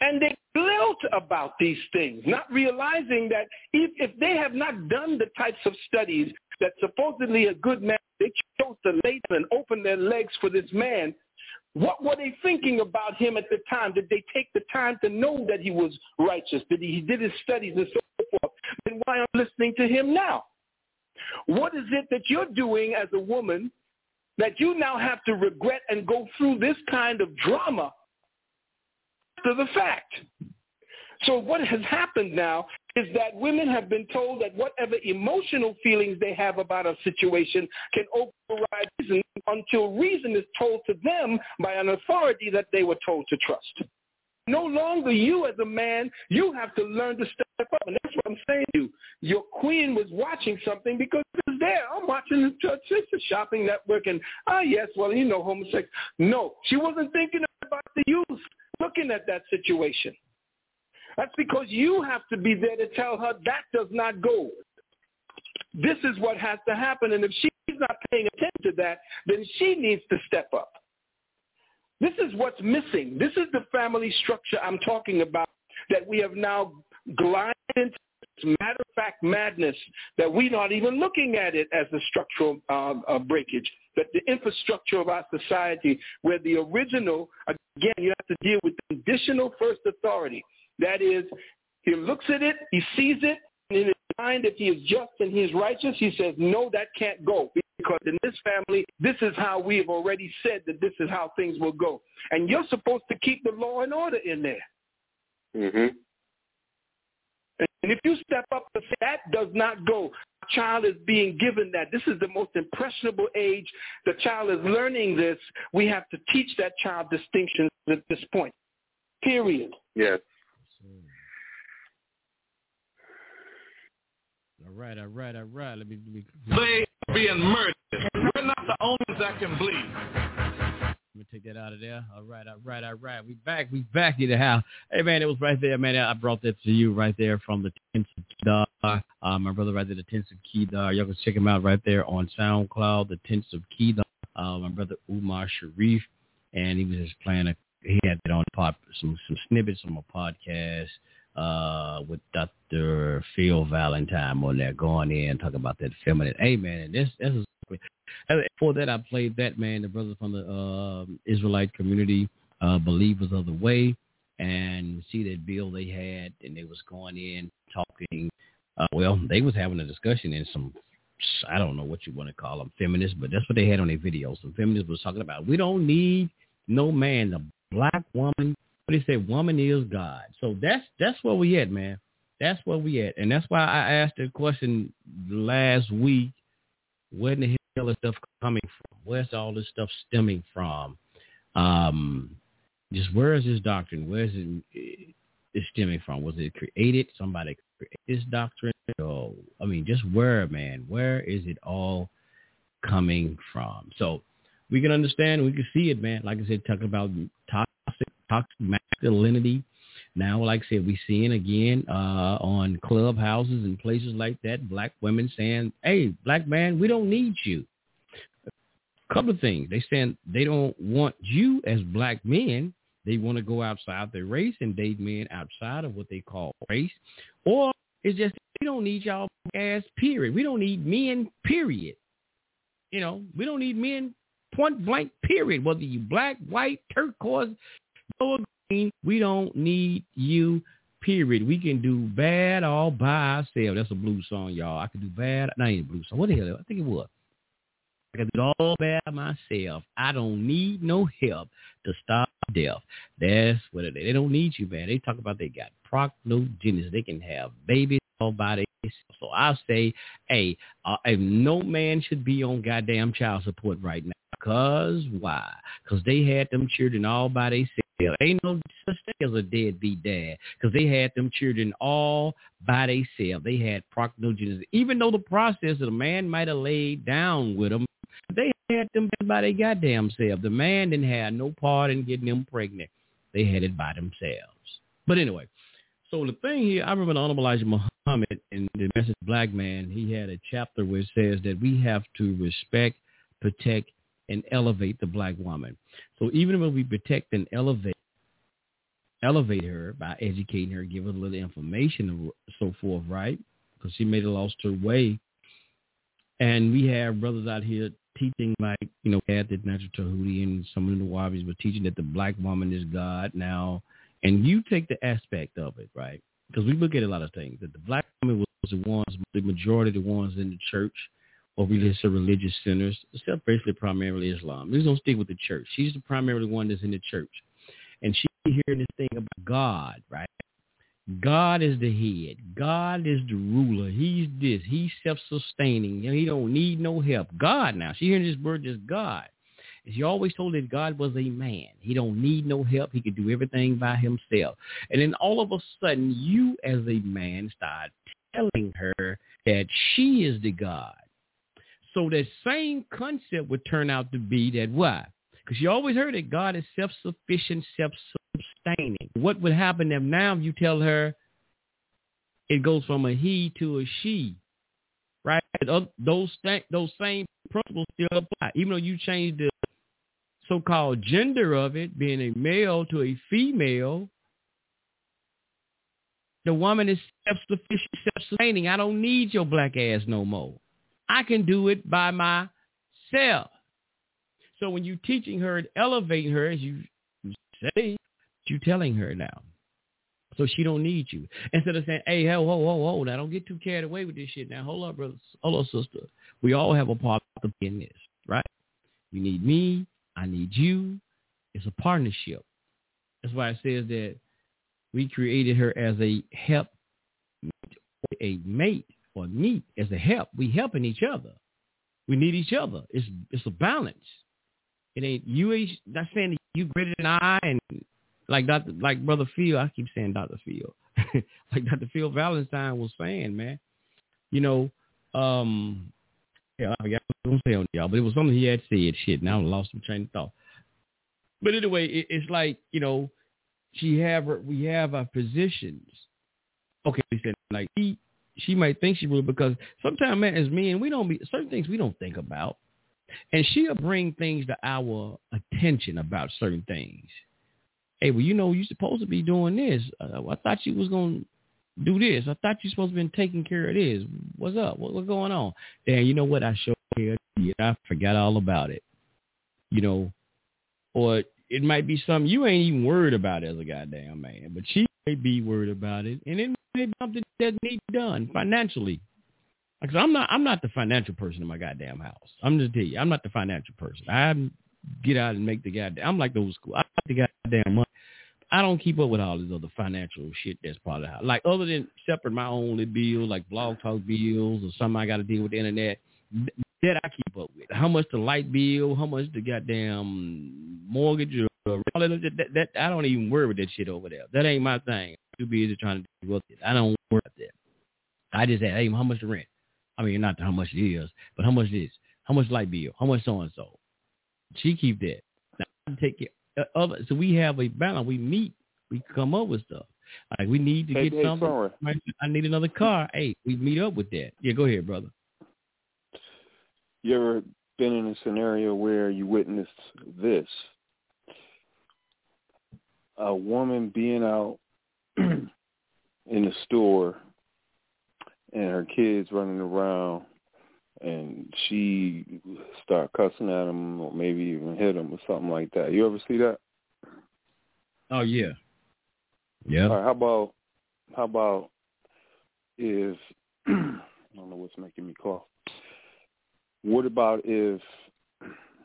And they gloat about these things, not realizing that if, if they have not done the types of studies that supposedly a good man, they chose to lay and open their legs for this man, what were they thinking about him at the time? Did they take the time to know that he was righteous? Did he, he did his studies and so forth? Then why am I listening to him now? What is it that you're doing as a woman that you now have to regret and go through this kind of drama after the fact? So what has happened now is that women have been told that whatever emotional feelings they have about a situation can override reason until reason is told to them by an authority that they were told to trust. No longer you as a man, you have to learn to step up. And that's what I'm saying to you. Your queen was watching something because it was there. I'm watching the. It's shopping network. And, ah, yes, well, you know, homosexual. No, she wasn't thinking about the youth looking at that situation. That's because you have to be there to tell her that does not go. This is what has to happen. And if she's not paying attention to that, then she needs to step up. This is what's missing. This is the family structure I'm talking about that we have now glided into this matter-of-fact madness that we're not even looking at it as a structural uh, uh, breakage. That the infrastructure of our society, where the original, again, you have to deal with conditional first authority. That is, he looks at it, he sees it, and in his mind, if he is just and he is righteous, he says, no, that can't go. Because in this family, this is how we have already said that this is how things will go. And you're supposed to keep the law and order in there. Mm-hmm. And if you step up and say that does not go, a child is being given that. This is the most impressionable age. The child is learning this. We have to teach that child distinctions at this point. Period. Yes. All right, all right, all right. Let me, let me, They are being murdered. We're not the only ones that can bleed. Let me take that out of there. All right, all right, all right. We back, we back in the house. Hey man, it was right there, man. I brought that to you right there from the Tents of Kedar. Uh, my brother right there, the Tents of Kedar. Y'all can check him out right there on SoundCloud, the Tents of Kedar. Uh, my brother Umar Sharif, and he was just playing a. He had it on pop some some snippets from a podcast uh with Dr. Phil Valentine on there going in talking about that feminine. Hey man, this this is Barkley. And before that, I played that man, the brother from the uh, Israelite community, uh, Believers of the Way, and see that bill they had, and they was going in talking. Uh, well, they was having a discussion and some I don't know what you want to call them, feminists, but that's what they had on their videos. Some feminists was talking about we don't need no man. The black woman, what they say, woman is God. So that's that's where we at, man. That's where we at, and that's why I asked the question last week. Where in the is stuff coming from? Where's all this stuff stemming from? Um, just where is this doctrine? Where is it? Is stemming from? Was it created? Somebody created this doctrine? Or I mean, just where, man? Where is it all coming from? So we can understand, we can see it, man. Like I said, talking about toxic, toxic masculinity. Now, like I said, we seeing again uh, on clubhouses and places like that, black women saying, "Hey, black man, we don't need you." Couple of things. They saying they don't want you as black men. They want to go outside their race and date men outside of what they call race, or it's just we don't need y'all ass. Period. We don't need men. Period. You know, we don't need men point blank period. Whether you black, white, turquoise, yellow, green, we don't need you period. We can do bad all by ourselves. That's a blues song, y'all. I can do bad. No, ain't a blues song. What the hell? I think it was. I can do all bad myself. I don't need no help to stop death. That's what it is. They don't need you, man. They talk about they got parthenogenesis. They can have babies all by themselves. So I say, hey, uh, no man should be on goddamn child support right now. Cause why? Cause they had them children all by themselves. Ain't no such thing as a deadbeat dad. Cause they had them children all by themselves. They had parthenogenesis. Even though the process of the man might have laid down with them, they had them by their goddamn self. The man didn't have no part in getting them pregnant. They had it by themselves. But anyway, so the thing here, I remember the Honorable Elijah Muhammad in the message Black Man, he had a chapter where it says that we have to respect, protect, and elevate the black woman. So even when we protect and elevate, elevate her by educating her, give her a little information and so forth, right? Because she may have lost her way. And we have brothers out here teaching like, you know, at the Natural Tahuti and some of the Wahhabis were teaching that the black woman is God now. And you take the aspect of it, right? Because we look at a lot of things. That the black woman was the ones, the majority of the ones in the church or religious or religious centers, except basically primarily Islam. Going to stick with the church. She's the primary one that's in the church. And she hearing this thing about God, right? God is the head. God is the ruler. He's this. He's self-sustaining. He don't need no help. God now. She hearing this word just God. She always told that God was a man. He don't need no help. He could do everything by himself. And then all of a sudden, you as a man start telling her that she is the God. So that same concept would turn out to be that why? Because you always heard that God is self-sufficient, self-sustaining. What would happen if now you tell her it goes from a he to a she, right? Those those same principles still apply, even though you change the so-called gender of it, being a male to a female. The woman is self-sufficient, self-sustaining. I don't need your black ass no more. I can do it by myself. So when you're teaching her and elevating her, as you say, you're telling her now. So she don't need you. Instead of saying, hey, whoa, whoa, whoa, whoa, now don't get too carried away with this shit. Now, hold up, brother. Hold up, sister. We all have a part to be in this, right? You need me. I need you. It's a partnership. That's why it says that we created her as a help, a mate or me as a help. We helping each other. We need each other. It's it's a balance. It ain't you. ain't Not saying you greater than I, and like Doctor, like Brother Phil. I keep saying Doctor Phil, [LAUGHS] like Doctor Phil Valentine was saying, man. You know, um, yeah, I was saying y'all, but it was something he had said. Shit, now I lost my train of thought. But anyway, it, it's like you know, she have her, we have our positions. Okay, like he she might think she will because sometimes, man, as men, we don't be certain things we don't think about, and she'll bring things to our attention about certain things. Hey, well, you know, you're supposed to be doing this. Uh, I thought you was gonna do this. I thought you supposed to be taking care of this. What's up? What, what's going on? Dan, you know what? I showed and I forgot all about it. You know, or it might be something you ain't even worried about as a goddamn man, but she may be worried about it, and it may be something that needs done financially. Because I'm not, I'm not the financial person in my goddamn house. I'm just tell you, I'm not the financial person. I get out and make the goddamn. I'm like the old school. I like the goddamn money. I don't keep up with all this other financial shit that's part of the house. Like other than separate my only bills, like blog talk bills or something I got to deal with the internet. That I keep up with. How much the light bill? How much the goddamn mortgage or all that, that, that I don't even worry with that shit over there. That ain't my thing. I'm too busy trying to deal with it. I don't worry about that. I just say, hey, how much the rent? I mean, not how much it is, but how much this? How much light bill? How much so and so? She keep that. Now, I take it. Uh, other, so we have a balance. We meet. We come up with stuff. Like we need to Hey, get hey, something. sorry. I need another car. Hey, we meet up with that. Yeah, go ahead, brother. You ever been in a scenario where you witnessed this? A woman being out [CLEARS THROAT] in the store and her kids running around and she start cussing at them or maybe even hit them or something like that. You ever see that? Oh yeah. Yeah. Right, how about how about if [CLEARS THROAT] I don't know what's making me cough. What about if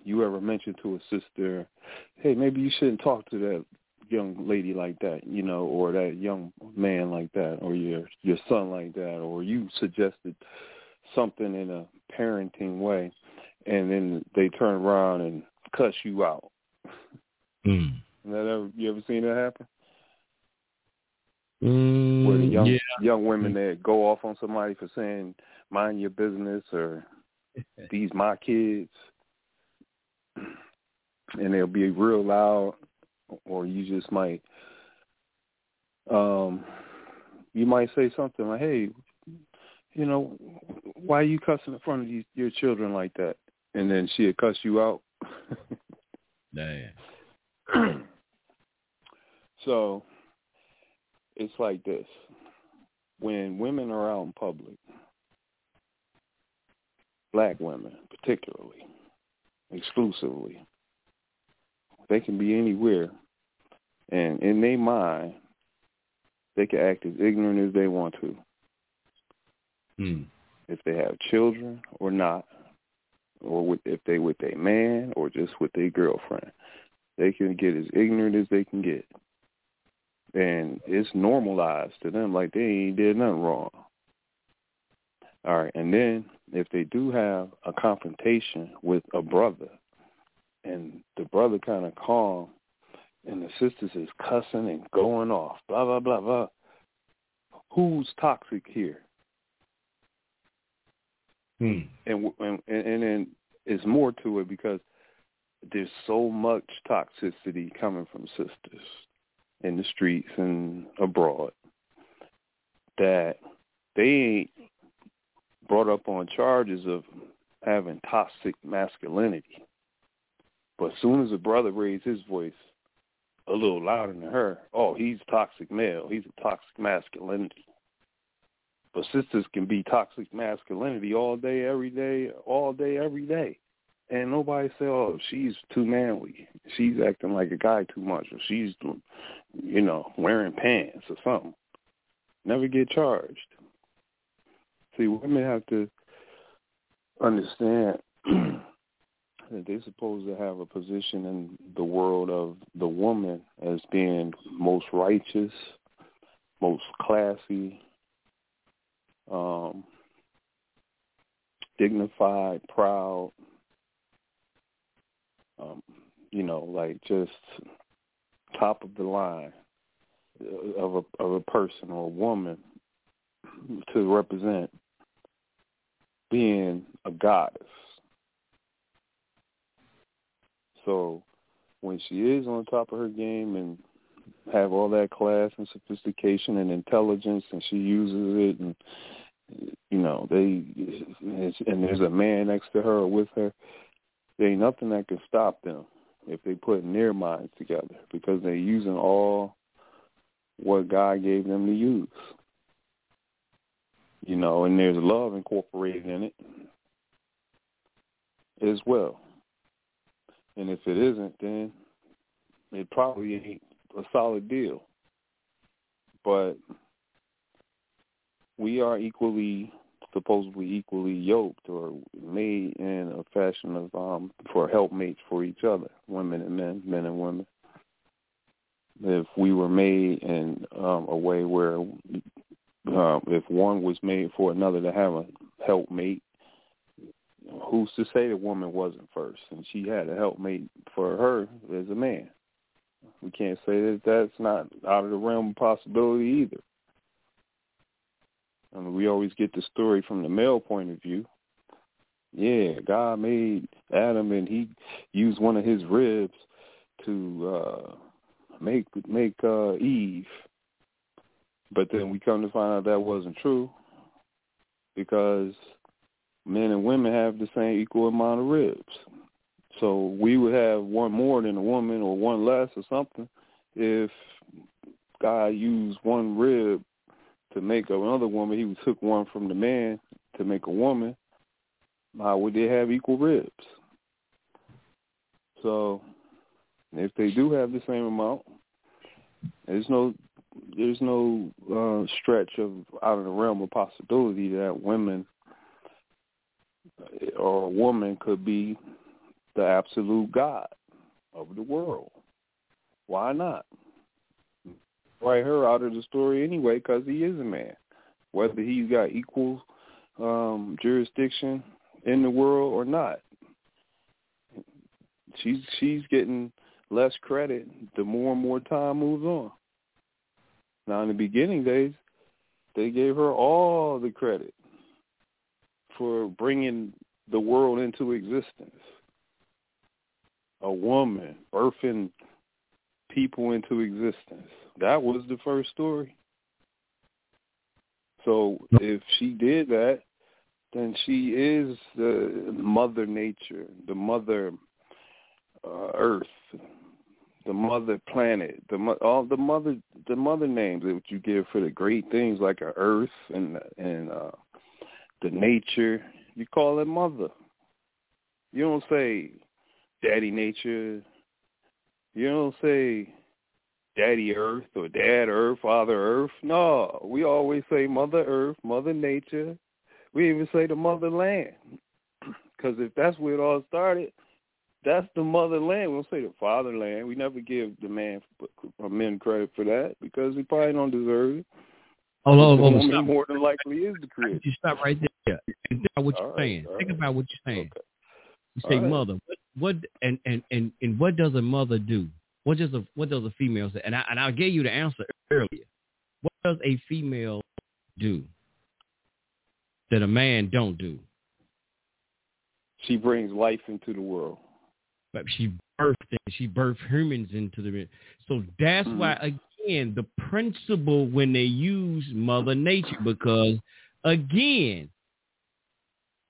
you ever mentioned to a sister, hey, maybe you shouldn't talk to that young lady like that, you know, or that young man like that, or your your son like that, or you suggested something in a parenting way, and then they turn around and cuss you out. Mm. That ever, you ever seen that happen? Mm, Where the young yeah. young women that go off on somebody for saying mind your business or [LAUGHS] these my kids, and they'll be real loud, or you just might, um, you might say something like, "Hey, you know, why are you cussing in front of these, your children like that?" And then she'll cuss you out. Damn. [CLEARS THROAT] so it's like this: when women are out in public, black women particularly, exclusively, they can be anywhere, and in their mind, they can act as ignorant as they want to. Hmm. If they have children or not, or with, if they with a man or just with a girlfriend, they can get as ignorant as they can get, and it's normalized to them like they ain't did nothing wrong. All right, and then if they do have a confrontation with a brother, and the brother kind of calm, and the sisters is cussing and going off, blah blah blah blah. Who's toxic here? Hmm. And and and then it's more to it because there's so much toxicity coming from sisters in the streets and abroad that they ain't brought up on charges of having toxic masculinity. But as soon as a brother raised his voice a little louder than her, oh, he's toxic male. He's a toxic masculinity. But sisters can be toxic masculinity all day, every day, all day, every day. And nobody say, oh, she's too manly. She's acting like a guy too much. Or she's, you know, wearing pants or something. Never get charged. See, women have to understand [CLEARS THROAT] they're supposed to have a position in the world of the woman as being most righteous, most classy, um, dignified, proud, um, you know, like just top of the line of a of a person or a woman to represent being a goddess. So when she is on top of her game and have all that class and sophistication and intelligence and she uses it and you know they and there's a man next to her or with her there ain't nothing that can stop them if they put their minds together because they're using all what God gave them to use. You know, and there's love incorporated in it. as well. And if it isn't, then it probably ain't a solid deal. But we are equally supposedly equally yoked or made in a fashion of um for helpmates for each other, women and men, men and women. If we were made in um, a way where um, if one was made for another to have a helpmate, who's to say the woman wasn't first and she had a helpmate for her as a man? We can't say that that's not out of the realm of possibility either. I mean, we always get the story from the male point of view. Yeah, God made Adam and he used one of his ribs to uh make make uh Eve. But then we come to find out that wasn't true because men and women have the same equal amount of ribs. So we would have one more than a woman or one less or something if God used one rib to make another woman. He took one from the man to make a woman. How would they have equal ribs? So if they do have the same amount, there's no there's no uh, stretch of out of the realm of possibility that women or a woman could be the absolute God of the world. Why not? Write her out of the story anyway because he is a man. Whether he's got equal um, jurisdiction in the world or not, she's she's getting less credit the more and more time moves on. Now, in the beginning days, they gave her all the credit for bringing the world into existence. A woman birthing people into existence. That was the first story. So if she did that, then she is the mother nature, the mother uh, earth, the mother planet, the all the mother the mother names that you give for the great things like a earth and and uh, the nature. You call it mother. You don't say daddy nature. You don't say daddy earth or dad earth, father earth. No, we always say mother earth, mother nature. We even say the motherland. [CLEARS THROAT] Because if that's where it all started, that's the motherland. We don't say the fatherland. We never give the man or men credit for that because he probably don't deserve it. Hold on, hold on. Stop. More than likely is the creator. You stop right there. Think about what you're right, saying. all Think about what you're saying. Okay. You say right. mother. What, what and, and and and what does a mother do? What does a what does a female say? And I and I gave you the answer earlier. What does a female do that a man don't do? She brings life into the world. But she birthed. She birthed humans into the. So that's Mm-hmm. why again the principle when they use Mother Nature because again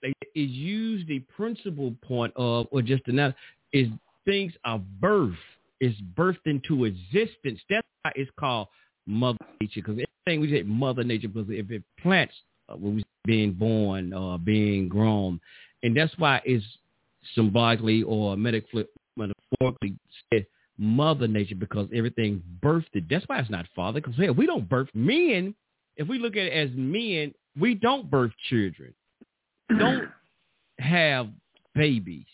they is used the principle point of or just another is things are birth is birthed into existence. That's why it's called Mother Nature because everything we say Mother Nature because if it plants uh, when we being born or being grown, and that's why it's symbolically or metaphor- metaphorically said Mother Nature because everything birthed it. That's why it's not Father because hey, we don't birth men. If we look at it as men, we don't birth children. Don't [CLEARS THROAT] have babies.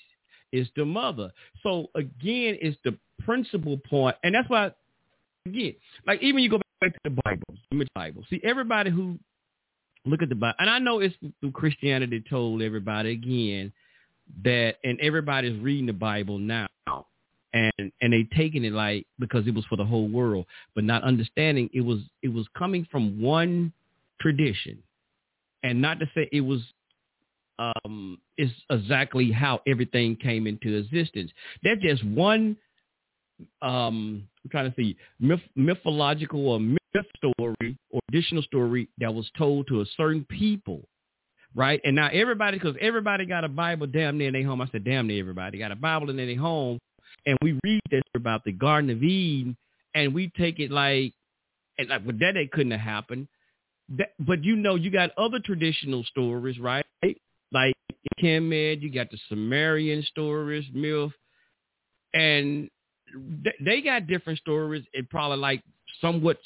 It's the mother. So again, it's the principal point, and that's why again, like even you go back to the Bible, the Bible. See, everybody who look at the Bible, and I know it's through Christianity told everybody again that, and everybody's reading the Bible now, and and they taking it like because it was for the whole world, but not understanding it was it was coming from one tradition, and not to say it was um is exactly how everything came into existence. That's just one um I'm trying to see myth, mythological or myth story or additional story that was told to a certain people, right? And now everybody, because everybody got a Bible damn near in their home. I said damn near everybody got a Bible in their home, and we read this about the Garden of Eden, and we take it like, and like, well, that couldn't have happened. That, but you know, you got other traditional stories, right? Like in Kemet, you got the Sumerian stories, myth, and th- they got different stories. It probably like somewhat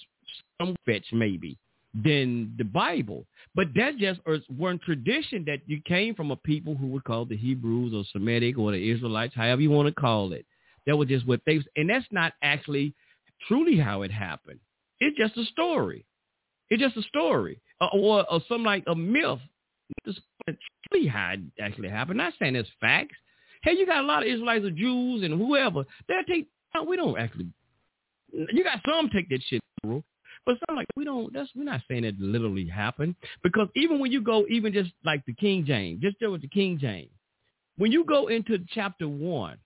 some fetch maybe than the Bible. But that just is one tradition that you came from a people who were called the Hebrews or Semitic or the Israelites, however you want to call it. That was just what they and that's not actually truly how it happened. It's just a story. It's just a story uh, or, or some like a myth. It's truly how it actually happened. Not saying it's facts. Hey, you got a lot of Israelites or Jews and whoever. They'll take. No, we don't actually. You got some take that shit, bro. But some like we don't. That's we're not saying it literally happened because even when you go, even just like the King James, just deal with the King James. When you go into chapter one,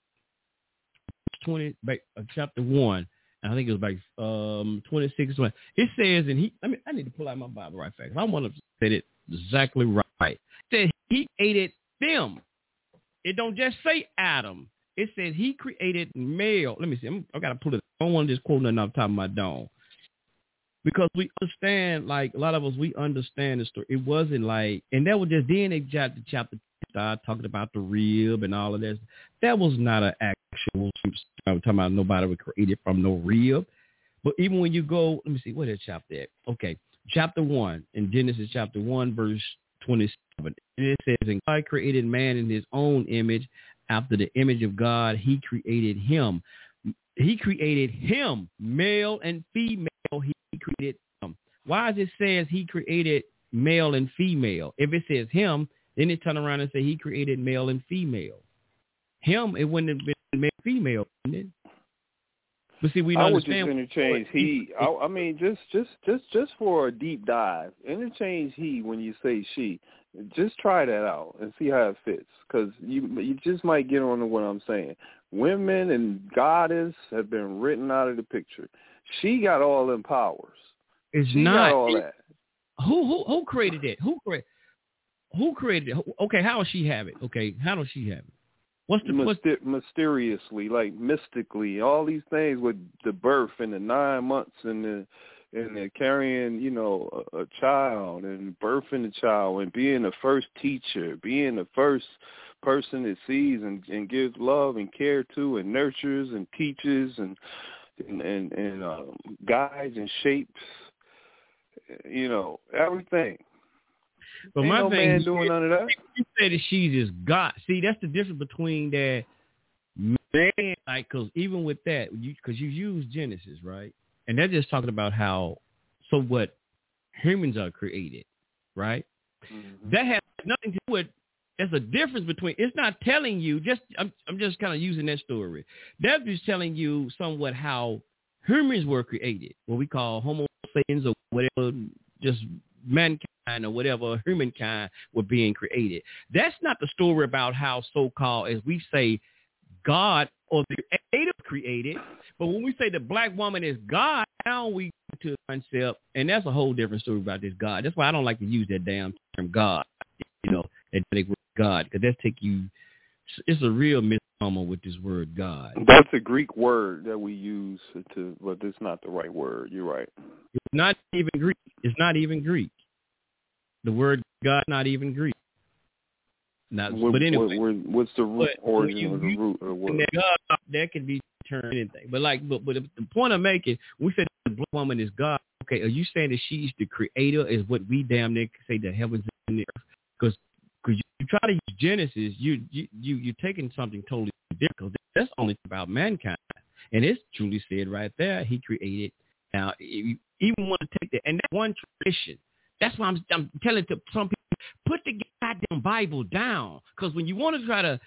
twenty, uh, chapter one, I think it was like um, 26, 20. It says, and he, I mean, I need to pull out my Bible right fast. I want to say it exactly right. It said he created them. It don't just say Adam. It says he created male. Let me see. I'm, I got to pull it. I don't want to just quote nothing off the top of my dome. Because we understand, like a lot of us, we understand the story. It wasn't like, and that was just then they chapter start talking about the rib and all of this. That was not an actual. I'm talking about nobody was created from no rib. But even when you go, let me see, what is chapter at? Okay, chapter one in Genesis chapter one verse twenty seven. It says, "And God created man in His own image, after the image of God, He created him. He created him, male and female. He created them. Why does it says He created male and female? If it says him, then it turn around and say he created male and female. Him, it wouldn't have been male female, wouldn't it? But see, we I would just interchange he. I, I [LAUGHS] mean, just just just just for a deep dive, interchange he when you say she. Just try that out and see how it fits, because you you just might get on to what I'm saying. Women and goddess have been written out of the picture. She got all them powers. It's she not all that. Who who who created it? Who created? Who created it? Okay, how does she have it? Okay, how does she have it? What's the what's, Myster- mysteriously, like mystically, all these things with the birth and the nine months and the and the carrying, you know, a, a child and birthing the child and being the first teacher, being the first person that sees and, and gives love and care to and nurtures and teaches and and and, and um, guides and shapes, you know, everything. But Ain't my no thing man is, doing none of that. You say that she's just God. See, that's the difference between that man, like, because even with that, you because you use Genesis, right? And they're just talking about how, so what humans are created, right? Mm-hmm. That has nothing to do with. There's a difference between. It's not telling you. Just I'm I'm just kind of using that story. That's just telling you somewhat how humans were created, what we call Homo sapiens or whatever, just mankind or whatever humankind were being created. That's not the story about how so-called, as we say, God or the creator created. But when we say the black woman is God, now we to the concept, and that's a whole different story about this God. That's why I don't like to use that damn term God. You know, that word God, because that take you. It's a real misnomer with this word God. That's a Greek word that we use to, but it's not the right word. You're right. It's not even Greek. It's not even Greek. The word God not even Greek. Not, What- but anyway, what- what- what's the root origin you of the root of word? That God, that can be turned anything. But like, but, but the point I'm making, we say the black woman is God. Okay, are you saying that she's the creator? Is what we damn near say the heavens and the earth? Because try to use Genesis, you you you you're taking something totally different. That's only about mankind, and it's truly said right there. He created. Now, you even want to take that, and that one tradition. That's why I'm I'm telling to some people, put the goddamn Bible down. Because when you want to try to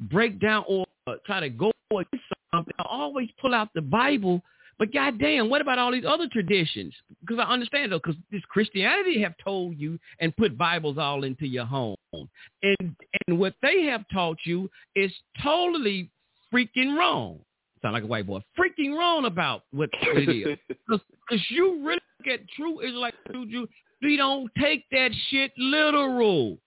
break down or uh, try to go against something, I always pull out the Bible. But goddamn, what about all these other traditions? Because I understand though, because this Christianity have told you and put Bibles all into your home, and and what they have taught you is totally freaking wrong. Sound like a white boy. Freaking wrong about what it is. [LAUGHS] Because you really get true Israelite true Jew, we don't take that shit literal.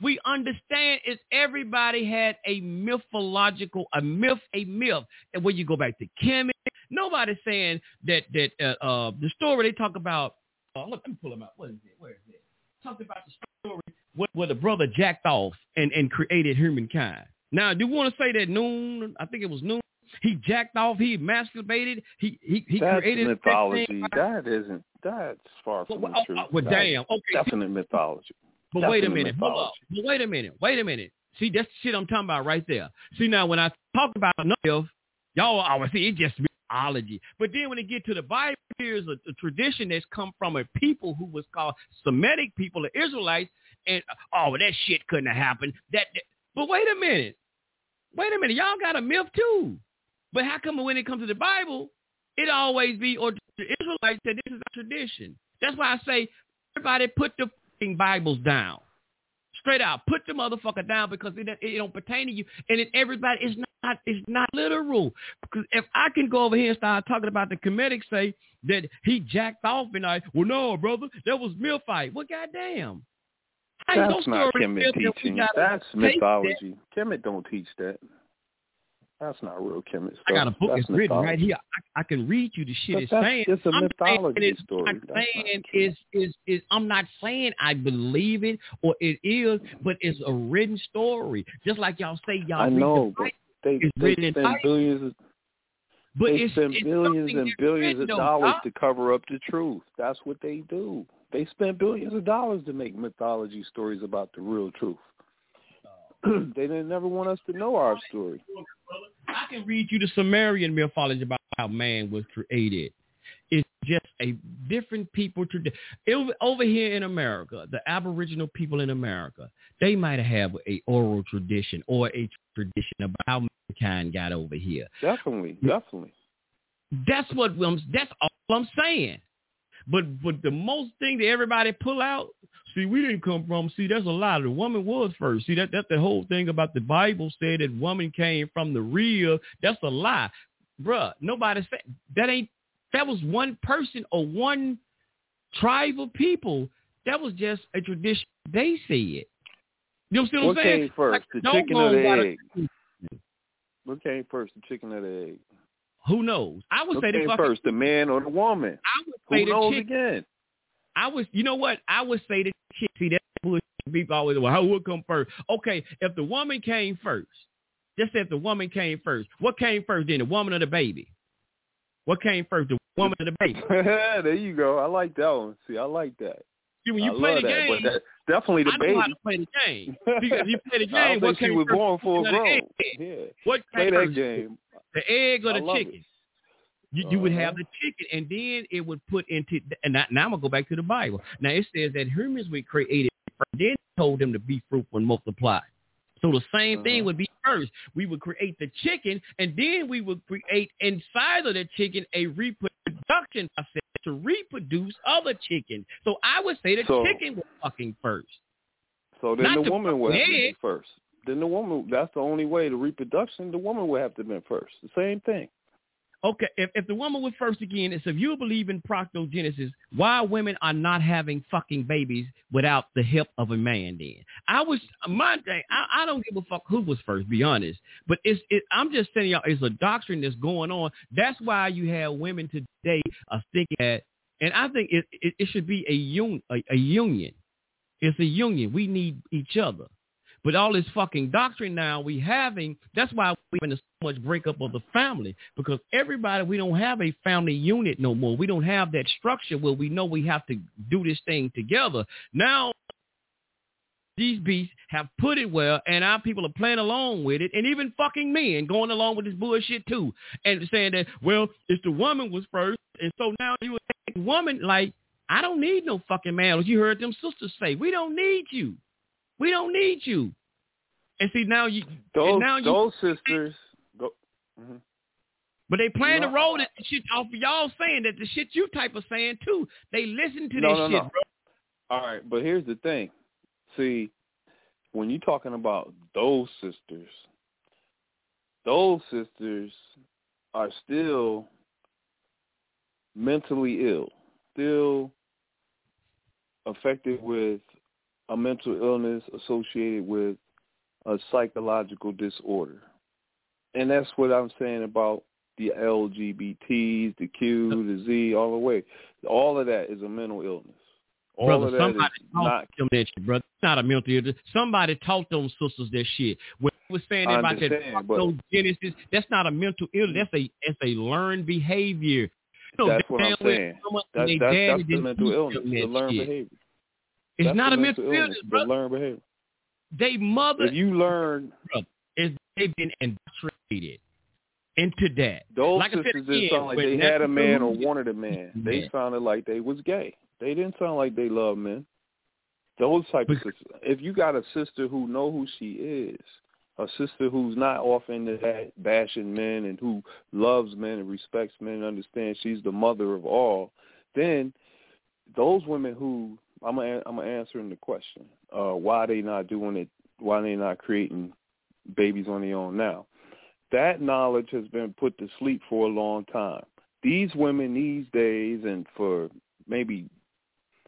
We understand is everybody had a mythological, a myth, a myth. And when you go back to Kemet, nobody's saying that that uh, uh, the story they talk about. Uh, look, let me pull them out. What is it? Where is it? Talked about the story where, where the brother jacked off and and created humankind. Now, do you want to say that Noon? I think it was Noon. He jacked off. He masturbated. He he he That's created mythology. Thing. That isn't. That's far from Well, the oh, truth. oh, well, That's damn. Okay. Definite mythology. But wait a Definite minute. Hold up. But wait a minute. Wait a minute. See, that's the shit I'm talking about right there. See, now when I talk about myth, y'all always see it just But then when it get to the Bible, here's a, a tradition that's come from a people who was called Semitic people, the Israelites, and oh, that shit couldn't have happened. That, that- but wait a minute. Wait a minute. Y'all got a myth too. But how come when it comes to the Bible, it always be or the Israelites said this is a tradition. That's why I say everybody put the Bibles down. Straight out, put the motherfucker down because it, it don't pertain to you, and it, everybody is not it's not literal. Because if I can go over here and start talking about the Kemetic say that he jacked off and I, well, no, brother, that was mill fight. Well, goddamn, That's not Kemet myth if we teaching. That's take that? mythology. Kemet don't teach that. That's not real stuff. I got a book That's that's written right here. I, I can read you the shit But it's saying. it's a I'm mythology saying it's story. Not saying is is is I'm not saying I believe it or it is, but it's a written story. Just like y'all say y'all I read the know, but they It's they written spend billions of But they it's- spend it's billions and billions of though, dollars to cover up the truth. That's what they do. They spend billions of dollars to make mythology stories about the real truth. [CLEARS THROAT] they didn't never want us to know our story. I can read you the Sumerian mythology about how man was created. It's just a different people to over, over here in America, the Aboriginal people in America, they might have a oral tradition or a tradition about how mankind got over here. Definitely, definitely. That's what I'm. That's all I'm saying. But but the most thing that everybody pull out, see, we didn't come from. See, there's a lot. The woman was first. See, that that's the whole thing about the Bible said that woman came from the real. That's a lie, bruh. Nobody said that ain't. That was one person or one tribe of people. That was just a tradition. They said. You know what I'm saying? What came first, Like, the chicken or the egg? What came first, the chicken or the egg? Who knows? I would What say the fucking first, the man or the woman? I would say Who the knows chick- again? I was, you know what? I would say the chick. See, that bullshit people always, well, how would come first? Okay, if the woman came first, just say if the woman came first, what came first then, the woman or the baby? What came first, the woman or the baby? [LAUGHS] there you go. I like that one. See, I like that. See, when you I play the that, game, that, definitely the I baby. know how to play the game. [LAUGHS] If you play the game, what think she came was first? born chicken grown. Yeah. What Play that first, game. the egg or the love it. chicken? You, you would Uh-huh. have the chicken, and then it would put into. And now, now I'm gonna go back to the Bible. Now it says that humans were created. Then told them to be fruitful and multiply. So the same Uh-huh. thing would be first. We would create the chicken, and then we would create inside of the chicken a reproduction process to reproduce other chicken. So I would say the So- chicken was fucking first. So then Not the woman would have to fucking be egg. first. Then the woman, that's the only way, the reproduction, the woman would have to be first. The same thing. Okay, if, if the woman was first again, it's if you believe in parthenogenesis, why women are not having fucking babies without the help of a man then? I was, my thing, I, I don't give a fuck who was first, be honest. But it's, it, I'm just saying, y'all, it's a doctrine that's going on. That's why you have women today are thinking that, and I think it, it, it should be a, un, a, a union. It's a union. We need each other. But all this fucking doctrine now we having, that's why we having so much breakup of the family. Because everybody, we don't have a family unit no more. We don't have that structure where we know we have to do this thing together. Now these beasts have put it well, and our people are playing along with it, and even fucking men going along with this bullshit too, and saying that, well, if the woman was first, and so now you a woman like, I don't need no fucking man. You heard them sisters say, we don't need you. We don't need you. And see now you Those, and now you those sisters, go, mhm. but they playing the role that the shit off of y'all saying that the shit you type of saying too. They listen to no, this no, shit, bro. All right, but here's the thing. See, when you're talking about those sisters, those sisters are still mentally ill, still affected with a mental illness associated with a psychological disorder. And that's what I'm saying about the LGBTs, the Q, the Z, all the way. All of that is a mental illness. All brother, of that somebody is not. them that shit, brother. It's not a mental illness. Somebody taught them sisters that shit. When I was saying I about that but- genesis, that's not a mental illness. That's a that's a learned behavior. You know, That's what I'm saying. That's, that's, that's the mental illness, the learned shit. behavior. It's That's not a mental illness, illness, the learned behavior. They mother If you learn, is they've been indoctrinated into that. those like said sisters didn't sound like they had a man or wanted a man. They sounded like they was gay. They didn't sound like they loved men. Those type of sisters. If you got a sister who know who she is, a sister who's not off into that bashing men and who loves men and respects men and understands she's the mother of all, then those women who I'm gonna, I'm gonna answering the question, uh, why they not doing it, why they not creating babies on their own now. That knowledge has been put to sleep for a long time. These women these days, and for maybe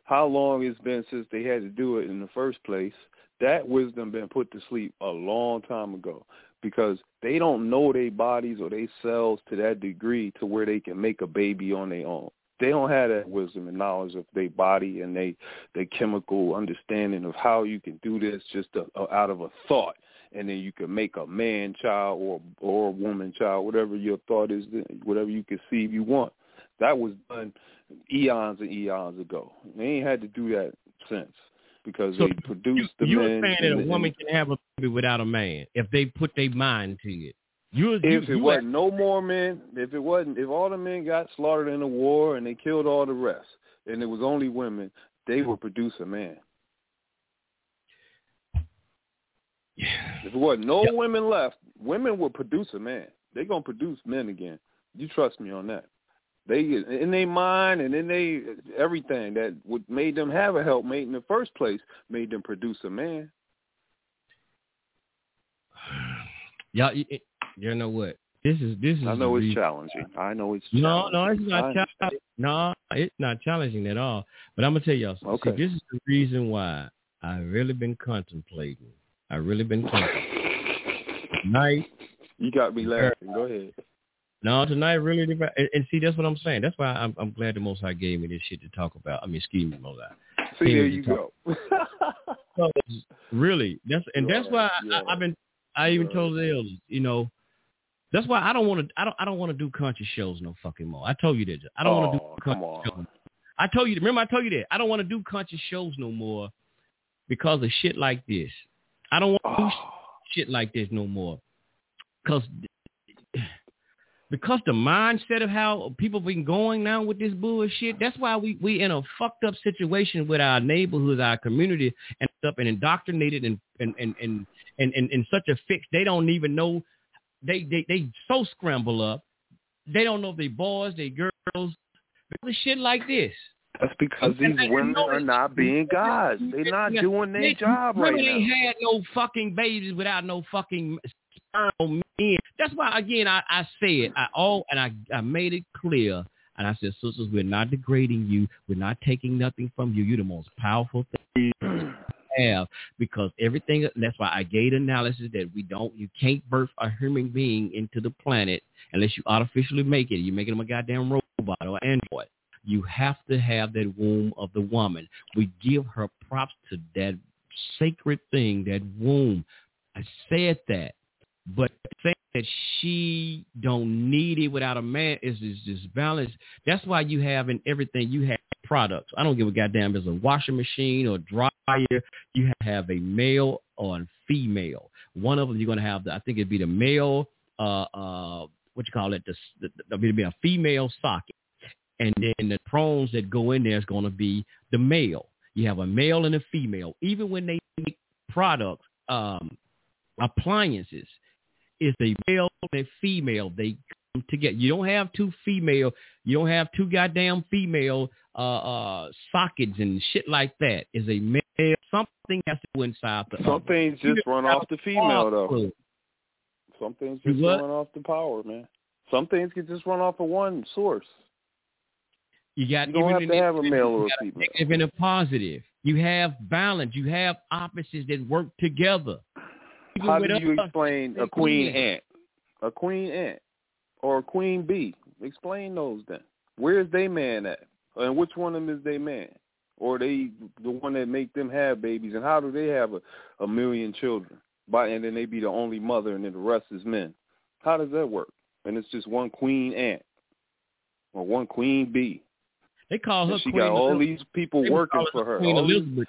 how long it's been since they had to do it in the first place, that wisdom been put to sleep a long time ago because they don't know their bodies or their cells to that degree to where they can make a baby on their own. They don't have that wisdom and knowledge of their body and they their chemical understanding of how you can do this just a, out of a thought, and then you can make a man child or or a woman child, whatever your thought is, whatever you conceive you want. That was done eons and eons ago. They ain't had to do that since because So they produced the you men. saying that a woman can have a baby without a man if they put their mind to it. You, you, if it you wasn't no more men, if it wasn't, if all the men got slaughtered in the war and they killed all the rest, and it was only women, they would produce a man. If it wasn't no women left, women would produce a man. They're gonna produce men again. You trust me on that. They in their mind and in they everything that would made them have a helpmate in the first place made them produce a man. [SIGHS] Y'all, you, know what? This is this is. I know it's reason- challenging. I know it's No, no, it's not challenging. No, it's not challenging at all. But I'm gonna tell y'all. something. See, Okay. this is the reason why I really been contemplating. I really been contemplating. Tonight, You got me er, laughing. Go ahead. no, tonight really. And, and see, that's what I'm saying. That's why I'm, I'm glad the Most High gave me this shit to talk about. I mean, excuse me, Most High. See, there you go. [LAUGHS] So, really, that's and that's why I, I've been. I even told the elders, you know, that's why I don't want to. I don't. I don't want to do country shows no fucking more. I told you that. I don't want to do Oh, country shows. I told you. Remember, I told you that. I don't want to do country shows no more because of shit like this. I don't want to Oh. do shit like this no more because [SIGHS] because the mindset of how people been going now with this bullshit. That's why we we in a fucked up situation with our neighborhoods, our community, and stuff, and indoctrinated and and and and and, and such a fix. They don't even know. They they they so scramble up. They don't know if they boys, they girls, of shit like this. That's because these women are not being gods. They're not doing their job right women ain't had no fucking babies without no fucking sperm men. That's why again I, I said I all and I, I made it clear and I said, sisters, we're not degrading you. We're not taking nothing from you. You're the most powerful thing [CLEARS THROAT] have because everything that's why I gave analysis that we don't you can't birth a human being into the planet unless you artificially make it. You're making them a goddamn robot or android. You have to have that womb of the woman. We give her props to that sacred thing, that womb. I said that, but saying that she don't need it without a man is is just balance. That's why you have in everything you have products. I don't give a goddamn if it's a washing machine or dryer. You have a male or a female. One of them you're gonna have. The, I think it'd be the male. Uh, uh, what you call it? The, the, the be a female socket and then the prongs that go in there is going to be the male. You have a male and a female. Even when they make products, um, appliances, it's a male and a female. They come together. You don't have two female. You don't have two goddamn female uh, uh, sockets and shit like that is a male. Something has to go inside the Some other. things just run off the female though. Some things just what? run off the power, man. Some things can just run off of one source. You got You don't even have to the- have a male or a female. negative and a positive. You have balance. You have opposites that work together. Even How do you us, explain a queen ant, a queen ant, or a queen bee? Explain those then. Where's they man at? And which one of them is they man? or they the one that make them have babies, and how do they have a, a million children? By and then they be the only mother, and then the rest is men. How does that work? And it's just one queen ant or one queen bee. They call her And she Queen got all Elizabeth. these people They working for her. Queen Elizabeth.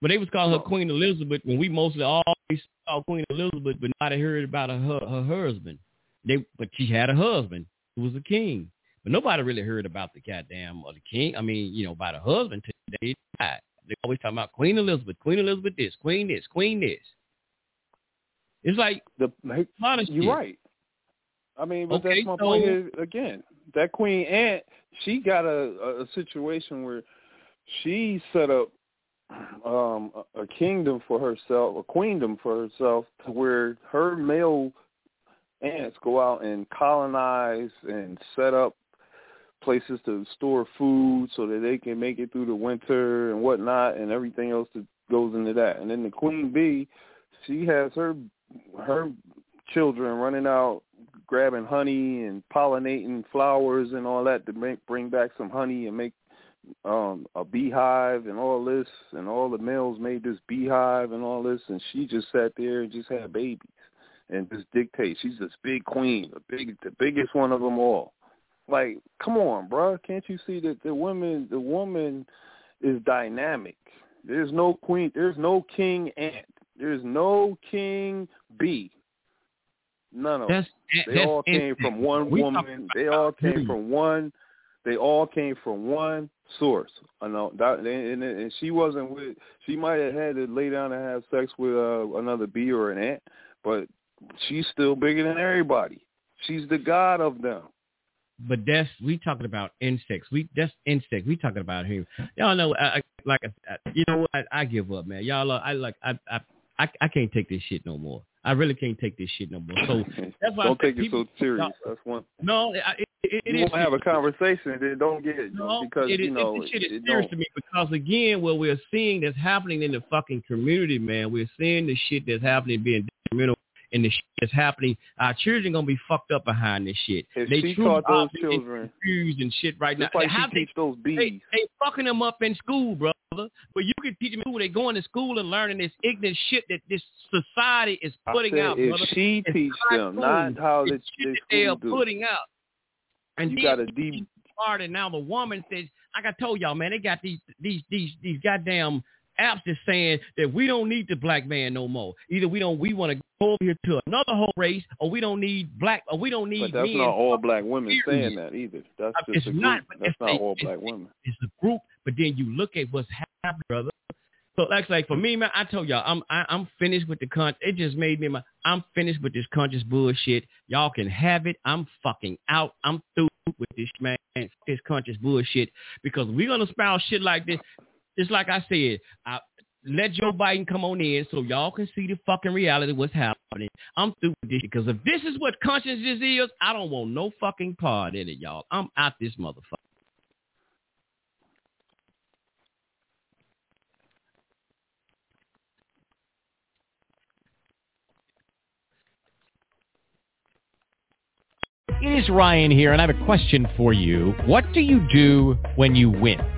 But they was calling her Queen Elizabeth when we mostly always saw Queen Elizabeth, but not heard about her her husband. They but she had a husband who was a king, but nobody really heard about the goddamn or the king. I mean, you know, about her husband till they died. They always talking about Queen Elizabeth, Queen Elizabeth this, Queen this, Queen this. It's like the You're right. I mean, but Okay, that's my so- point is, again. That Queen Ant, she got a, a, situation where she set up um, a, a kingdom for herself, a queendom for herself, to where her male ants go out and colonize and set up places to store food so that they can make it through the winter and whatnot and everything else that goes into that. And then the queen bee, she has her her children running out grabbing honey and pollinating flowers and all that to make bring back some honey and make um a beehive and all this and all the males made this beehive and all this and she just sat there and just had babies and just dictate. She's this big queen, the big the biggest one of them all. Like, come on, bruh. Can't you see that the woman the woman is dynamic. There's no queen there's no king ant. There's no king bee. None of them. They all came from one We woman. They all came from one. They all came from one source. I know that, and, and she wasn't with. She might have had to lay down and have sex with uh, another bee or an ant, but she's still bigger than everybody. She's the god of them. But that's we talking about insects. We that's insects. We talking about him. Y'all know, I, I, like I, I- you know what? I, I give up, man. Y'all, are, I like I, I I I can't take this shit no more. I really can't take this shit no more. So [LAUGHS] that's why don't say take it people, so serious. That's one. No, it, it, it, it you is want have a conversation, then don't get it No, because it, you know it, this shit is it serious don't. to me because again, what we're seeing that's happening in the fucking community, man, we're seeing the shit that's happening being detrimental and the shit that's happening. Our children gonna be fucked up behind this shit. If they she truly taught those children- confused and shit right now. like How they those bees. they, they fucking them up in school, brother. But you can teach them who. They going to school and learning this ignorant shit that this society is putting said out, if brother. she teach them, cartoons. not how It's they, they are do. putting out. And You gotta deep- part and now the woman says, like I told y'all, man, they got these these these these goddamn apps that's saying that we don't need the black man no more. Either we don't we want to over here to another whole race, or we don't need black, or we don't need But that's men. not all black women Period. saying that either. That's just it's a group. not, but That's not a- all it's- black women. It's a group, but then you look at what's happening, brother. So like, like for me, man, I told y'all, I'm I, I'm finished with the con. It just made me, my, I'm finished with this conscious bullshit. Y'all can have it. I'm fucking out. I'm through with this man, this conscious bullshit because we're gonna spout shit like this. Just like I said, I, let Joe Biden come on in so y'all can see the fucking reality what's happening. I'm through with this because if this is what consciousness is, I don't want no fucking part in it, y'all. I'm out this motherfucker. It is Ryan here, and I have a question for you. What do you do when you win?